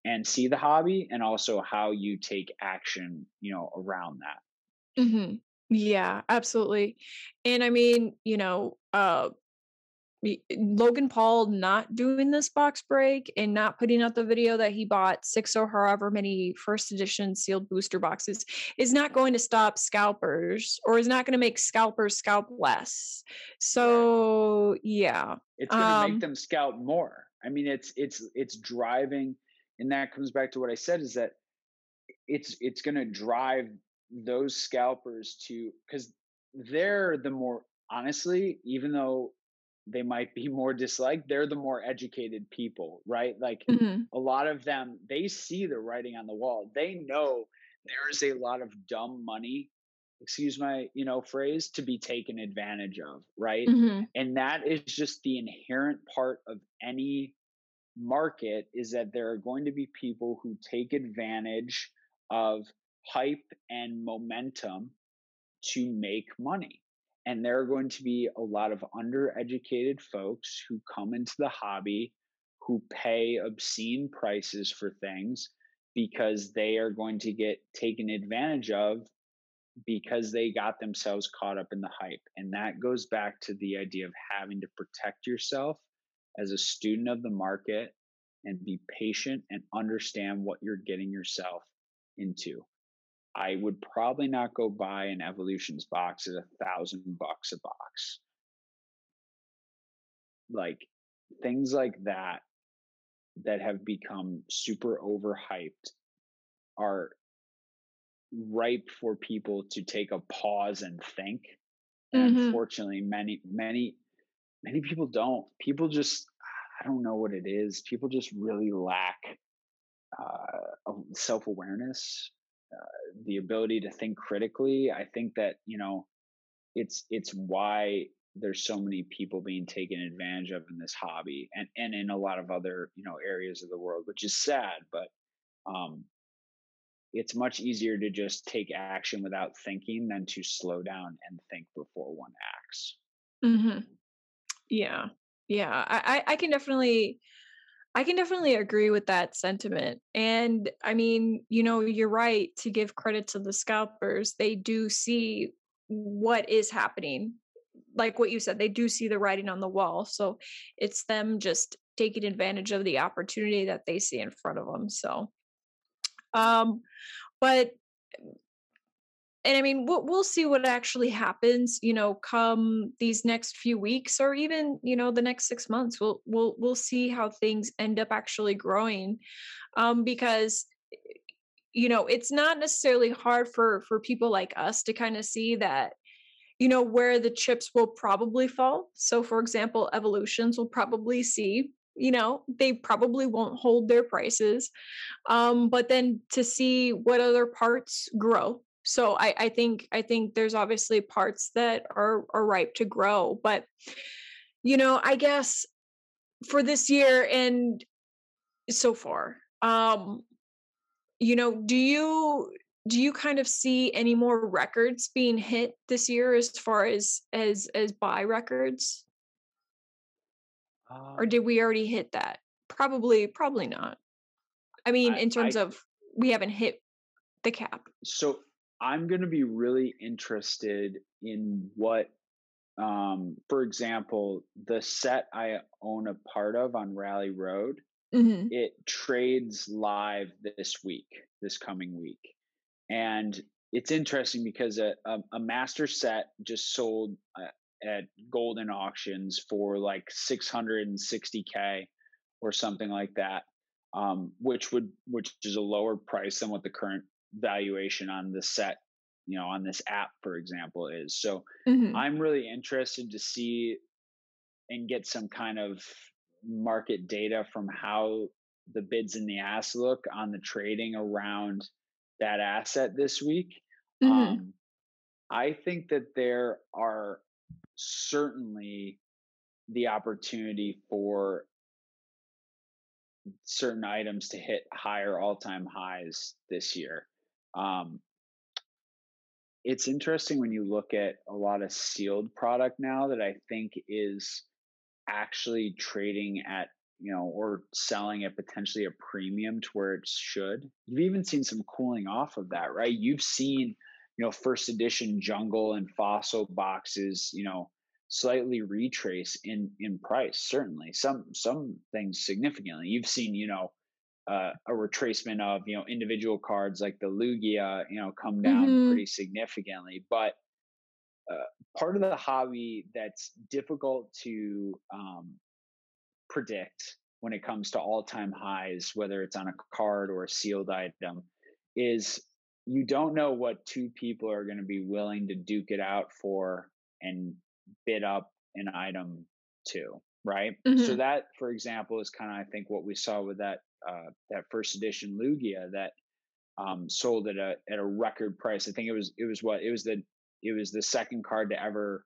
and see the hobby and also how you take action, you know, around that. Mm-hmm. Yeah, absolutely. And I mean, you know, uh Logan Paul not doing this box break and not putting out the video that he bought six or however many first edition sealed booster boxes is not going to stop scalpers or is not going to make scalpers scalp less. So yeah, it's going to um, make them scalp more. I mean, it's it's it's driving, and that comes back to what I said is that it's it's going to drive those scalpers to because they're the more honestly, even though they might be more disliked they're the more educated people right like mm-hmm. a lot of them they see the writing on the wall they know there is a lot of dumb money excuse my you know phrase to be taken advantage of right mm-hmm. and that is just the inherent part of any market is that there are going to be people who take advantage of hype and momentum to make money and there are going to be a lot of undereducated folks who come into the hobby who pay obscene prices for things because they are going to get taken advantage of because they got themselves caught up in the hype. And that goes back to the idea of having to protect yourself as a student of the market and be patient and understand what you're getting yourself into. I would probably not go buy an Evolutions box at a thousand bucks a box. Like things like that that have become super overhyped are ripe for people to take a pause and think. And mm-hmm. unfortunately, many, many, many people don't. People just, I don't know what it is. People just really lack uh, self awareness, uh, the ability to think critically. I think that you know, it's it's why there's so many people being taken advantage of in this hobby, and and in a lot of other you know areas of the world, which is sad. But um, it's much easier to just take action without thinking than to slow down and think before one acts. Mm-hmm. Yeah, yeah, I, I can definitely, I can definitely agree with that sentiment. And I mean, you know, you're right to give credit to the scalpers. They do see what is happening. Like what you said, they do see the writing on the wall. So it's them just taking advantage of the opportunity that they see in front of them. So um, but and I mean, we'll, see what actually happens, you know, come these next few weeks or even, you know, the next six months. We'll we'll we'll see how things end up actually growing, um, because you know it's not necessarily hard for for people like us to kind of see that you know where the chips will probably fall so for example evolutions will probably see you know they probably won't hold their prices um, but then to see what other parts grow so I, I think i think there's obviously parts that are are ripe to grow but you know i guess for this year and so far um you know do you do you kind of see any more records being hit this year as far as as as buy records or did we already hit that? Probably, probably not. I mean, I, in terms I, of we haven't hit the cap. So I'm going to be really interested in what, um, for example, the set I own a part of on Rally Road. Mm-hmm. It trades live this week, this coming week, and it's interesting because a, a, a master set just sold uh, at Goldin Auctions for like 660k or something like that, um, which would which is a lower price than what the current valuation on the set, you know, on this app, for example, is. So mm-hmm. I'm really interested to see and get some kind of market data from how the bids in the ass look on the trading around that asset this week. Mm-hmm. Um, I think that there are certainly the opportunity for certain items to hit higher all-time highs this year. Um, it's interesting when you look at a lot of sealed product now that I think is actually trading at you know or selling at potentially a premium to where it should. You've even seen some cooling off of that, right? You've seen you know first edition jungle and fossil boxes you know slightly retrace in in price certainly some some things significantly you've seen you know uh, a retracement of you know individual cards like the lugia you know come down mm-hmm. pretty significantly but uh, part of the hobby that's difficult to um, predict when it comes to all-time highs whether it's on a card or a sealed item is you don't know what two people are going to be willing to duke it out for and bid up an item to right mm-hmm. so that for example is kind of i think what we saw with that uh, that first edition lugia that um, sold at a at a record price. I think it was it was what it was the it was the second card to ever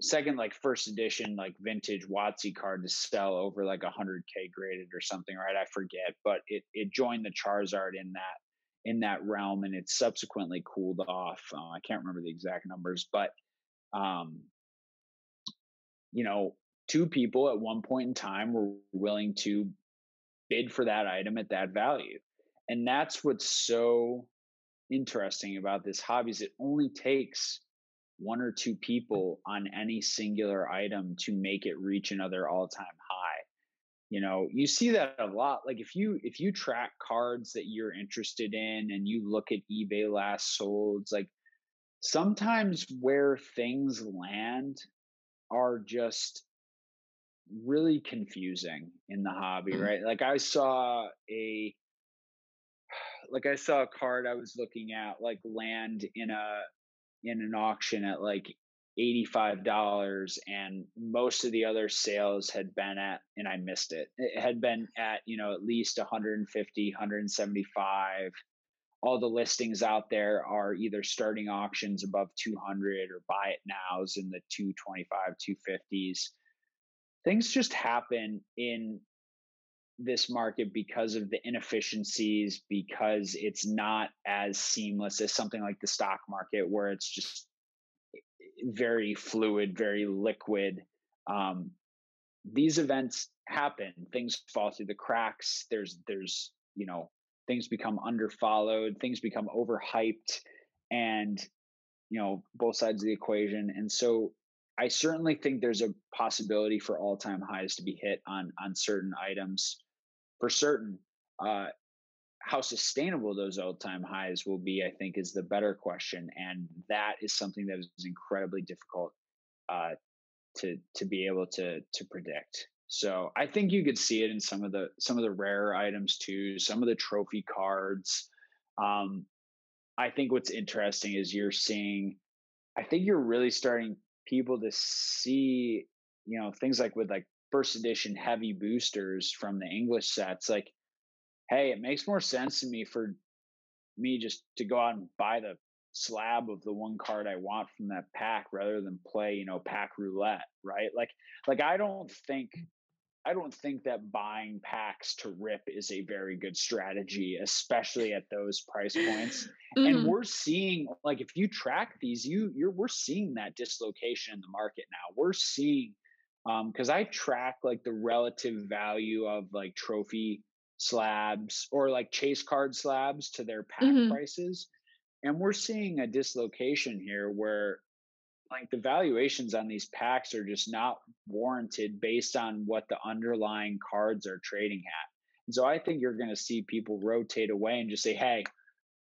second like first edition like vintage WotC card to sell over like a hundred K graded or something, right? I forget, but it it joined the Charizard in that in that realm, and it subsequently cooled off. Uh, I can't remember the exact numbers, but um, you know, two people at one point in time were willing to bid for that item at that value, and that's what's so interesting about this hobby is it only takes one or two people on any singular item to make it reach another all-time high. You know you see that a lot like if you if you track cards that you're interested in and you look at ebay last sold like sometimes where things land are just really confusing in the hobby mm-hmm. right like i saw a like I saw a card I was looking at like land in a in an auction at like $85 and most of the other sales had been at and I missed it. It had been at, you know, at least 150, 175. All the listings out there are either starting auctions above 200 or buy it nows in the 225, 250s. Things just happen in this market because of the inefficiencies, because it's not as seamless as something like the stock market, where it's just eh, very fluid, very liquid. Um, these events happen; things fall through the cracks. There's, there's, you know, things become underfollowed, things become overhyped, and you know, both sides of the equation. And so, I certainly think there's a possibility for all-time highs to be hit on on certain items for certain. Uh, how sustainable those all-time highs will be, I think, is the better question, and that is something that is incredibly difficult uh, to to be able to to predict. So I think you could see it in some of the some of the rare items too, some of the trophy cards. Um, I think what's interesting is you're seeing. I think you're really starting people to see, you know, things like with like first edition heavy boosters from the English sets, like, hey, it makes more sense to me for me just to go out and buy the slab of the one card I want from that pack rather than play, you know, pack roulette, right? Like like I don't think I don't think that buying packs to rip is a very good strategy, especially at those price points. Mm. And we're seeing like if you track these, you you're we're seeing that dislocation in the market now. We're seeing because um, I track like the relative value of like trophy slabs or like chase card slabs to their pack mm-hmm. prices. And we're seeing a dislocation here where like the valuations on these packs are just not warranted based on what the underlying cards are trading at. And so I think you're going to see people rotate away and just say, "Hey,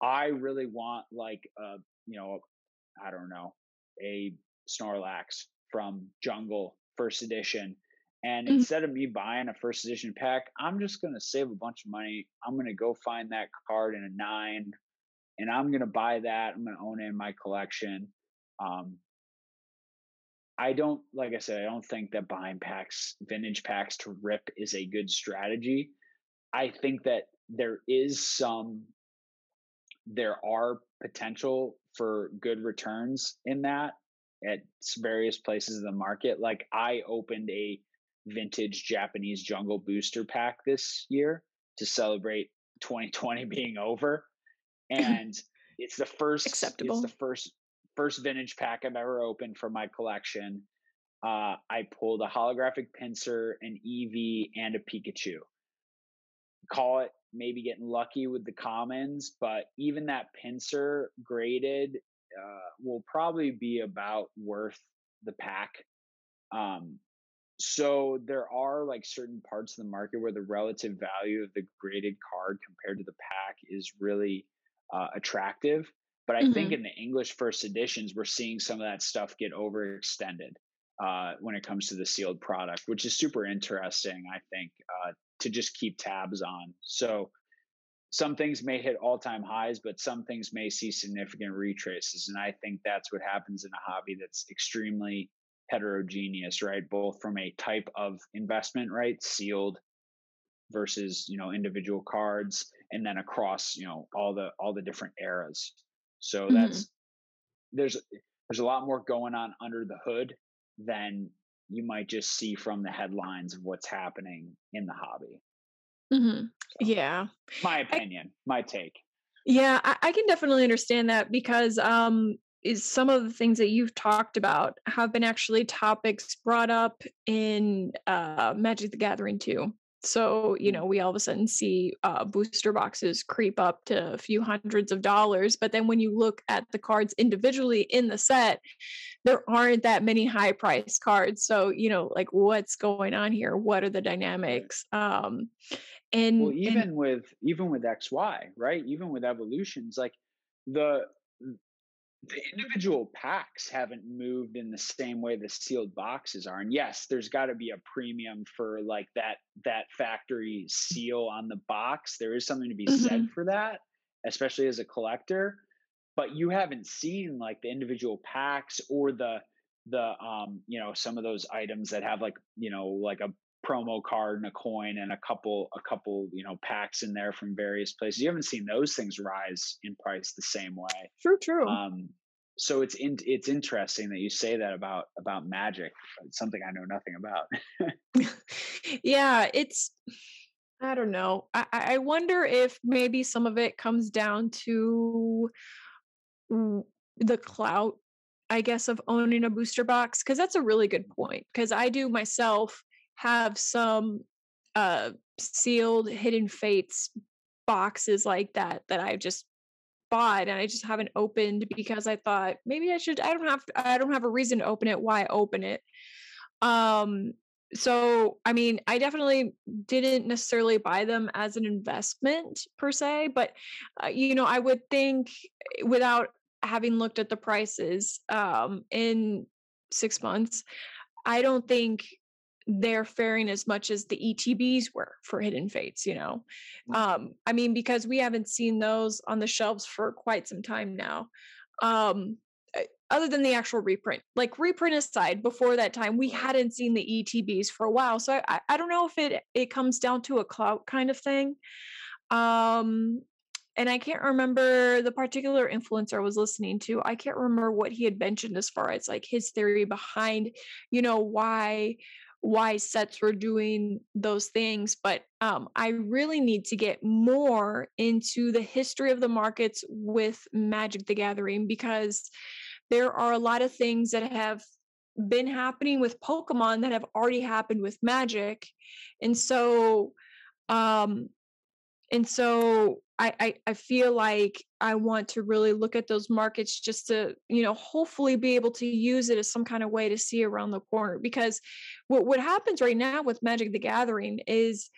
I really want like a, you know, I don't know, a Snorlax from Jungle first edition. And mm-hmm. instead of me buying a first edition pack, I'm just going to save a bunch of money. I'm going to go find that card in a nine and I'm going to buy that. I'm going to own it in my collection. Um, I don't, like I said, I don't think that buying packs, vintage packs to rip is a good strategy. I think that there is some, there are potential for good returns in that at various places in the market. Like I opened a vintage Japanese jungle booster pack this year to celebrate 2020 being over. And it's the first acceptable. It's the first first vintage pack I've ever opened for my collection. Uh, I pulled a holographic Pinsir, an Eevee, and a Pikachu. Call it maybe getting lucky with the commons, but even that Pinsir graded uh, will probably be about worth the pack. Um, so there are like certain parts of the market where the relative value of the graded card compared to the pack is really uh, attractive. But I mm-hmm. think in the English first editions, we're seeing some of that stuff get overextended uh, when it comes to the sealed product, which is super interesting, I think, uh, to just keep tabs on. So some things may hit all time highs, but some things may see significant retraces. And I think that's what happens in a hobby that's extremely heterogeneous, right? Both from a type of investment, right? Sealed versus, you know, individual cards, and then across you know all the all the different eras so mm-hmm. that's there's there's a lot more going on under the hood than you might just see from the headlines of what's happening in the hobby mm-hmm. so, yeah my opinion I, my take yeah I, I can definitely understand that because um is some of the things that you've talked about have been actually topics brought up in uh, Magic the Gathering too. So, you know, we all of a sudden see uh, booster boxes creep up to a few hundreds of dollars. But then when you look at the cards individually in the set, there aren't that many high price cards. So, you know, like what's going on here? What are the dynamics? Um, and well, even and, with even with XY, right? Even with evolutions, like the the individual packs haven't moved in the same way the sealed boxes are and yes there's got to be a premium for like that that factory seal on the box there is something to be mm-hmm. said for that especially as a collector but you haven't seen like the individual packs or the the um you know some of those items that have like you know like a promo card and a coin and a couple a couple you know packs in there from various places. You haven't seen those things rise in price the same way. True true. Um so it's in, it's interesting that you say that about about magic it's something i know nothing about. Yeah it's i don't know. I, I wonder if maybe some of it comes down to the clout i guess of owning a booster box because that's a really good point because i do myself have some uh sealed hidden fates boxes like that that I've just bought and I just haven't opened because I thought maybe I should I don't have I don't have a reason to open it why open it? Um so I mean I definitely didn't necessarily buy them as an investment per se but uh, you know I would think without having looked at the prices um in 6 months I don't think they're faring as much as the ETBs were for Hidden Fates, you know. Um, I mean, because we haven't seen those on the shelves for quite some time now. Um, eh, other than the actual reprint, like reprint aside, before that time, we hadn't seen the ETBs for a while. So I, I don't know if it it comes down to a clout kind of thing. Um, and I can't remember the particular influencer I was listening to. I can't remember what he had mentioned as far as like his theory behind, you know, why why sets were doing those things but um, i really need to get more into the history of the markets with magic the gathering because there are a lot of things that have been happening with pokemon that have already happened with magic and so um and so I, I, I feel like I want to really look at those markets just to, you know, hopefully be able to use it as some kind of way to see around the corner. Because what, what happens right now with Magic the Gathering is,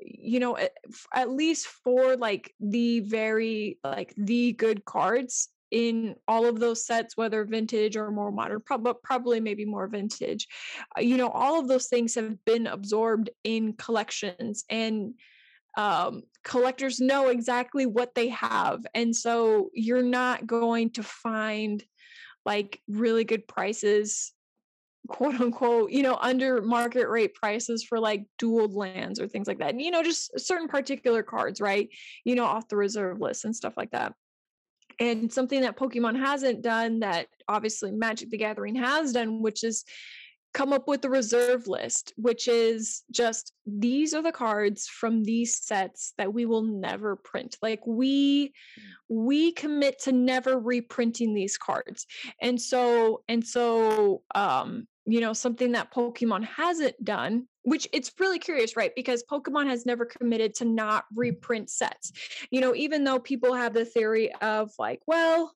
you know, at, at least for like the very, like the good cards, in all of those sets, whether vintage or more modern, prob- probably maybe more vintage. Uh, you know, all of those things have been absorbed in collections and um, collectors know exactly what they have. And so you're not going to find like really good prices quote unquote, you know, under market rate prices for like dual lands or things like that. And, you know, just certain particular cards, right? You know, off the reserve list and stuff like that. And something that Pokemon hasn't done that obviously Magic the Gathering has done, which is come up with a reserve list, which is just these are the cards from these sets that we will never print. Like we hmm. we commit to never reprinting these cards. And so and so um you know something that Pokemon hasn't done which it's really curious, right? Because Pokemon has never committed to not reprint sets. You know, even though people have the theory of like, well,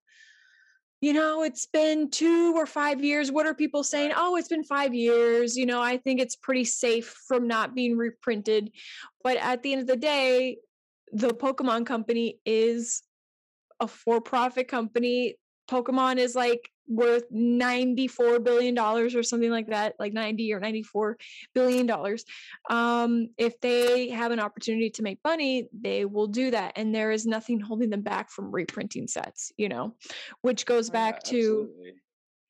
you know, it's been two or five years. What are people saying? Oh, it's been five years. You know, I think it's pretty safe from not being reprinted. But at the end of the day, the Pokemon company is a for profit company. Pokemon is like worth 94 billion dollars or something like that like 90 or 94 billion dollars um if they have an opportunity to make money they will do that and there is nothing holding them back from reprinting sets you know which goes back yeah, to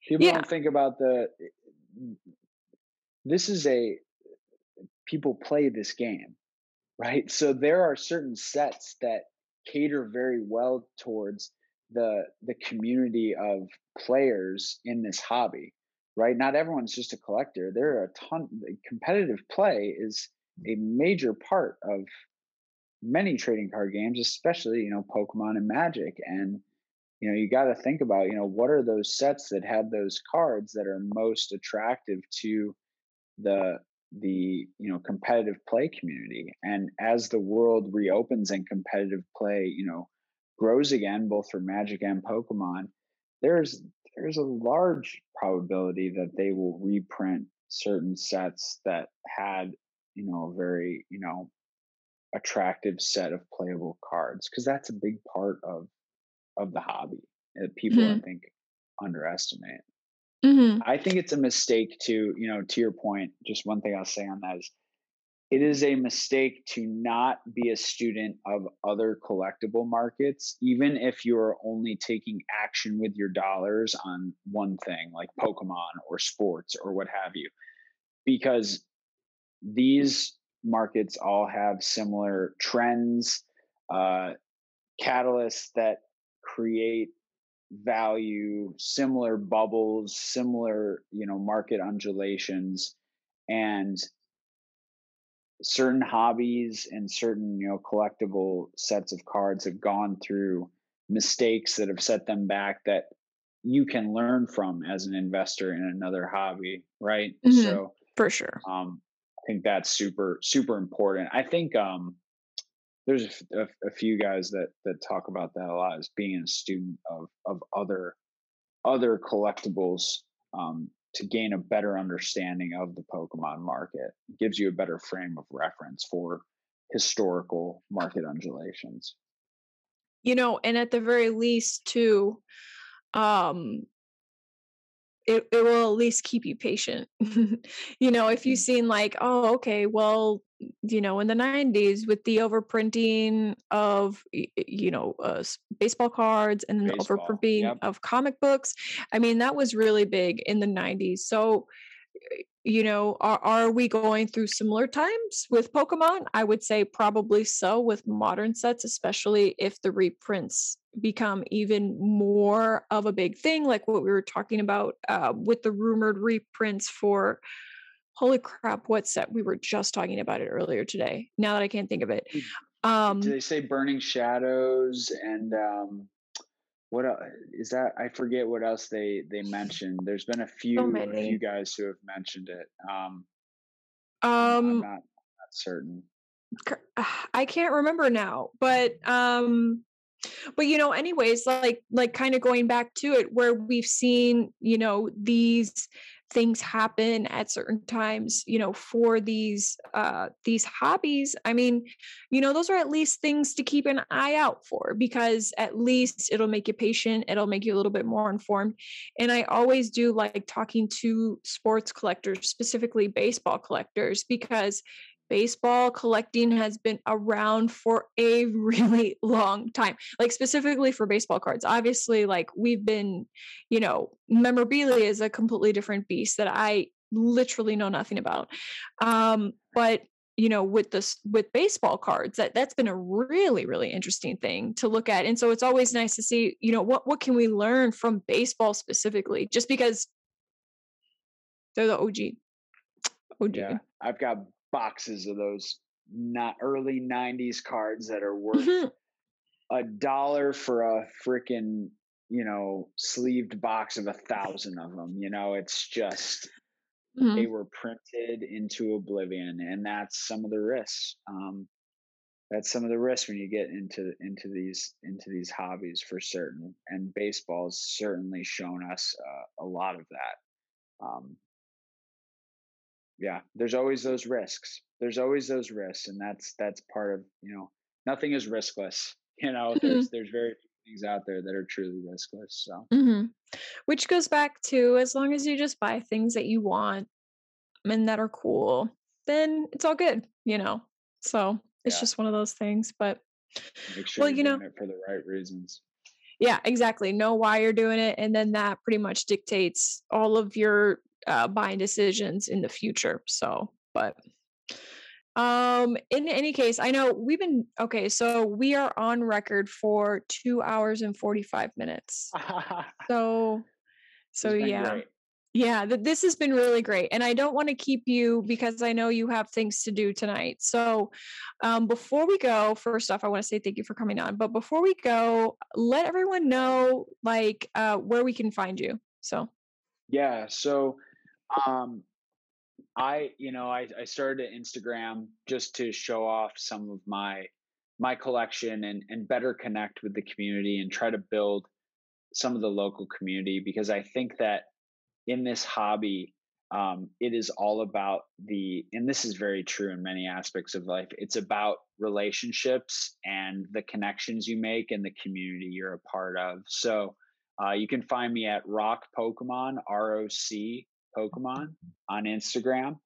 people yeah. don't think about the this is a people play this game right? So there are certain sets that cater very well towards the the community of players in this hobby right? Not everyone's just a collector. There are a ton competitive play is a major part of many trading card games especially you know pokemon and magic and you know you got to think about you know what are those sets that have those cards that are most attractive to the the you know competitive play community? And as the world reopens and competitive play you know grows again both for magic and pokemon there's there's a large probability that they will reprint certain sets that had you know a very you know attractive set of playable cards because that's a big part of of the hobby that people mm-hmm. i think underestimate Mm-hmm. I think it's a mistake to, you know, to your point, just one thing I'll say on that is it is a mistake to not be a student of other collectible markets, even if you're only taking action with your dollars on one thing like Pokemon or sports or what have you. Because these markets all have similar trends, uh, catalysts that create value similar bubbles similar you know market undulations and certain hobbies and certain you know collectible sets of cards have gone through mistakes that have set them back that you can learn from as an investor in another hobby right? Mm-hmm. so for sure. um i think that's super super important. I think um there's a, a, few guys that that talk about that a lot as being a student of of other other collectibles um, to gain a better understanding of the Pokemon market. It gives you a better frame of reference for historical market undulations. You know, and at the very least, too, um, it, it will at least keep you patient. you know, if you've mm. seen like, oh, okay, well, you know, in the 90s with the overprinting of, you know, uh, baseball cards and then the overprinting yep. of comic books. I mean, that was really big in the 90s. So, you know, are, are we going through similar times with Pokemon? I would say probably so with modern sets, especially if the reprints become even more of a big thing, like what we were talking about uh, with the rumored reprints for holy crap, What's that? we were just talking about it earlier today. Now that I can't think of it. Um, Did they say Burning Shadows and um, what else, is that? I forget what else they they mentioned. There's been a few so a few guys who have mentioned it. Um, um, I'm not, not certain. I can't remember now, but um but you know anyways like like kind of going back to it where we've seen you know these things happen at certain times you know for these uh these hobbies i mean you know those are at least things to keep an eye out for because at least it'll make you patient it'll make you a little bit more informed. And i always do like talking to sports collectors specifically baseball collectors because baseball collecting has been around for a really long time like specifically for baseball cards. Obviously like we've been you know memorabilia is a completely different beast that i literally know nothing about. Um but you know with this with baseball cards that that's been a really really interesting thing to look at. And so it's always nice to see you know what what can we learn from baseball specifically just because they're the og OG. Yeah, I've got boxes of those not early 90s cards that are worth mm-hmm. a dollar for a freaking you know sleeved box of a thousand of them you know it's just mm-hmm. they were printed into oblivion and that's some of the risks um, that's some of the risks when you get into into these into these hobbies for certain and baseball's certainly shown us uh, a lot of that um, yeah there's always those risks there's always those risks and that's that's part of you know nothing is riskless you know mm-hmm. there's there's very few things out there that are truly riskless so mm-hmm. which goes back to as long as you just buy things that you want and that are cool then it's all good you know so it's yeah. just one of those things but sure well you know for the right reasons yeah exactly know why you're doing it and then that pretty much dictates all of your uh, buying decisions in the future. So, but Um, in any case, I know we've been okay, so we are on record for two hours and 45 minutes. so so yeah. Great. Yeah, th- this has been really great. And I don't want to keep you because I know you have things to do tonight. So, um, before we go, first off, I want to say thank you for coming on. But before we go, let everyone know like uh, where we can find you. So, yeah. So, um, I, you know, I, I started Instagram just to show off some of my my collection and and better connect with the community and try to build some of the local community because I think that in this hobby, um, it is all about the, and this is very true in many aspects of life. It's about relationships and the connections you make and the community you're a part of. So uh, you can find me at Rock Pokemon, R O C Pokemon on Instagram.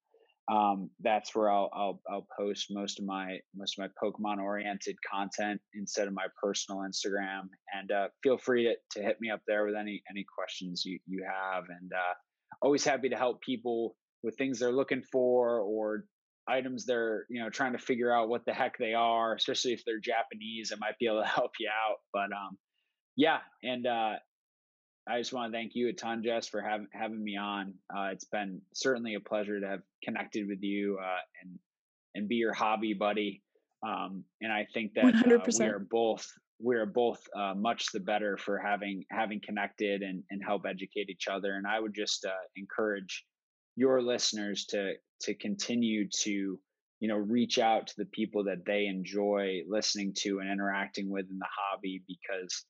Um, that's where I'll, I'll I'll post most of my most of my Pokemon oriented content instead of my personal Instagram. And uh, feel free to, to hit me up there with any any questions you you have. And uh, always happy to help people with things they're looking for or items they're you know trying to figure out what the heck they are. Especially if they're Japanese, I might be able to help you out. But um, yeah, and uh, I just want to thank you a ton, Jess, for having having me on. Uh, it's been certainly a pleasure to have connected with you uh, and and be your hobby buddy. Um, and I think that uh, we are both we are both uh, much the better for having having connected and and help educate each other. And I would just uh, encourage your listeners to to continue to you know reach out to the people that they enjoy listening to and interacting with in the hobby because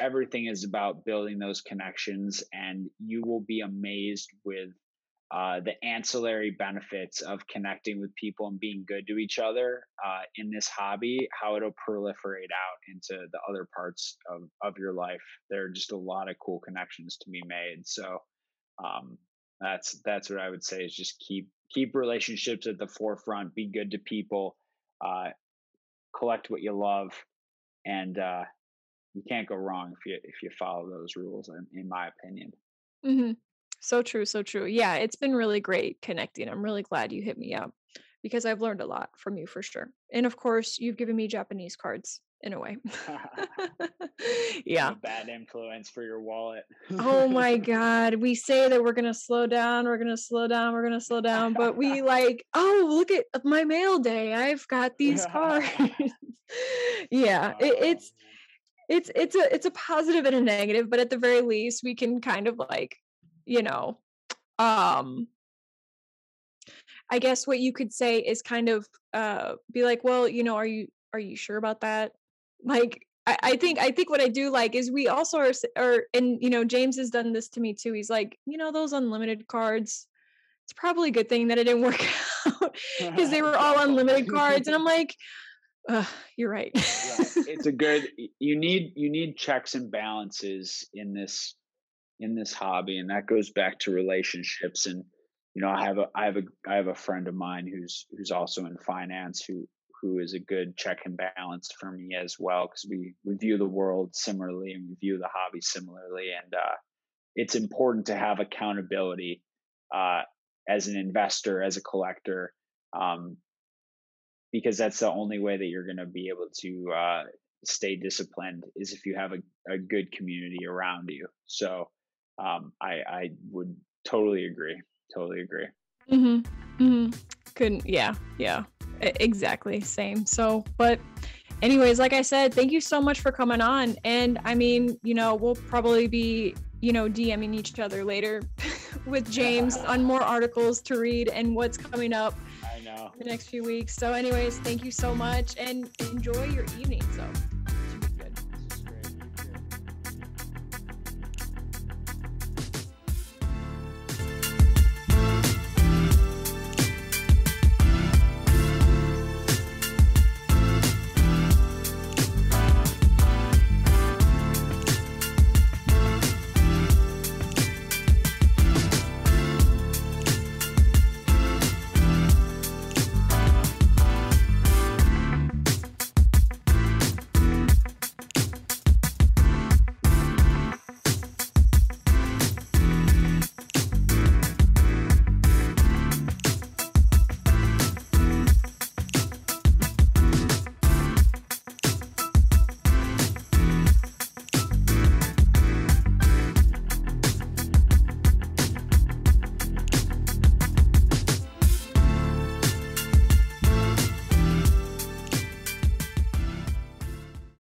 everything is about building those connections and you will be amazed with uh, the ancillary benefits of connecting with people and being good to each other uh, in this hobby how it'll proliferate out into the other parts of, of your life. There are just a lot of cool connections to be made so um, that's that's what i would say is just keep keep relationships at the forefront be good to people uh, collect what you love and uh, you can't go wrong if you if you follow those rules in, in my opinion. Mm-hmm. so true so true. Yeah it's been really great connecting. I'm really glad you hit me up because i've learned a lot from you for sure. And of course you've given me japanese cards in a way. Yeah. a bad influence for your wallet. Oh my god we say that we're gonna slow down we're gonna slow down we're gonna slow down but we like oh look at my mail day i've got these cards. Yeah it, it's it's it's a it's a positive and a negative but at the very least we can kind of like you know um i guess what you could say is kind of uh be like well you know are you are you sure about that like I, I think I think what I do like is we also are, are and you know James has done this to me too. He's like, you know, those unlimited cards. It's probably a good thing that it didn't work out because they were all unlimited cards, and I'm like, uh, you're right. yeah, it's a good. You need you need checks and balances in this in this hobby, and that goes back to relationships. And you know, I have a I have a I have a friend of mine who's who's also in finance who who is a good check and balance for me as well because we we view the world similarly and we view the hobby similarly, and uh, it's important to have accountability uh, as an investor, as a collector. Um, because that's the only way that you're going to be able to uh, stay disciplined is if you have a, a good community around you. So um, I, I would totally agree. Totally agree. Mm-hmm. Mm-hmm. Couldn't. Yeah. Yeah. Exactly. Same. So, but anyways, like I said, thank you so much for coming on. And I mean, you know, we'll probably be, you know, DMing each other later with James on more articles to read and what's coming up the next few weeks. So, anyways, thank you so much and enjoy your evening. So.